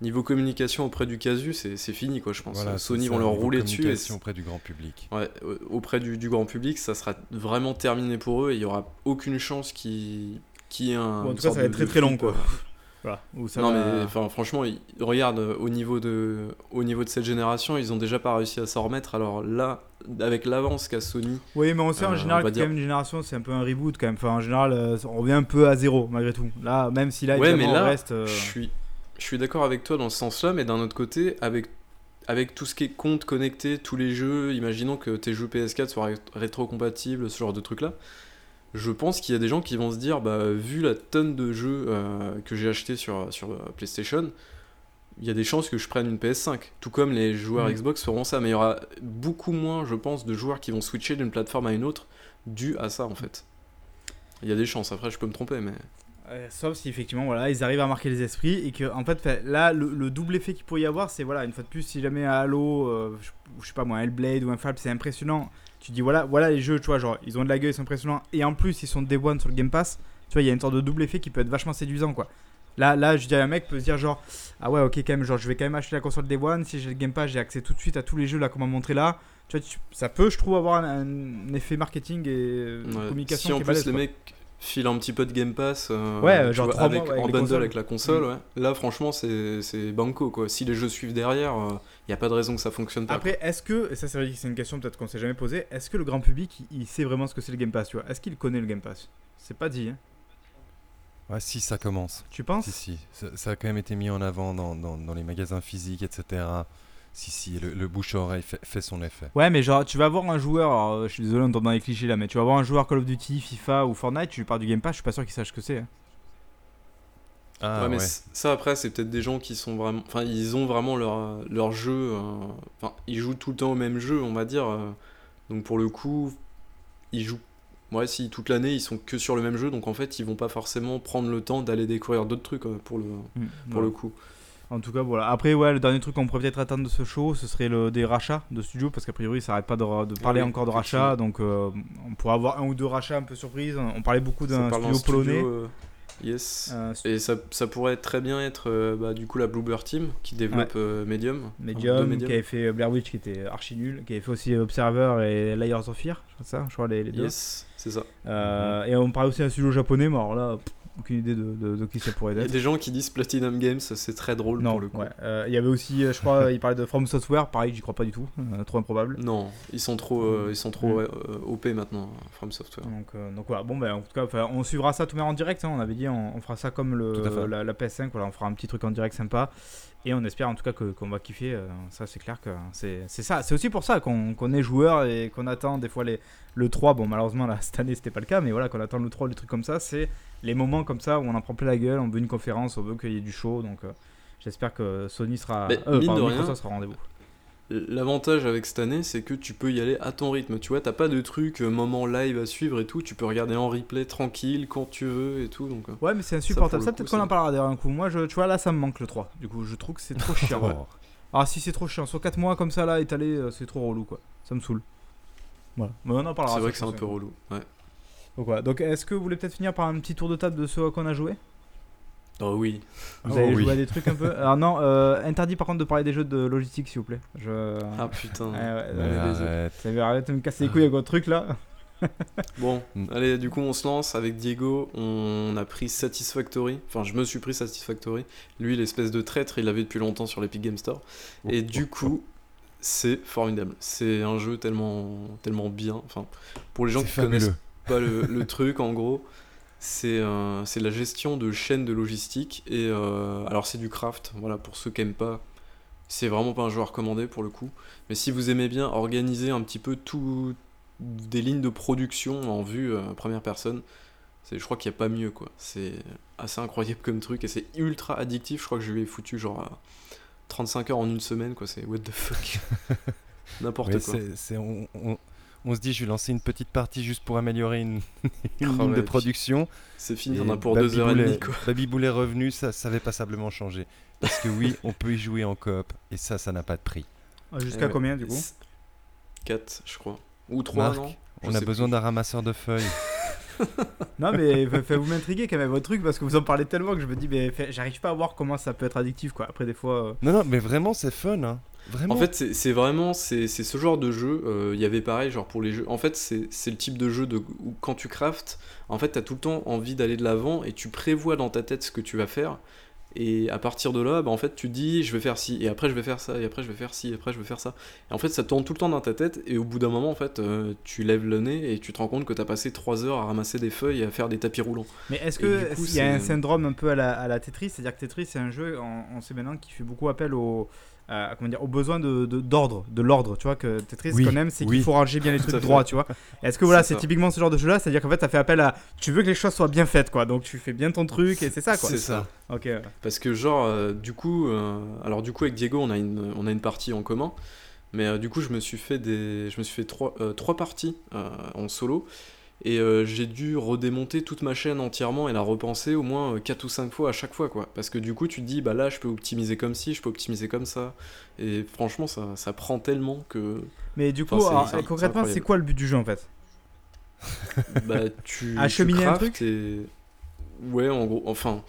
[SPEAKER 2] niveau communication auprès du casu, c'est fini quoi. Je pense.
[SPEAKER 3] Voilà,
[SPEAKER 2] Sony vont leur rouler dessus. Et
[SPEAKER 3] communication auprès du grand public.
[SPEAKER 2] Ouais, auprès du, du grand public, ça sera vraiment terminé pour eux et il y aura aucune chance qui qui ait un.
[SPEAKER 1] Bon, en tout cas, ça va
[SPEAKER 2] de-
[SPEAKER 1] être très très long quoi.
[SPEAKER 2] euh, [LAUGHS]
[SPEAKER 1] Voilà. Ça
[SPEAKER 2] non
[SPEAKER 1] va-
[SPEAKER 2] mais enfin franchement, ils- regarde euh, au niveau de au niveau de cette génération, ils ont déjà pas réussi à s'en remettre. Alors là, avec l'avance qu'a Sony,
[SPEAKER 1] Oui, mais on sait en
[SPEAKER 2] Euh,
[SPEAKER 1] général que
[SPEAKER 2] dire-
[SPEAKER 1] quand même une génération, c'est un peu un reboot quand même. Enfin, en général, on revient un peu à zéro malgré tout. Là, même si là,
[SPEAKER 2] Ouais, mais là,
[SPEAKER 1] on reste. euh,
[SPEAKER 2] je suis je suis d'accord avec toi dans ce sens-là, mais d'un autre côté, avec avec tout ce qui est compte connecté, tous les jeux, imaginons que tes jeux PS4 soient ré- rétro-compatibles, ce genre de trucs là. Je pense qu'il y a des gens qui vont se dire, bah, vu la tonne de jeux euh, que j'ai acheté sur, sur euh, PlayStation, il y a des chances que je prenne une PS5. Tout comme les joueurs
[SPEAKER 1] Mhm.
[SPEAKER 2] Xbox feront ça. Mais il y aura beaucoup moins, je pense, de joueurs qui vont switcher d'une plateforme à une autre dû à ça, en fait. Il y a des chances. Après, je peux me tromper, mais.
[SPEAKER 1] Euh, sauf si effectivement voilà ils arrivent à marquer les esprits et que en fait fait, là le, le double effet qu'il pourrait y avoir c'est voilà une fois de plus si jamais un Halo euh, je, sais pas moi un Hellblade ou un Fable c'est impressionnant. Tu dis voilà voilà les jeux tu vois genre ils ont de la gueule ils sont impressionnants et en plus ils sont day one sur le Game Pass tu vois il y a une sorte de double effet qui peut être vachement séduisant quoi. Là là je dirais un mec peut se dire genre ah ouais ok quand même genre je vais quand même acheter la console day one si j'ai le Game Pass j'ai accès tout de suite à tous les jeux là qu'on m'a montré là tu vois tu- ça peut je trouve avoir un, un effet marketing et euh,
[SPEAKER 2] Ouais.
[SPEAKER 1] communication
[SPEAKER 2] si en
[SPEAKER 1] qui
[SPEAKER 2] plus les mecs filent un petit peu de Game Pass euh,
[SPEAKER 1] Ouais,
[SPEAKER 2] tu
[SPEAKER 1] genre
[SPEAKER 2] vois,
[SPEAKER 1] trois
[SPEAKER 2] avec,
[SPEAKER 1] mois, ouais, avec
[SPEAKER 2] en bundle avec la console,
[SPEAKER 1] Mm.
[SPEAKER 2] ouais. là franchement c'est banco quoi. Si les jeux suivent derrière, il n'y a pas de raison que ça fonctionne pas.
[SPEAKER 1] Après, est-ce que, et ça c'est vrai que c'est une question peut-être qu'on s'est jamais posée, est-ce que le grand public il, il sait vraiment ce que c'est le Game Pass, tu vois? Est-ce qu'il connaît le Game Pass? C'est pas dit, hein.
[SPEAKER 3] Ouais, si ça commence.
[SPEAKER 1] Tu penses?
[SPEAKER 3] Si, si. Ça, ça a quand même été mis en avant dans, dans, dans les magasins physiques, etc. Si, si, le, le bouche-oreille fait, fait son effet.
[SPEAKER 1] Ouais, mais genre, tu vas voir un joueur, alors, je suis désolé, on tombe dans les clichés là, mais tu vas voir un joueur Call of Duty, FIFA ou Fortnite, tu lui parles du Game Pass, je suis pas sûr qu'il sache ce que c'est. hein.
[SPEAKER 3] Ah,
[SPEAKER 2] ouais, mais
[SPEAKER 3] ouais.
[SPEAKER 2] ça après c'est peut-être des gens qui sont vraiment, enfin ils ont vraiment leur leur jeu, euh, enfin ils jouent tout le temps au même jeu, on va dire. euh, donc pour le coup, ils jouent. Ouais, si toute l'année ils sont que sur le même jeu, donc en fait ils vont pas forcément prendre le temps d'aller découvrir d'autres trucs euh, pour le pour
[SPEAKER 1] Voilà.
[SPEAKER 2] le coup.
[SPEAKER 1] En tout cas, voilà. Après, ouais, le dernier truc qu'on pourrait peut-être attendre de ce show, ce serait le, des rachats de studios, parce qu'a priori, ça arrête pas de, de parler
[SPEAKER 2] oui,
[SPEAKER 1] encore de rachats, donc euh, on pourrait avoir un ou deux rachats un peu surprises. On parlait beaucoup d'un studio,
[SPEAKER 2] d'un
[SPEAKER 1] polonais.
[SPEAKER 2] euh, yes.
[SPEAKER 1] euh,
[SPEAKER 2] Et ça, ça pourrait très bien être euh, bah, du coup la Bluebird Team qui développe Medium.
[SPEAKER 1] Medium,
[SPEAKER 2] Medium.
[SPEAKER 1] qui avait fait Blair Witch qui était archi nul, qui avait fait aussi Observer et Layers of Fear, je crois ça, je crois les, les deux.
[SPEAKER 2] Yes, c'est ça.
[SPEAKER 1] Et on parlait aussi d'un studio japonais, mais alors là, pff, aucune idée de, de- de qui ça pourrait
[SPEAKER 2] Il y a
[SPEAKER 1] être.
[SPEAKER 2] des gens qui disent Platinum Games, c'est très drôle
[SPEAKER 1] Non,
[SPEAKER 2] pour le coup.
[SPEAKER 1] ouais. Euh, il y avait aussi, euh, je crois, [LAUGHS] il parlait de From Software, pareil, j'y crois pas du tout, euh, trop improbable.
[SPEAKER 2] Non, ils sont trop, euh, ils sont trop
[SPEAKER 1] Mm.
[SPEAKER 2] OP maintenant, From Software.
[SPEAKER 1] Donc, donc voilà, bon ben en tout cas, on suivra ça tout de même en direct. hein, on avait dit, on, on fera ça comme le, la PS5. Voilà, on fera un petit truc en direct sympa. Et on espère en tout cas qu'on va kiffer. euh, ça, c'est clair que c'est ça. C'est aussi pour ça qu'on est joueur et qu'on attend des fois les, le 3. Bon, malheureusement, là, [LAUGHS] cette année, c'était pas le cas. Mais voilà, qu'on attend le 3, les trucs comme ça. C'est les moments comme ça où on en prend plein la gueule. On veut une conférence, on veut qu'il y ait du show. Donc euh, j'espère que Sony sera.
[SPEAKER 2] Mais
[SPEAKER 1] euh,
[SPEAKER 2] mine de rien-
[SPEAKER 1] sera rendez-vous.
[SPEAKER 2] L'avantage avec cette année, c'est que tu peux y aller à ton rythme. Tu vois, t'as pas de truc euh, moment live à suivre et tout. Tu peux regarder en replay tranquille quand tu veux et tout. Donc, euh,
[SPEAKER 1] Ouais, mais c'est insupportable.
[SPEAKER 2] le
[SPEAKER 1] Ça, peut-être qu'on en parlera d'ailleurs un coup. Moi, je, tu vois, là, ça me manque le 3. Du coup, je trouve que c'est trop [LAUGHS] chiant.
[SPEAKER 3] Oh.
[SPEAKER 1] Ah si c'est trop chiant, sur 4 mois comme ça là étalé, euh, c'est trop relou quoi. Ça me saoule. Voilà. Mais on en parlera.
[SPEAKER 2] c'est vrai que c'est un peu relou. Ouais.
[SPEAKER 1] Donc voilà. Donc est-ce que vous voulez peut-être finir par un petit tour de table de ce qu'on a joué?
[SPEAKER 2] Oh oui.
[SPEAKER 1] Vous
[SPEAKER 3] Oh
[SPEAKER 1] avez
[SPEAKER 3] oui.
[SPEAKER 1] joué à des trucs un peu Alors non, euh, interdit par contre de parler des jeux de logistique s'il vous plaît. Je...
[SPEAKER 2] Ah putain.
[SPEAKER 1] Ouais, ouais,
[SPEAKER 3] Mais arrête.
[SPEAKER 1] Ça veut arrêter de me casser les couilles avec votre truc là. [LAUGHS]
[SPEAKER 2] Bon,
[SPEAKER 3] Mm.
[SPEAKER 2] allez, du coup, on se lance avec Diego. On a pris Satisfactory. Enfin, je me suis pris Satisfactory. Lui, l'espèce de traître, il l'avait depuis longtemps sur l'Epic Game Store. Et
[SPEAKER 3] Oh,
[SPEAKER 2] du
[SPEAKER 3] oh,
[SPEAKER 2] coup, c'est formidable. C'est un jeu tellement, tellement bien. Enfin, pour les gens qui connaissent pas le, le truc, en gros, c'est euh, c'est la gestion de chaînes de logistique. Et euh, alors, c'est du craft. Voilà, pour ceux qui aiment pas. C'est vraiment pas un jeu à recommander pour le coup. Mais si vous aimez bien organiser un petit peu tout des lignes de production en vue euh, première personne, c'est je crois qu'il n'y a pas mieux quoi. C'est assez incroyable comme truc et c'est ultra addictif. Je crois que je lui ai foutu genre à 35 heures en une semaine quoi. C'est what the fuck. [LAUGHS] N'importe
[SPEAKER 3] Ouais,
[SPEAKER 2] quoi.
[SPEAKER 3] on- on se dit, je vais lancer une petite partie juste pour améliorer une, [LAUGHS] une
[SPEAKER 2] Ah
[SPEAKER 3] ligne
[SPEAKER 2] ouais,
[SPEAKER 3] de
[SPEAKER 2] puis
[SPEAKER 3] production.
[SPEAKER 2] C'est fini, on a pour
[SPEAKER 3] Baby
[SPEAKER 2] deux heures et demie quoi. [LAUGHS]
[SPEAKER 3] Baby Bull est revenu, ça, ça avait passablement changé. Parce que oui, on peut y jouer en coop, et ça, ça n'a pas de prix.
[SPEAKER 1] Jusqu'à
[SPEAKER 2] Ouais.
[SPEAKER 1] combien du coup
[SPEAKER 2] 4 je crois. Ou 3
[SPEAKER 3] Marc,
[SPEAKER 2] non Je
[SPEAKER 3] On a besoin d'un ramasseur de feuilles. [LAUGHS] [LAUGHS]
[SPEAKER 1] Non, mais vous m'intriguez quand même votre truc parce que vous en parlez tellement que je me dis, mais j'arrive pas à voir comment ça peut être addictif quoi. Après, des fois. euh,
[SPEAKER 3] Non, non, mais vraiment, c'est fun. Hein. Vraiment.
[SPEAKER 2] En fait, c'est c'est vraiment c'est c'est ce genre de jeu. euh, Il y avait pareil, genre pour les jeux. En fait, c'est c'est le type de jeu de, où quand tu craftes, en fait, t'as tout le temps envie d'aller de l'avant et tu prévois dans ta tête ce que tu vas faire. Et à partir de là, bah, en fait, tu te dis, je vais faire ci, et après je vais faire ça, et après je vais faire ci, et après je vais faire ça. Et en fait, ça tourne tout le temps dans ta tête, et au bout d'un moment, en fait, euh, tu lèves le nez et tu te rends compte que t'as passé 3 heures à ramasser des feuilles et à faire des tapis roulants.
[SPEAKER 1] Mais est-ce
[SPEAKER 2] Et
[SPEAKER 1] que
[SPEAKER 2] du coup,
[SPEAKER 1] il y a un
[SPEAKER 2] c'est-
[SPEAKER 1] syndrome un peu à la, à la Tetris? C'est-à-dire que Tetris, c'est un jeu, on, on sait maintenant, qui fait beaucoup appel au. À- comment dire, au besoin de de- d'ordre, de, l'ordre, tu vois, que Tetris,
[SPEAKER 3] Oui,
[SPEAKER 1] qu'on aime, c'est
[SPEAKER 3] oui.
[SPEAKER 1] qu'il faut ranger bien les [LAUGHS] trucs droits, tu vois. Est-ce que voilà,
[SPEAKER 2] C'est
[SPEAKER 1] typiquement ce genre de jeu-là, c'est-à-dire qu'en fait, ça fait appel à. Tu veux que les choses soient bien faites, quoi. Donc tu fais bien ton truc et c'est ça, quoi.
[SPEAKER 2] C'est ça.
[SPEAKER 1] Ok. ouais.
[SPEAKER 2] Parce que genre, euh, du coup, euh, alors du coup avec Diego, on a une, on a une partie en commun. Mais euh, du coup, je me suis fait des, je me suis fait trois, euh, trois parties euh, en solo. Et euh, j'ai dû redémonter toute ma chaîne entièrement et la repenser au moins 4 ou 5 fois à chaque fois, quoi. Parce que du coup, tu te dis, bah là, je peux optimiser comme ci, je peux optimiser comme ça. Et franchement, ça, ça prend tellement que
[SPEAKER 1] Mais du coup,
[SPEAKER 2] Enfin,
[SPEAKER 1] alors,
[SPEAKER 2] c'est- c'est
[SPEAKER 1] concrètement, c'est quoi le but du jeu en fait?
[SPEAKER 2] Bah, tu, [LAUGHS]
[SPEAKER 1] Acheminer
[SPEAKER 2] tu
[SPEAKER 1] un truc?
[SPEAKER 2] et... Ouais, en gros, enfin...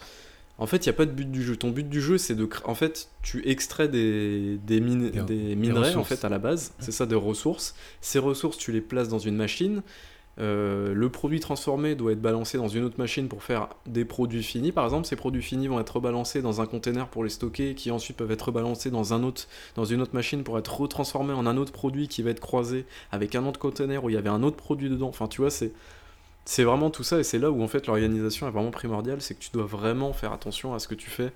[SPEAKER 2] En fait, il n'y a pas de but du jeu. Ton but du jeu, c'est de... En fait, tu extrais des, des, mine-
[SPEAKER 3] Des-
[SPEAKER 2] des minerais, en fait, à la base. C'est ça, des ressources. Ces ressources, tu les places dans une machine. Euh, le produit transformé doit être balancé dans une autre machine pour faire des produits finis. Par exemple, ces produits finis vont être rebalancés dans un container pour les stocker, qui ensuite peuvent être rebalancés dans, un autre, dans une autre machine pour être retransformés en un autre produit qui va être croisé avec un autre container où il y avait un autre produit dedans. Enfin, tu vois, c'est c'est vraiment tout ça et c'est là où en fait l'organisation est vraiment primordiale, c'est que tu dois vraiment faire attention à ce que tu fais.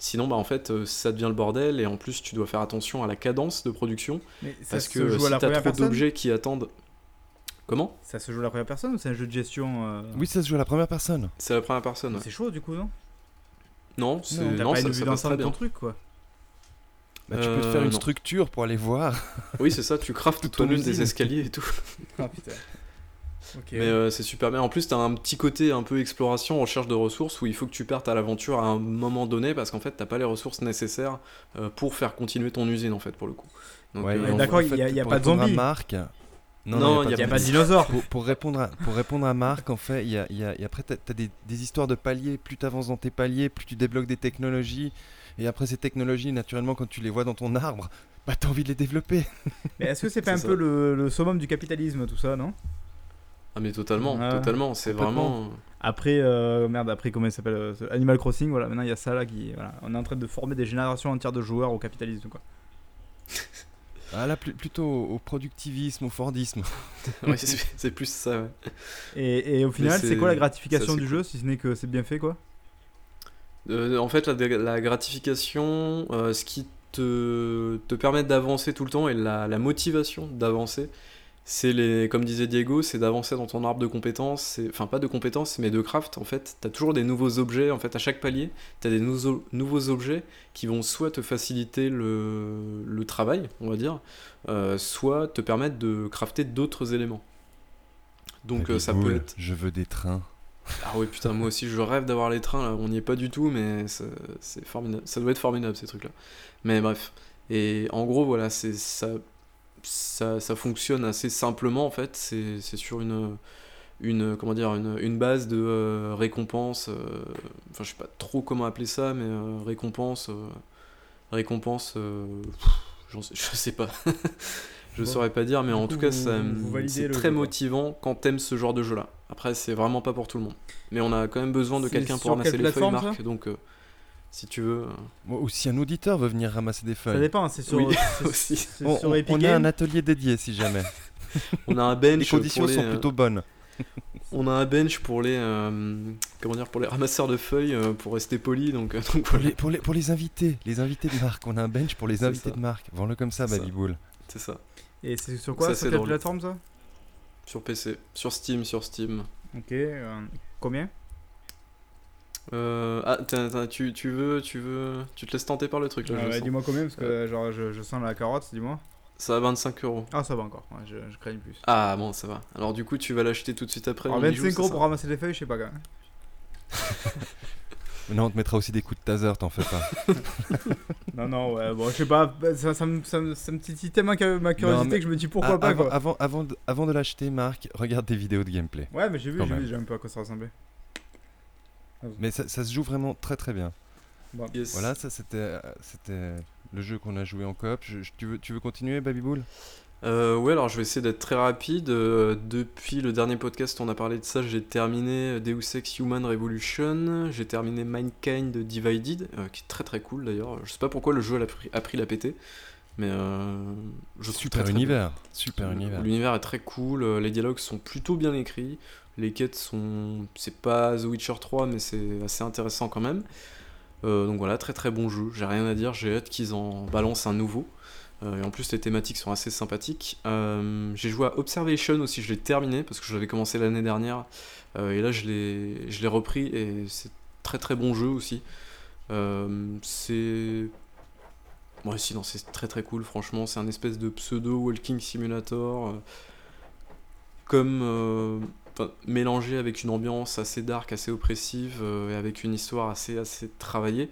[SPEAKER 2] Sinon, bah en fait, euh, ça devient le bordel et en plus, tu dois faire attention à la cadence de production
[SPEAKER 1] Mais
[SPEAKER 2] parce que si t'as
[SPEAKER 1] première
[SPEAKER 2] trop d'objets qui attendent. Comment
[SPEAKER 1] Ça se joue à la première personne ou c'est un jeu de gestion euh,
[SPEAKER 3] Oui, ça se joue à la première personne.
[SPEAKER 2] C'est la première personne. ouais.
[SPEAKER 1] C'est chaud du coup, non
[SPEAKER 2] Non, c'est
[SPEAKER 1] T'as
[SPEAKER 2] non,
[SPEAKER 1] pas
[SPEAKER 2] ça,
[SPEAKER 1] une
[SPEAKER 2] ça
[SPEAKER 1] vue
[SPEAKER 2] passe très
[SPEAKER 1] ton
[SPEAKER 2] bien.
[SPEAKER 1] truc quoi.
[SPEAKER 3] Bah, tu peux te
[SPEAKER 2] Euh,
[SPEAKER 3] faire une
[SPEAKER 2] non.
[SPEAKER 3] structure pour aller voir. [LAUGHS]
[SPEAKER 2] Oui, c'est ça, tu craftes toi-même des escaliers et tout. [LAUGHS]
[SPEAKER 1] Ah putain.
[SPEAKER 2] Mais euh, c'est super bien. En plus, t'as un petit côté un peu exploration, recherche de ressources, où il faut que tu partes à l'aventure à un moment donné, parce qu'en fait, t'as pas les ressources nécessaires euh, pour faire continuer ton usine, en fait, pour le coup. Euh,
[SPEAKER 1] d'accord, il y a- pas de zombies.
[SPEAKER 3] Marc. Non,
[SPEAKER 2] Non, il
[SPEAKER 3] n'y
[SPEAKER 1] y a
[SPEAKER 3] a
[SPEAKER 1] pas de dinosaures.
[SPEAKER 3] pour, pour répondre à, pour répondre à Marc, en fait, il y a, il y a- après, tu as, des, des histoires de paliers. Plus tu avances dans tes paliers, plus tu débloques des technologies. Et après, ces technologies, naturellement, quand tu les vois dans ton arbre, bah, tu as envie de les développer. [LAUGHS]
[SPEAKER 1] Mais est-ce que c'est pas un peu le, le summum du capitalisme tout ça, non?
[SPEAKER 2] Ah, mais totalement,
[SPEAKER 1] Ouais,
[SPEAKER 2] totalement. C'est vraiment.
[SPEAKER 1] Après, euh, merde, après comment il s'appelle euh, Animal Crossing, voilà, maintenant il y a ça là qui. Voilà, on est en train de former des générations entières de joueurs au capitalisme quoi. [LAUGHS]
[SPEAKER 3] Ah, là, plutôt au productivisme, au Fordisme. [LAUGHS]
[SPEAKER 2] Ouais, c'est plus ça, ouais.
[SPEAKER 1] Et, et au final, c'est quoi la gratification du jeu si ce n'est que c'est bien fait quoi?
[SPEAKER 2] Euh, en fait, la, la gratification, euh, ce qui te, te permet d'avancer tout le temps et la, la motivation d'avancer, c'est les, comme disait Diego, c'est d'avancer dans ton arbre de compétences, enfin pas de compétences, mais de craft. En fait, tu as toujours des nouveaux objets. En fait, à chaque palier, tu as des nouveaux, nouveaux objets qui vont soit te faciliter le, le travail, on va dire, euh, soit te permettre de crafter d'autres éléments. Donc, euh, ça peut être
[SPEAKER 3] Je veux des trains.
[SPEAKER 2] ah ouais putain moi aussi je rêve d'avoir les trains là, on n'y est pas du tout mais ça- c'est formidable, ça doit être formidable ces trucs là. Mais bref, et en gros voilà, c'est ça, ça ça fonctionne assez simplement en fait, c'est c'est sur une une comment dire une, une base de euh, récompense euh, enfin je sais pas trop comment appeler ça mais euh, récompense euh, récompense euh, pff, j'en sais- [LAUGHS] je sais pas. Je
[SPEAKER 1] Bon.
[SPEAKER 2] saurais pas dire, mais
[SPEAKER 1] Du
[SPEAKER 2] en
[SPEAKER 1] coup,
[SPEAKER 2] tout cas, c'est très
[SPEAKER 1] jeu, quoi.
[SPEAKER 2] motivant quand t'aimes ce genre de jeu-là. Après, c'est vraiment pas pour tout le monde. Mais on a quand même besoin de quelqu'un pour ramasser les feuilles, Marc. Donc, si tu veux. euh,
[SPEAKER 3] ou si un auditeur veut venir ramasser des
[SPEAKER 1] Ça
[SPEAKER 3] feuilles.
[SPEAKER 1] dépend, c'est sur,
[SPEAKER 2] Oui, [LAUGHS] aussi.
[SPEAKER 3] On,
[SPEAKER 1] sur
[SPEAKER 3] on-
[SPEAKER 1] Epic
[SPEAKER 3] on a un atelier dédié si jamais. [LAUGHS]
[SPEAKER 2] On a un bench.
[SPEAKER 3] Les conditions
[SPEAKER 2] pour les,
[SPEAKER 3] sont
[SPEAKER 2] euh,
[SPEAKER 3] plutôt bonnes.
[SPEAKER 2] On a un bench pour les. euh, comment dire Pour les ramasseurs de feuilles, euh, pour rester poli. Donc, euh, donc
[SPEAKER 3] Pour les, pour, les, pour les invités, les invités de Marc. On a un bench pour les invités
[SPEAKER 2] ça.
[SPEAKER 3] de Marc. Vends-le comme ça,
[SPEAKER 2] ça.
[SPEAKER 3] Babyboul.
[SPEAKER 2] c'est ça.
[SPEAKER 1] Et c'est sur quoi?
[SPEAKER 2] Ça,
[SPEAKER 1] Sur quelle
[SPEAKER 2] drôle.
[SPEAKER 1] plateforme ça?
[SPEAKER 2] Sur PC. Sur Steam, sur Steam.
[SPEAKER 1] Ok, euh, combien?
[SPEAKER 2] Euh, ah, t'as- t'as- tu, tu veux, tu veux, tu te laisses tenter par le truc là.
[SPEAKER 1] Ah
[SPEAKER 2] je
[SPEAKER 1] ouais,
[SPEAKER 2] sens.
[SPEAKER 1] Dis-moi combien parce que genre, je, je sens la carotte, dis-moi.
[SPEAKER 2] Ça va 25 euros.
[SPEAKER 1] Ah, ça va encore, ouais, je, je craigne plus.
[SPEAKER 2] Ah bon, ça va. Alors du coup, tu vas l'acheter tout de suite après.
[SPEAKER 1] Alors,
[SPEAKER 2] mon bijou,
[SPEAKER 1] 25
[SPEAKER 2] c'est
[SPEAKER 1] euros pour ramasser des feuilles, je sais pas quand même. [LAUGHS]
[SPEAKER 3] Non, on te mettra aussi des coups de taser, t'en fais pas. [LAUGHS]
[SPEAKER 1] non, non, ouais, bon, je sais pas, ça, ça, me, ça, me, ça me titille ma, ma curiosité
[SPEAKER 3] mais-
[SPEAKER 1] que je me dis pourquoi
[SPEAKER 3] Ah,
[SPEAKER 1] pas,
[SPEAKER 3] avant,
[SPEAKER 1] quoi.
[SPEAKER 3] avant, avant de, avant de l'acheter, Marc, regarde des vidéos de gameplay.
[SPEAKER 1] Ouais, mais j'ai vu, j'ai vu déjà un peu à quoi ça ressemblait.
[SPEAKER 3] Mais ça, ça se joue vraiment très très bien.
[SPEAKER 1] Bon.
[SPEAKER 2] Yes.
[SPEAKER 3] Voilà, ça c'était euh, c'était le jeu qu'on a joué en coop. Je- je- tu, veux, tu veux continuer, Babybull
[SPEAKER 2] Euh, ouais, alors je vais essayer d'être très rapide. Euh, depuis le dernier podcast, on a parlé de ça. J'ai terminé Deus Ex Human Revolution. J'ai terminé Mankind Divided, euh, qui est très très cool d'ailleurs. Je sais pas pourquoi le jeu a pris, a pris la pété, mais euh, je
[SPEAKER 3] Super
[SPEAKER 2] très, très
[SPEAKER 3] univers. Super
[SPEAKER 2] bien.
[SPEAKER 3] univers.
[SPEAKER 2] L'univers est très cool. Les dialogues sont plutôt bien écrits. Les quêtes sont. C'est pas The Witcher 3, mais c'est assez intéressant quand même. Euh, donc voilà, très très bon jeu. J'ai rien à dire. J'ai hâte qu'ils en balancent un nouveau. Euh, et en plus, les thématiques sont assez sympathiques. Euh, j'ai joué à Observation aussi, je l'ai terminé parce que je l'avais commencé l'année dernière. Et là, je l'ai repris et c'est très très bon jeu aussi. C'est. Ouais, si, non, c'est très très cool, franchement. C'est un espèce de pseudo walking simulator. comme. Mélangé avec une ambiance assez dark, assez oppressive, euh, et avec une histoire assez, assez travaillée.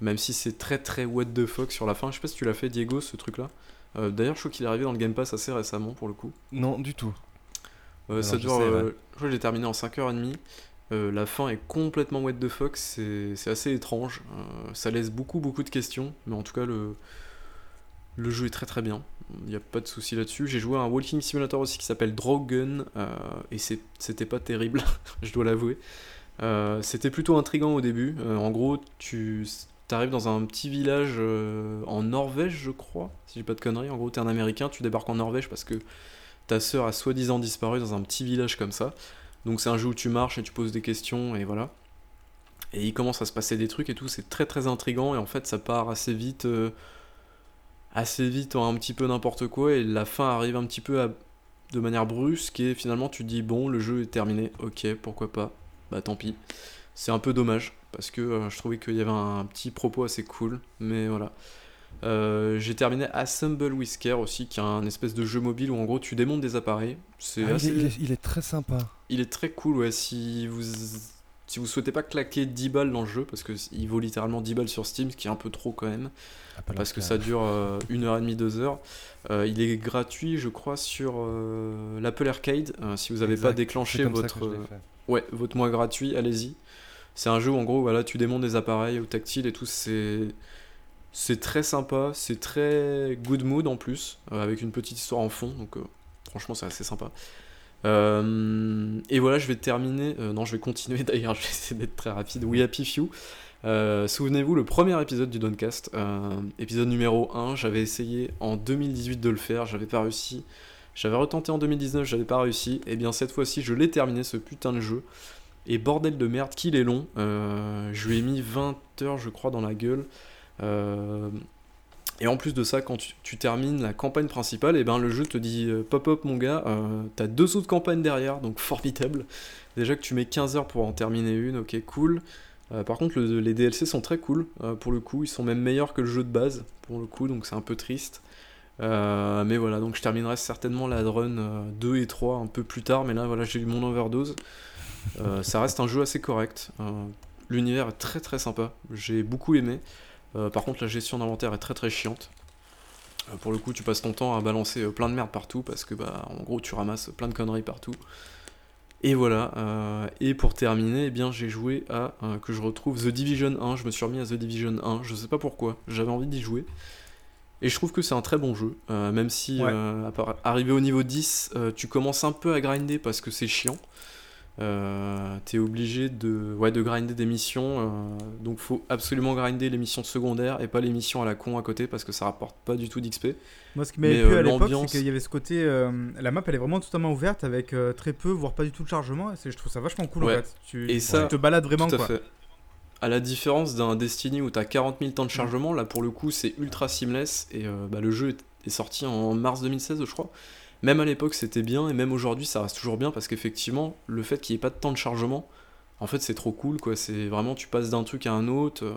[SPEAKER 2] Même si c'est très très what the fuck sur la fin. Je sais pas si tu l'as fait, Diego, ce truc-là. Euh, D'ailleurs, je crois qu'il est arrivé dans le Game Pass assez récemment pour le coup.
[SPEAKER 3] Non, du tout.
[SPEAKER 2] Euh, ça
[SPEAKER 3] je
[SPEAKER 2] dure.
[SPEAKER 3] sais, ouais.
[SPEAKER 2] je crois que j'ai terminé en 5h30. Euh, la fin est complètement what the fuck, c'est c'est assez étrange. Ça laisse beaucoup beaucoup de questions, mais en tout cas, le, le jeu est très très bien. Il n'y a pas de souci là-dessus. J'ai joué à un Walking Simulator aussi qui s'appelle Drogen, euh, et c'était pas terrible, [LAUGHS] je dois l'avouer. Euh, C'était plutôt intriguant au début. Euh, en gros, tu arrives dans un petit village euh, en Norvège, je crois, si j'ai pas de conneries. En gros, t'es un Américain, tu débarques en Norvège parce que ta sœur a soi-disant disparu dans un petit village comme ça. Donc c'est un jeu où tu marches et tu poses des questions et voilà. Et il commence à se passer des trucs et tout, c'est très très intrigant et en fait ça part assez vite, assez vite en un petit peu n'importe quoi et la fin arrive un petit peu à- de manière brusque et finalement tu te dis bon le jeu est terminé, ok pourquoi pas, bah tant pis. C'est un peu dommage parce que euh, je trouvais qu'il y avait un petit propos assez cool, mais voilà. Euh, j'ai terminé Assemble Care aussi, qui est un espèce de jeu mobile où en gros tu démontes des appareils. C'est
[SPEAKER 3] Ah, il,
[SPEAKER 2] assez-
[SPEAKER 3] est, il est- il est très sympa.
[SPEAKER 2] il est très cool, ouais. Si vous si vous souhaitez pas claquer 10 balles dans le jeu, parce que il vaut littéralement 10 balles sur Steam, ce qui est un peu trop quand même, parce que ça dure euh, une heure et demie, deux heures. Euh, il est gratuit, je crois, sur euh, l'Apple Arcade. Euh, si vous n'avez pas déclenché votre ouais votre mois gratuit, allez-y. C'est un jeu où en gros, voilà, tu démontes des appareils au tactile et tout. C'est c'est très sympa, c'est très good mood en plus, avec une petite histoire en fond. Donc franchement, c'est assez sympa. Euh, et voilà, je vais terminer. euh, non, je vais continuer [LAUGHS] d'ailleurs. Je vais essayer d'être très rapide. We Happy Few. Euh, Souvenez-vous, le premier épisode du Doncast, euh, épisode numéro 1, j'avais essayé en 2018 de le faire, j'avais pas réussi. J'avais retenté en 2019, j'avais pas réussi. Et bien cette fois-ci, je l'ai terminé ce putain de jeu. Et bordel de merde qu'il est long. Je lui ai mis 20 heures, je crois, dans la gueule. Et en plus de ça, quand tu, termines la campagne principale, et ben le jeu te dit euh, pop up mon gars, euh, t'as deux autres campagnes derrière, donc [LAUGHS] formidable. Déjà que tu mets 15 heures pour en terminer une, ok cool. Euh, par contre, le- les DLC sont très cool pour le coup, ils sont même meilleurs que le jeu de base pour le coup, donc c'est un peu triste. Mais voilà, donc je terminerai certainement la run euh, 2 et 3 un peu plus tard, mais là voilà, j'ai eu mon overdose. Ça reste un jeu assez correct. L'univers est très très sympa, j'ai beaucoup aimé. Euh, par contre, la gestion d'inventaire est très très chiante. Euh, pour le coup, tu passes ton temps à balancer euh, plein de merde partout parce que, bah, en gros, tu ramasses plein de conneries partout. Et voilà. euh, et pour terminer, eh bien, j'ai joué à que je retrouve The Division 1. Je me suis remis à The Division 1. Je sais pas pourquoi. J'avais envie d'y jouer. Et je trouve que c'est un très bon jeu. même si,
[SPEAKER 1] Ouais.
[SPEAKER 2] à part- arrivé au niveau 10, euh, tu commences un peu à grinder parce que c'est chiant. Euh, T'es obligé de, ouais, de grinder des missions. euh, donc faut absolument grinder les missions secondaires et pas les missions à la con à côté parce que ça rapporte pas du tout d'XP.
[SPEAKER 1] Moi, ce qui m'avait plu
[SPEAKER 2] euh,
[SPEAKER 1] à l'époque,
[SPEAKER 2] l'ambiance-
[SPEAKER 1] c'est qu'il y avait ce côté. euh, la map, elle est vraiment totalement ouverte avec très peu, voire pas du tout de chargement. Et je trouve ça vachement cool
[SPEAKER 2] Ouais.
[SPEAKER 1] en fait. Tu,
[SPEAKER 2] Et
[SPEAKER 1] tu
[SPEAKER 2] ça-
[SPEAKER 1] te balades vraiment
[SPEAKER 2] Tout à
[SPEAKER 1] quoi.
[SPEAKER 2] fait. À la différence d'un Destiny où t'as 40 000 temps de chargement, là pour le coup c'est ultra seamless et bah, le jeu est sorti en mars 2016 je crois. Même à l'époque c'était bien et même aujourd'hui ça reste toujours bien parce qu'effectivement le fait qu'il n'y ait pas de temps de chargement, en fait c'est trop cool quoi. C'est vraiment tu passes d'un truc à un autre. euh,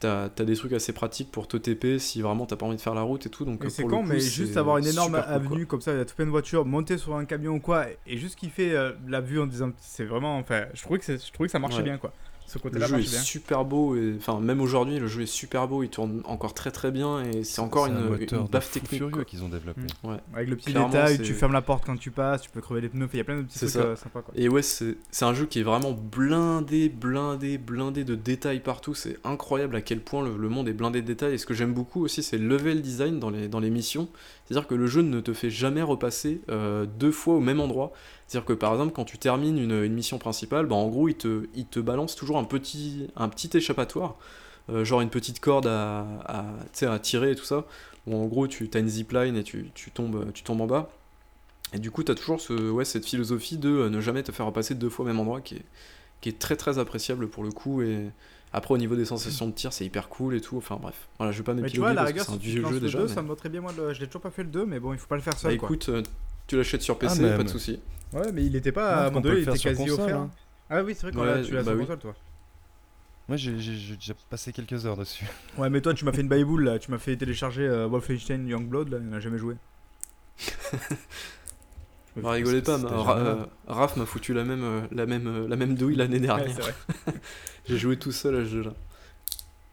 [SPEAKER 2] T'as as des trucs assez pratiques pour te TP si vraiment t'as pas envie de faire la route et tout. Donc euh,
[SPEAKER 1] c'est
[SPEAKER 2] coup,
[SPEAKER 1] mais juste avoir une énorme
[SPEAKER 2] super cool,
[SPEAKER 1] avenue comme ça, il y a tout plein de voitures, monter sur un camion ou quoi, et juste kiffer euh, la vue en disant c'est vraiment. Enfin, je trouvais que, je trouvais que ça marchait
[SPEAKER 2] Ouais.
[SPEAKER 1] bien quoi. Ce
[SPEAKER 2] Le jeu est
[SPEAKER 1] bien.
[SPEAKER 2] super beau, et enfin même aujourd'hui le jeu est super beau, il tourne encore très très bien et c'est encore une,
[SPEAKER 3] un
[SPEAKER 2] une baffe technique.
[SPEAKER 3] qu'ils ont développé.
[SPEAKER 1] Mm.
[SPEAKER 2] Ouais.
[SPEAKER 1] Avec le petit
[SPEAKER 2] Clairement,
[SPEAKER 1] détail, tu fermes la porte quand tu passes, tu peux crever les pneus, il y a plein de petits trucs
[SPEAKER 2] ça.
[SPEAKER 1] euh, sympas quoi.
[SPEAKER 2] Et ouais, c'est c'est un jeu qui est vraiment blindé, blindé, blindé de détails partout. C'est incroyable à quel point le, le monde est blindé de détails. Et ce que j'aime beaucoup aussi, c'est le level design dans les, dans les missions. C'est-à-dire que le jeu ne te fait jamais repasser euh, deux fois au même endroit. C'est-à-dire que par exemple, quand tu termines une, une mission principale, bah, en gros, il te, il te balance toujours un petit, un petit échappatoire. euh, genre une petite corde à, à, à tirer et tout ça. Où en gros, tu as une zipline et tu, tu, tombes, tu tombes en bas. Et du coup, tu as toujours ce, ouais, cette philosophie de euh, ne jamais te faire repasser deux fois au même endroit qui est, qui est très très appréciable pour le coup. Et après, au niveau des sensations de tir, c'est hyper cool et tout. Enfin bref, voilà, je vais pas m'épiloguer
[SPEAKER 1] la
[SPEAKER 2] parce que
[SPEAKER 1] rigueur,
[SPEAKER 2] c'est
[SPEAKER 1] si
[SPEAKER 2] un vieux jeu déjà.
[SPEAKER 1] 2,
[SPEAKER 2] mais-
[SPEAKER 1] ça me bien moi, le- je l'ai toujours pas fait le 2, mais bon, il faut pas le faire seul
[SPEAKER 2] Bah
[SPEAKER 1] quoi.
[SPEAKER 2] écoute, euh, tu l'achètes sur PC,
[SPEAKER 3] même.
[SPEAKER 2] pas de souci.
[SPEAKER 1] Ouais, mais il était pas,
[SPEAKER 3] Non,
[SPEAKER 1] à mon il était quasi
[SPEAKER 3] console,
[SPEAKER 1] offert.
[SPEAKER 3] hein.
[SPEAKER 1] Ah oui, c'est vrai qu'on
[SPEAKER 2] Ouais,
[SPEAKER 1] l'a- tu l'as
[SPEAKER 2] bah
[SPEAKER 1] sur
[SPEAKER 2] oui.
[SPEAKER 1] console toi.
[SPEAKER 3] Moi, j'ai déjà passé quelques heures dessus.
[SPEAKER 1] Ouais, mais toi, tu m'as fait une baïboule là, tu m'as fait télécharger euh, Wolfenstein Youngblood là, il n'a jamais joué. [LAUGHS]
[SPEAKER 2] Bah, rigolez pas, Ra-
[SPEAKER 3] là.
[SPEAKER 2] euh, Raph m'a foutu la même, euh, la même, la même douille l'année dernière. [LAUGHS] J'ai joué tout seul à ce jeu-là.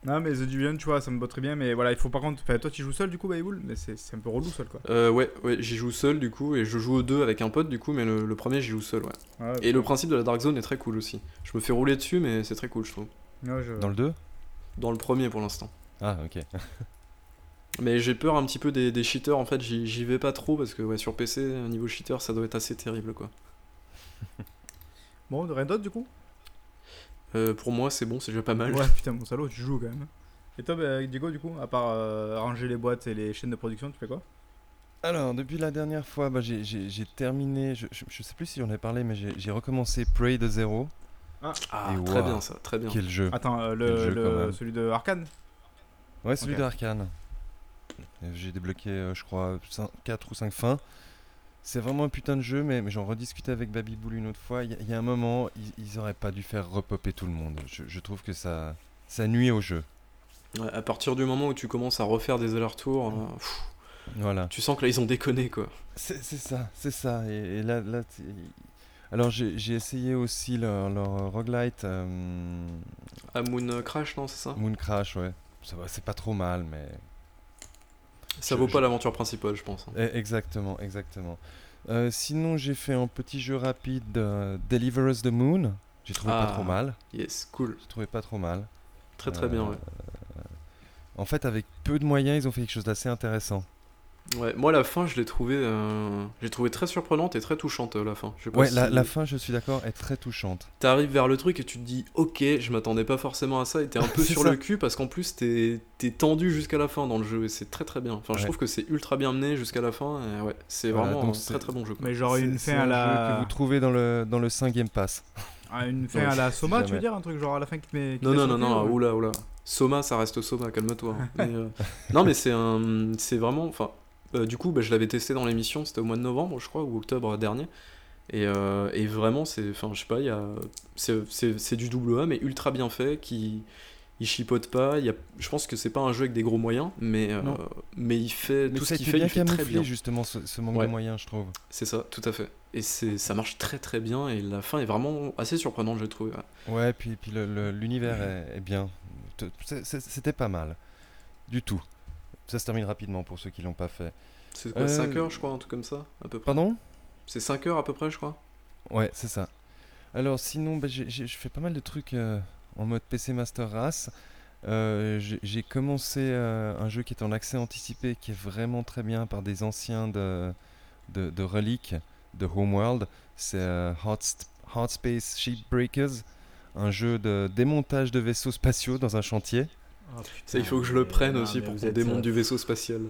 [SPEAKER 1] Non, mais The Division, tu vois, ça me botterait bien, mais voilà, il faut par contre. Enfin, toi, tu joues seul du coup, Baïboule Mais c'est un peu relou seul quoi.
[SPEAKER 2] Euh, ouais, ouais j'y joue seul du coup, et je joue aux deux avec un pote du coup, mais le, le premier j'y joue seul, ouais.
[SPEAKER 1] Ouais,
[SPEAKER 2] Et le principe de la Dark Zone est très cool aussi. Je me fais rouler dessus, mais c'est très cool, je trouve.
[SPEAKER 1] Ouais, je-
[SPEAKER 3] Dans le 2
[SPEAKER 2] Dans le premier pour l'instant.
[SPEAKER 3] Ah, ok. [LAUGHS]
[SPEAKER 2] Mais j'ai peur un petit peu des, des cheaters, en fait, j'y j'y vais pas trop parce que ouais, sur PC, niveau cheater, ça doit être assez terrible quoi.
[SPEAKER 1] Bon, rien d'autre du coup?
[SPEAKER 2] Euh, pour moi, c'est bon, c'est déjà pas mal.
[SPEAKER 1] Ouais, putain, mon salaud, tu joues quand même. Et toi, bah, Diego, du coup, à part euh, ranger les boîtes et les chaînes de production, tu fais quoi?
[SPEAKER 3] Alors, depuis la dernière fois, bah, j'ai- terminé. Je, je, je sais plus si j'en ai parlé, mais j'ai recommencé Prey de zéro.
[SPEAKER 2] Ah,
[SPEAKER 3] Et
[SPEAKER 2] très bien ça, très bien.
[SPEAKER 3] Quel jeu
[SPEAKER 1] Attends, euh,
[SPEAKER 3] Quel
[SPEAKER 1] le,
[SPEAKER 3] jeu,
[SPEAKER 1] le- celui de Arkane?
[SPEAKER 3] Ouais, celui de Arkane. J'ai débloqué, euh, je crois, 4 ou 5 fins. C'est vraiment un putain de jeu, mais, mais j'en rediscutais avec Baby Bull une autre fois. Il y, a- il y a un moment, ils, ils auraient pas dû faire repopper tout le monde. Je, je trouve que ça, ça nuit au jeu.
[SPEAKER 2] Ouais, à partir du moment où tu commences à refaire des allers-retours, euh,
[SPEAKER 3] Voilà.
[SPEAKER 2] tu sens que là ils ont déconné quoi.
[SPEAKER 3] C'est ça, c'est ça. Et, et là, alors j'ai essayé aussi leur, leur roguelite, euh,
[SPEAKER 2] À Moon Crash, non, c'est ça?
[SPEAKER 3] Moon Crash, ouais. C'est pas trop mal, mais
[SPEAKER 2] Ça vaut pas l'aventure principale, je pense. hein.
[SPEAKER 3] Eh, Exactement, exactement. Euh, sinon, j'ai fait un petit jeu rapide, euh, Deliver Us the Moon. J'ai trouvé pas
[SPEAKER 2] Ah.
[SPEAKER 3] trop mal.
[SPEAKER 2] Yes, cool.
[SPEAKER 3] J'ai trouvé pas trop mal.
[SPEAKER 2] Très très bien,
[SPEAKER 3] Euh,
[SPEAKER 2] ouais.
[SPEAKER 3] En fait, avec peu de moyens, ils ont fait quelque chose d'assez intéressant.
[SPEAKER 2] Ouais, moi la fin, je l'ai trouvé, euh, j'ai trouvé très surprenante et très touchante euh, la fin. Je sais pas
[SPEAKER 3] Ouais,
[SPEAKER 2] si-
[SPEAKER 3] la, la fin, je suis d'accord, est très touchante.
[SPEAKER 2] T'arrives vers le truc et tu te dis, ok, je m'attendais pas forcément à ça, et t'es un [LAUGHS] peu sur
[SPEAKER 3] ça.
[SPEAKER 2] le cul parce qu'en plus t'es es tendu jusqu'à la fin dans le jeu et c'est très très bien. Enfin, je trouve que c'est ultra bien mené jusqu'à la fin. Et ouais, c'est
[SPEAKER 3] Voilà,
[SPEAKER 2] vraiment un très très bon jeu. quoi.
[SPEAKER 1] Mais genre une fin à la.
[SPEAKER 3] que vous trouvez dans le, dans le 5 Game Pass. [LAUGHS]
[SPEAKER 1] Ah, une fin à la Soma, tu veux dire Un truc genre à la fin qui te met. qui
[SPEAKER 2] Non, non, non, non,
[SPEAKER 1] ou-
[SPEAKER 2] oula, oula. Soma, ça reste Soma, calme-toi. [LAUGHS] Euh, non, mais c'est un, c'est vraiment, enfin, euh, du coup, bah, je l'avais testé dans l'émission, c'était au mois de novembre, je crois, ou octobre dernier. Et, euh, et vraiment, c'est, enfin, je sais pas, il y a, c'est, du double A, mais ultra bien fait, qui, il chipote pas. Il y a, je pense que c'est pas un jeu avec des gros moyens, mais, euh, mais il fait
[SPEAKER 3] Mais
[SPEAKER 2] tout ce qu'il fait,
[SPEAKER 3] bien
[SPEAKER 2] il fait très bien.
[SPEAKER 3] justement, ce, ce manque
[SPEAKER 2] Ouais.
[SPEAKER 3] de moyens, je trouve.
[SPEAKER 2] C'est ça, tout à fait. Et c'est, ça marche très très bien, et la fin est vraiment assez surprenante, j'ai trouvé. ouais.
[SPEAKER 3] Ouais, puis, puis l'univers est, est bien. C'était pas mal. Du tout. Ça se termine rapidement pour ceux qui l'ont pas fait.
[SPEAKER 2] C'est quoi,
[SPEAKER 3] Euh,
[SPEAKER 2] 5 heures, je crois, un truc comme ça, à peu près?
[SPEAKER 3] Pardon?
[SPEAKER 2] C'est 5 heures à peu près, je crois.
[SPEAKER 3] Ouais, c'est ça. Alors sinon, bah, je fais pas mal de trucs euh, en mode PC Master Race. Euh, j'ai commencé euh, un jeu qui est en accès anticipé, qui est vraiment très bien par des anciens de, de, de Relic, de Homeworld. C'est euh, Hot, Hot Space Shipbreakers, un jeu de démontage de vaisseaux spatiaux dans un chantier.
[SPEAKER 1] Oh,
[SPEAKER 2] Ça, il faut que je le prenne aussi pour qu'on démonte du vaisseau spatial.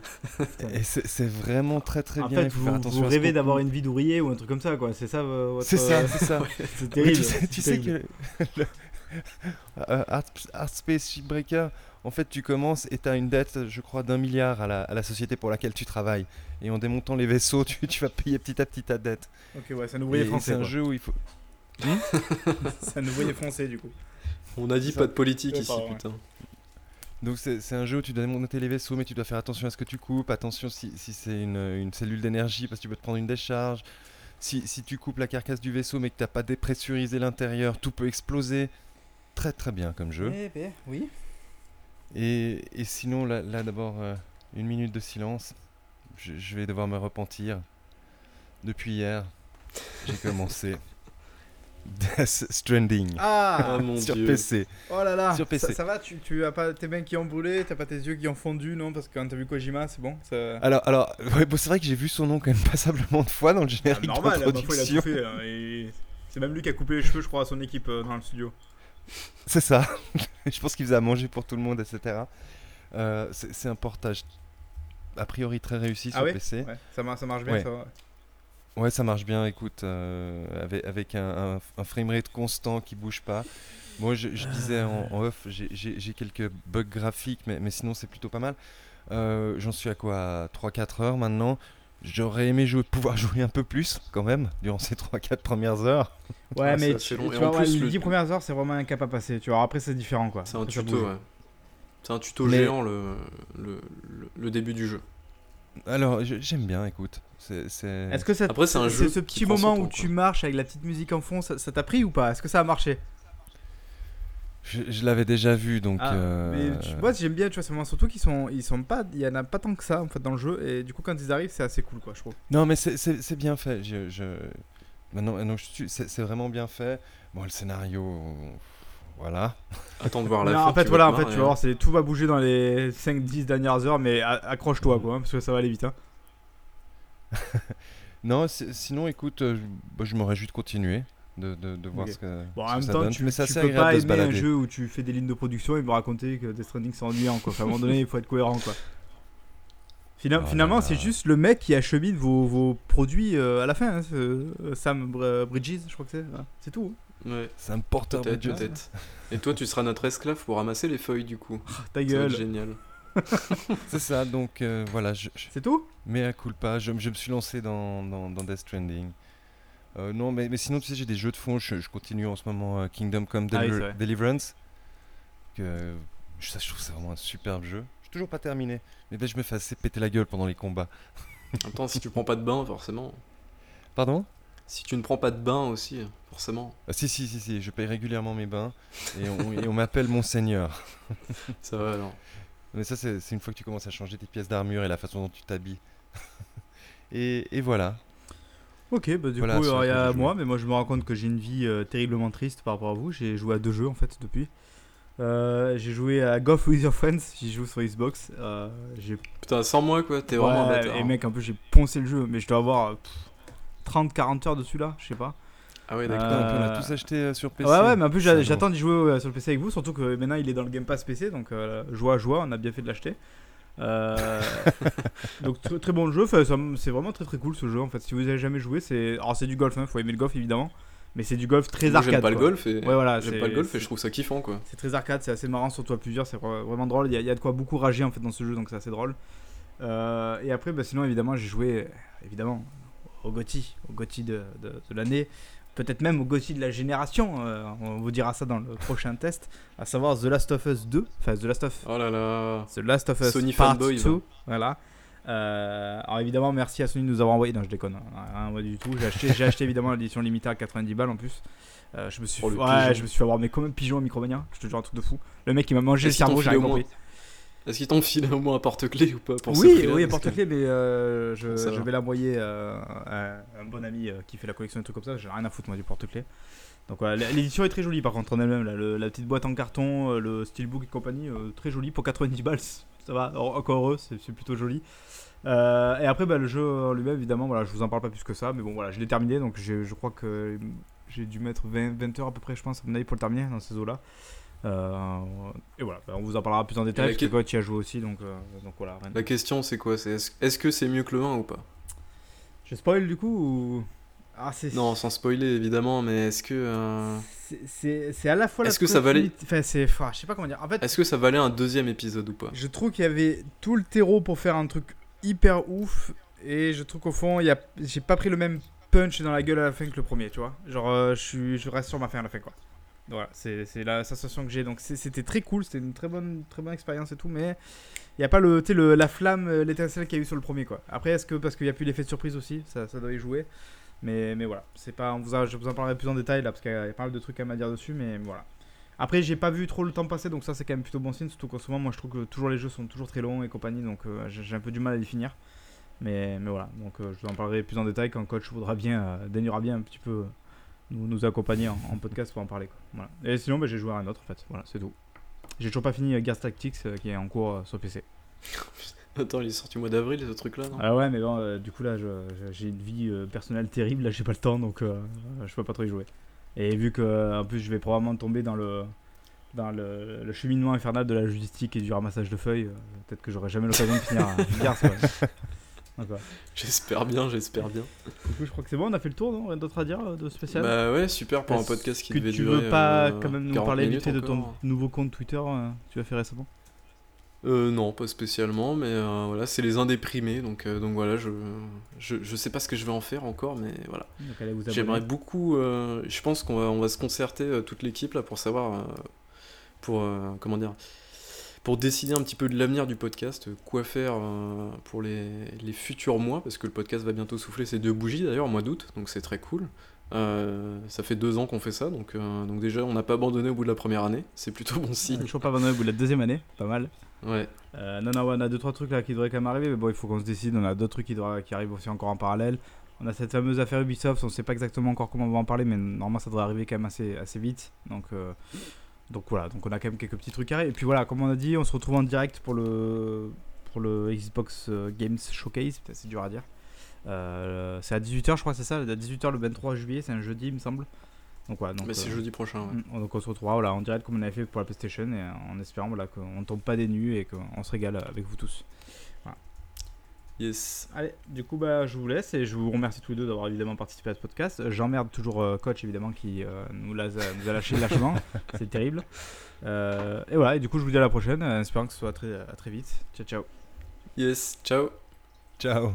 [SPEAKER 3] Et c'est vraiment très très
[SPEAKER 1] En
[SPEAKER 3] bien.
[SPEAKER 1] fait,
[SPEAKER 3] il faut
[SPEAKER 1] vous,
[SPEAKER 3] faire
[SPEAKER 1] vous
[SPEAKER 3] attention
[SPEAKER 1] rêvez d'avoir une vie d'ouvrier ou un truc comme ça, quoi. C'est ça euh, votre.
[SPEAKER 3] C'est ça, c'est ça. [LAUGHS]
[SPEAKER 1] c'est terrible.
[SPEAKER 3] tu sais, tu que le- [LAUGHS] euh, Art, Art Space Shipbreaker, en fait, tu commences et tu as une dette, je crois, d'un milliard à la, à la société pour laquelle tu travailles. Et en démontant les vaisseaux, tu, tu vas payer petit à petit ta dette.
[SPEAKER 1] Ok, ouais, c'est un ouvrier
[SPEAKER 3] et
[SPEAKER 1] français.
[SPEAKER 3] c'est un
[SPEAKER 1] quoi.
[SPEAKER 3] jeu où il faut. [LAUGHS]
[SPEAKER 1] C'est un ouvrier français, du coup.
[SPEAKER 2] On a dit pas de politique ici,
[SPEAKER 1] ouais.
[SPEAKER 2] putain.
[SPEAKER 3] Donc c'est un jeu où tu dois démonter les vaisseaux, mais tu dois faire attention à ce que tu coupes, attention si, si c'est une, une cellule d'énergie, parce que tu peux te prendre une décharge. Si, si tu coupes la carcasse du vaisseau, mais que tu n'as pas dépressurisé l'intérieur, tout peut exploser. très très bien comme jeu.
[SPEAKER 1] Eh ben, oui.
[SPEAKER 3] Et, et sinon, là, là, d'abord, euh, une minute de silence. Je, je vais devoir me repentir. Depuis hier, j'ai commencé [LAUGHS] Death Stranding
[SPEAKER 1] Ah, [LAUGHS]
[SPEAKER 2] Ah mon
[SPEAKER 3] sur
[SPEAKER 2] dieu.
[SPEAKER 3] PC.
[SPEAKER 1] Oh là là,
[SPEAKER 3] Sur PC.
[SPEAKER 1] Ça, ça va, tu, tu as pas tes mains qui ont brûlé, t'as pas tes yeux qui ont fondu, non Parce que quand t'as vu Kojima, c'est bon ça...
[SPEAKER 3] Alors, alors ouais, bon, c'est vrai que j'ai vu son nom quand même passablement de fois dans le
[SPEAKER 1] Ah,
[SPEAKER 3] générique
[SPEAKER 1] normal, la fois, il a tout fait. hein, et C'est même lui qui a coupé les cheveux, je crois, à son équipe euh, dans le studio.
[SPEAKER 3] C'est ça. [LAUGHS] je pense qu'il faisait à manger pour tout le monde, etc. Euh, c'est un portage a priori très réussi sur
[SPEAKER 1] ah ouais,
[SPEAKER 3] PC.
[SPEAKER 1] ouais ça, mar- ça marche bien,
[SPEAKER 3] Ouais.
[SPEAKER 1] ça va.
[SPEAKER 3] Ouais, ça marche bien, écoute, euh, avec, avec un, un, un framerate constant qui bouge pas. Moi, je, je disais en, en off, j'ai- quelques bugs graphiques, mais, mais sinon c'est plutôt pas mal. Euh, J'en suis à quoi 3-4 heures maintenant. J'aurais aimé jouer, pouvoir [LAUGHS] jouer un peu plus quand même durant ces 3-4 premières heures.
[SPEAKER 1] Ouais,
[SPEAKER 2] Ah, c'est
[SPEAKER 1] mais tu,
[SPEAKER 2] long.
[SPEAKER 1] tu vois, ouais, les
[SPEAKER 2] le-
[SPEAKER 1] 10 premières heures, c'est vraiment un cap à passer. Tu vois, après, c'est différent quoi.
[SPEAKER 2] C'est un tuto, ouais. C'est un tuto géant le, le, le- le début du jeu.
[SPEAKER 3] Alors, j'aime bien, écoute.
[SPEAKER 1] Est-ce que ça,
[SPEAKER 2] Après, c'est un jeu
[SPEAKER 1] ce petit moment
[SPEAKER 2] temps,
[SPEAKER 1] où
[SPEAKER 2] quoi.
[SPEAKER 1] tu marches avec la petite musique en fond, ça ça t'a pris ou pas? Est-ce que ça a marché?
[SPEAKER 3] Je, je l'avais déjà vu, donc...
[SPEAKER 1] Ah,
[SPEAKER 3] euh,
[SPEAKER 1] Mais tu vois, j'aime bien, tu vois, c'est vraiment surtout qu'ils sont, ils sont pas, il y en a pas tant que ça en fait dans le jeu, et du coup, quand ils arrivent, c'est assez cool quoi, je trouve.
[SPEAKER 3] Non, mais c'est- bien fait. Je, je... Maintenant, suis- c'est c'est vraiment bien fait. Bon, le scénario, voilà. [LAUGHS]
[SPEAKER 2] Attends de voir la
[SPEAKER 1] Non,
[SPEAKER 2] fin.
[SPEAKER 1] en fait, voilà, en fait, tu vas voir, c'est tout va bouger dans les 5-10 dernières heures, mais accroche-toi quoi, hein, parce que ça va aller vite. Hein.
[SPEAKER 3] Non, c'est- sinon, écoute, euh, je, bah, je me réjouis de continuer, de, de, de voir ce que,
[SPEAKER 1] Bon,
[SPEAKER 3] ce
[SPEAKER 1] en
[SPEAKER 3] que
[SPEAKER 1] même
[SPEAKER 3] ça
[SPEAKER 1] temps,
[SPEAKER 3] donne.
[SPEAKER 1] tu,
[SPEAKER 3] mais c'est
[SPEAKER 1] tu peux pas
[SPEAKER 3] de
[SPEAKER 1] aimer un jeu où tu fais des lignes de production et me raconter que Death Stranding c'est ennuyant quoi. Enfin, à un moment donné, il faut être cohérent quoi. Fina-
[SPEAKER 3] Oh
[SPEAKER 1] finalement, c'est juste le mec qui achemine vos, vos produits euh, à la fin. hein, ce- euh, Sam Br- Bridges, je crois que c'est. Voilà. C'est tout. hein.
[SPEAKER 2] Ouais,
[SPEAKER 3] C'est un porteur Bridges.
[SPEAKER 2] peut-être. Et toi, tu seras notre esclave pour ramasser les feuilles du coup.
[SPEAKER 1] Ta
[SPEAKER 2] Ça va être
[SPEAKER 1] gueule.
[SPEAKER 2] génial. [LAUGHS]
[SPEAKER 3] C'est ça, donc euh, voilà, je, je,
[SPEAKER 1] C'est tout?
[SPEAKER 3] Mais à coup pas, je, je me suis lancé dans, dans, dans Death Stranding. Euh, non, mais, mais sinon, tu sais, j'ai des jeux de fond, je, je continue en ce moment euh, Kingdom Come
[SPEAKER 1] Ah oui.
[SPEAKER 3] Deliverance. Que, je, ça, je trouve que c'est vraiment un superbe jeu. J'ai toujours pas terminé, mais ben, je me fais assez péter la gueule pendant les combats.
[SPEAKER 2] En même temps, si tu prends pas de bain, forcément.
[SPEAKER 3] Pardon?
[SPEAKER 2] Si tu ne prends pas de bain aussi, forcément.
[SPEAKER 3] Ah, Si, si, si, si, je paye régulièrement mes bains et on, et on m'appelle Monseigneur.
[SPEAKER 2] Ça va alors.
[SPEAKER 3] Mais ça, c'est une fois que tu commences à changer tes pièces d'armure et la façon dont tu t'habilles. [LAUGHS] et, et voilà.
[SPEAKER 1] Ok, bah du
[SPEAKER 3] Voilà,
[SPEAKER 1] coup, il y a moi, mais moi je me rends compte que j'ai une vie euh, terriblement triste par rapport à vous. J'ai joué à deux jeux en fait depuis. Euh, j'ai joué à Golf with Your Friends, j'y joue sur Xbox. Euh,
[SPEAKER 2] Putain, sans moi quoi, t'es vraiment un bâtard.
[SPEAKER 1] Et
[SPEAKER 2] hein.
[SPEAKER 1] mec, en plus, j'ai poncé le jeu, mais je dois avoir 30-40 heures dessus là, je sais pas.
[SPEAKER 2] Ah ouais, d'accord.
[SPEAKER 1] Euh,
[SPEAKER 3] on a tous acheté euh, sur PC.
[SPEAKER 1] Ouais, ouais, mais en plus, j'attends d'y jouer euh, sur le PC avec vous, surtout que maintenant il est dans le Game Pass PC, donc euh, joie, joie, on a bien fait de l'acheter. Euh, [LAUGHS] donc très, très bon jeu, Enfin, c'est vraiment très très cool ce jeu en fait. Si vous avez jamais joué, c'est alors c'est du golf, hein, faut aimer le golf évidemment, mais c'est du golf très
[SPEAKER 2] Moi,
[SPEAKER 1] arcade.
[SPEAKER 2] j'aime pas le golf et
[SPEAKER 1] Ouais, voilà,
[SPEAKER 2] j'aime pas le golf et je trouve ça kiffant quoi.
[SPEAKER 1] C'est très arcade, c'est assez marrant, surtout à plusieurs, c'est vra- vraiment drôle. Il y, a, il y a de quoi beaucoup rager en fait dans ce jeu, donc c'est assez drôle. Euh, et après, bah, sinon évidemment, j'ai joué euh, évidemment au GOTY, au GOTY de, de, de l'année, peut-être même au GOTY de la génération. euh, on vous dira ça dans le prochain test, à savoir The Last of Us 2, enfin The Last of,
[SPEAKER 2] Oh là là.
[SPEAKER 1] The Last of Us
[SPEAKER 2] Sony
[SPEAKER 1] Part
[SPEAKER 2] fanboy,
[SPEAKER 1] 2.
[SPEAKER 2] va.
[SPEAKER 1] Voilà. Euh, alors évidemment, merci à Sony de nous avoir envoyé. Non, je déconne, hein, rien du tout. J'ai acheté, j'ai acheté évidemment l'édition limitée à 90 balles en plus. Euh, je me suis,
[SPEAKER 2] Oh,
[SPEAKER 1] ouais,
[SPEAKER 2] pigeon.
[SPEAKER 1] je me suis fait avoir mais comme un pigeon à Micromania. Je te jure un truc de fou. Le mec il m'a mangé le cerveau,
[SPEAKER 2] moins
[SPEAKER 1] compris.
[SPEAKER 2] Est-ce qu'ils t'ont filé au moins un porte-clés ou pas pour
[SPEAKER 1] Oui, oui,
[SPEAKER 2] Parce
[SPEAKER 1] porte-clés, mais euh, je, vais l'envoyer euh, à un bon ami euh, qui fait la collection et trucs comme ça. J'ai rien à foutre moi du porte-clés. Donc voilà, l'édition est très jolie par contre en elle-même. là, le- La petite boîte en carton, euh, le steelbook et compagnie, très joli pour 90 balles. [LAUGHS] Ça va, en- encore heureux, c'est plutôt joli. Euh, et après, bah, le jeu en lui-même, évidemment, voilà, je vous en parle pas plus que ça, mais bon, voilà, je l'ai terminé, donc je crois que j'ai dû mettre 20, 20 heures à peu près, je pense, à mon avis, pour le terminer dans ces eaux-là. Euh, et voilà, bah, on vous en parlera plus en détail, parce que toi, tu y as joué aussi, donc, euh, donc voilà. rien de-
[SPEAKER 2] La question c'est quoi? C'est est-ce est-ce que c'est mieux que le 1 ou pas?
[SPEAKER 1] Je spoil du coup ou... Ah, c'est
[SPEAKER 2] Non, sans spoiler évidemment, mais est-ce que euh,
[SPEAKER 1] c'est- c'est c'est à la fois la
[SPEAKER 2] Est-ce que ça valait-
[SPEAKER 1] Enfin, c'est. je sais pas comment dire. En fait,
[SPEAKER 2] est-ce que ça valait un deuxième épisode ou pas?
[SPEAKER 1] je trouve qu'il y avait tout le terreau pour faire un truc hyper ouf. Et je trouve qu'au fond, il y a... j'ai pas pris le même punch dans la gueule à la fin que le premier, tu vois. Genre, euh, je, suis... je reste sur ma fin à la fin, quoi. Voilà, c'est la sensation que j'ai. Donc, c'était très cool, c'était une très bonne, très bonne expérience et tout, mais il n'y a pas le, le, la flamme, euh, l'étincelle qu'il y a eu sur le premier, quoi. Après, est-ce que parce qu'il n'y a plus l'effet de surprise aussi, ça, ça doit y jouer. Mais, mais voilà, c'est pas, on vous a- je vous en parlerai plus en détail là, parce qu'il y a pas mal de trucs à me dire dessus, mais voilà. Après, j'ai pas vu trop le temps passer, donc ça c'est quand même plutôt bon signe. Surtout qu'en ce moment, moi je trouve que toujours les jeux sont toujours très longs et compagnie, donc euh, j'ai un peu du mal à les finir. Mais, mais voilà, donc euh, je vous en parlerai plus en détail quand coach voudra bien, euh, bien un petit peu nous, nous accompagner en, en podcast pour en parler. Quoi. Voilà. Et sinon, bah, j'ai joué à un autre en fait, voilà, c'est tout. J'ai toujours pas fini euh, Gears Tactics euh, qui est en cours euh, sur PC. [LAUGHS]
[SPEAKER 2] Attends, il est sorti au mois d'avril, ce truc-là, non?
[SPEAKER 1] Ah ouais, mais bon, euh, du coup là, j'ai une vie personnelle terrible, là j'ai pas le temps, donc je peux pas trop y jouer. Et vu que en plus je vais probablement tomber dans le dans le, le cheminement infernal de la logistique et du ramassage de feuilles, peut-être que j'aurai jamais l'occasion de finir Gears. quoi. [LAUGHS]
[SPEAKER 2] J'espère bien, j'espère bien.
[SPEAKER 1] Du coup, je crois que c'est bon, on a fait le tour, non Rien d'autre à dire euh, de spécial
[SPEAKER 2] Bah ouais, super pour un podcast qui
[SPEAKER 1] que
[SPEAKER 2] devait
[SPEAKER 1] tu
[SPEAKER 2] durer.
[SPEAKER 1] veux pas
[SPEAKER 2] euh,
[SPEAKER 1] quand même nous
[SPEAKER 2] 40
[SPEAKER 1] parler vite de ton nouveau compte Twitter euh, tu as fait récemment?
[SPEAKER 2] Euh, non, pas spécialement, mais euh, voilà, c'est les indéprimés, donc, euh, donc voilà, je, je, je sais pas ce que je vais en faire encore, mais voilà. J'aimerais beaucoup, je pense qu'on va, on va se concerter toute l'équipe là pour savoir, euh, pour, euh, comment dire, pour décider un petit peu de l'avenir du podcast, euh, quoi faire euh, pour les, les futurs mois, parce que le podcast va bientôt souffler ses deux bougies d'ailleurs, au mois d'août, donc c'est très cool. Euh, ça fait deux ans qu'on fait ça, donc, euh, donc déjà on n'a pas abandonné au bout de la première année, c'est plutôt bon
[SPEAKER 1] Je
[SPEAKER 2] signe.
[SPEAKER 1] suis pas abandonné au bout de la deuxième année, pas mal.
[SPEAKER 2] Ouais.
[SPEAKER 1] Euh, non, non, ouais, on a deux trois trucs là qui devraient quand même arriver, mais bon, il faut qu'on se décide. On a d'autres trucs qui, arrivent aussi encore en parallèle. On a cette fameuse affaire Ubisoft, on sait pas exactement encore comment on va en parler, mais normalement ça devrait arriver quand même assez, assez vite. Donc, donc voilà, donc on a quand même quelques petits trucs carrés. Et puis voilà, comme on a dit, on se retrouve en direct pour le, pour le Xbox euh, Games Showcase, c'est dur à dire. Euh, c'est à 18h, je crois, c'est ça, à 18h le 23 juillet, c'est un jeudi, il me semble. Donc voilà, donc,
[SPEAKER 2] mais c'est
[SPEAKER 1] euh,
[SPEAKER 2] jeudi prochain, ouais.
[SPEAKER 1] Mm, Donc on se retrouvera voilà, en direct comme on avait fait pour la PlayStation et en espérant voilà, qu'on tombe pas des nues et qu'on se régale avec vous tous.
[SPEAKER 2] Yes.
[SPEAKER 1] Allez, du coup bah, je vous laisse et je vous remercie tous les deux d'avoir évidemment participé à ce podcast. Euh, J'emmerde toujours euh, coach évidemment qui euh, nous, l'a- nous a lâché [LAUGHS] lâchement, c'est terrible. Euh, et voilà, et du coup je vous dis à la prochaine, euh, en espérant que ce soit très, à très vite. Ciao ciao.
[SPEAKER 2] Yes, ciao.
[SPEAKER 3] Ciao.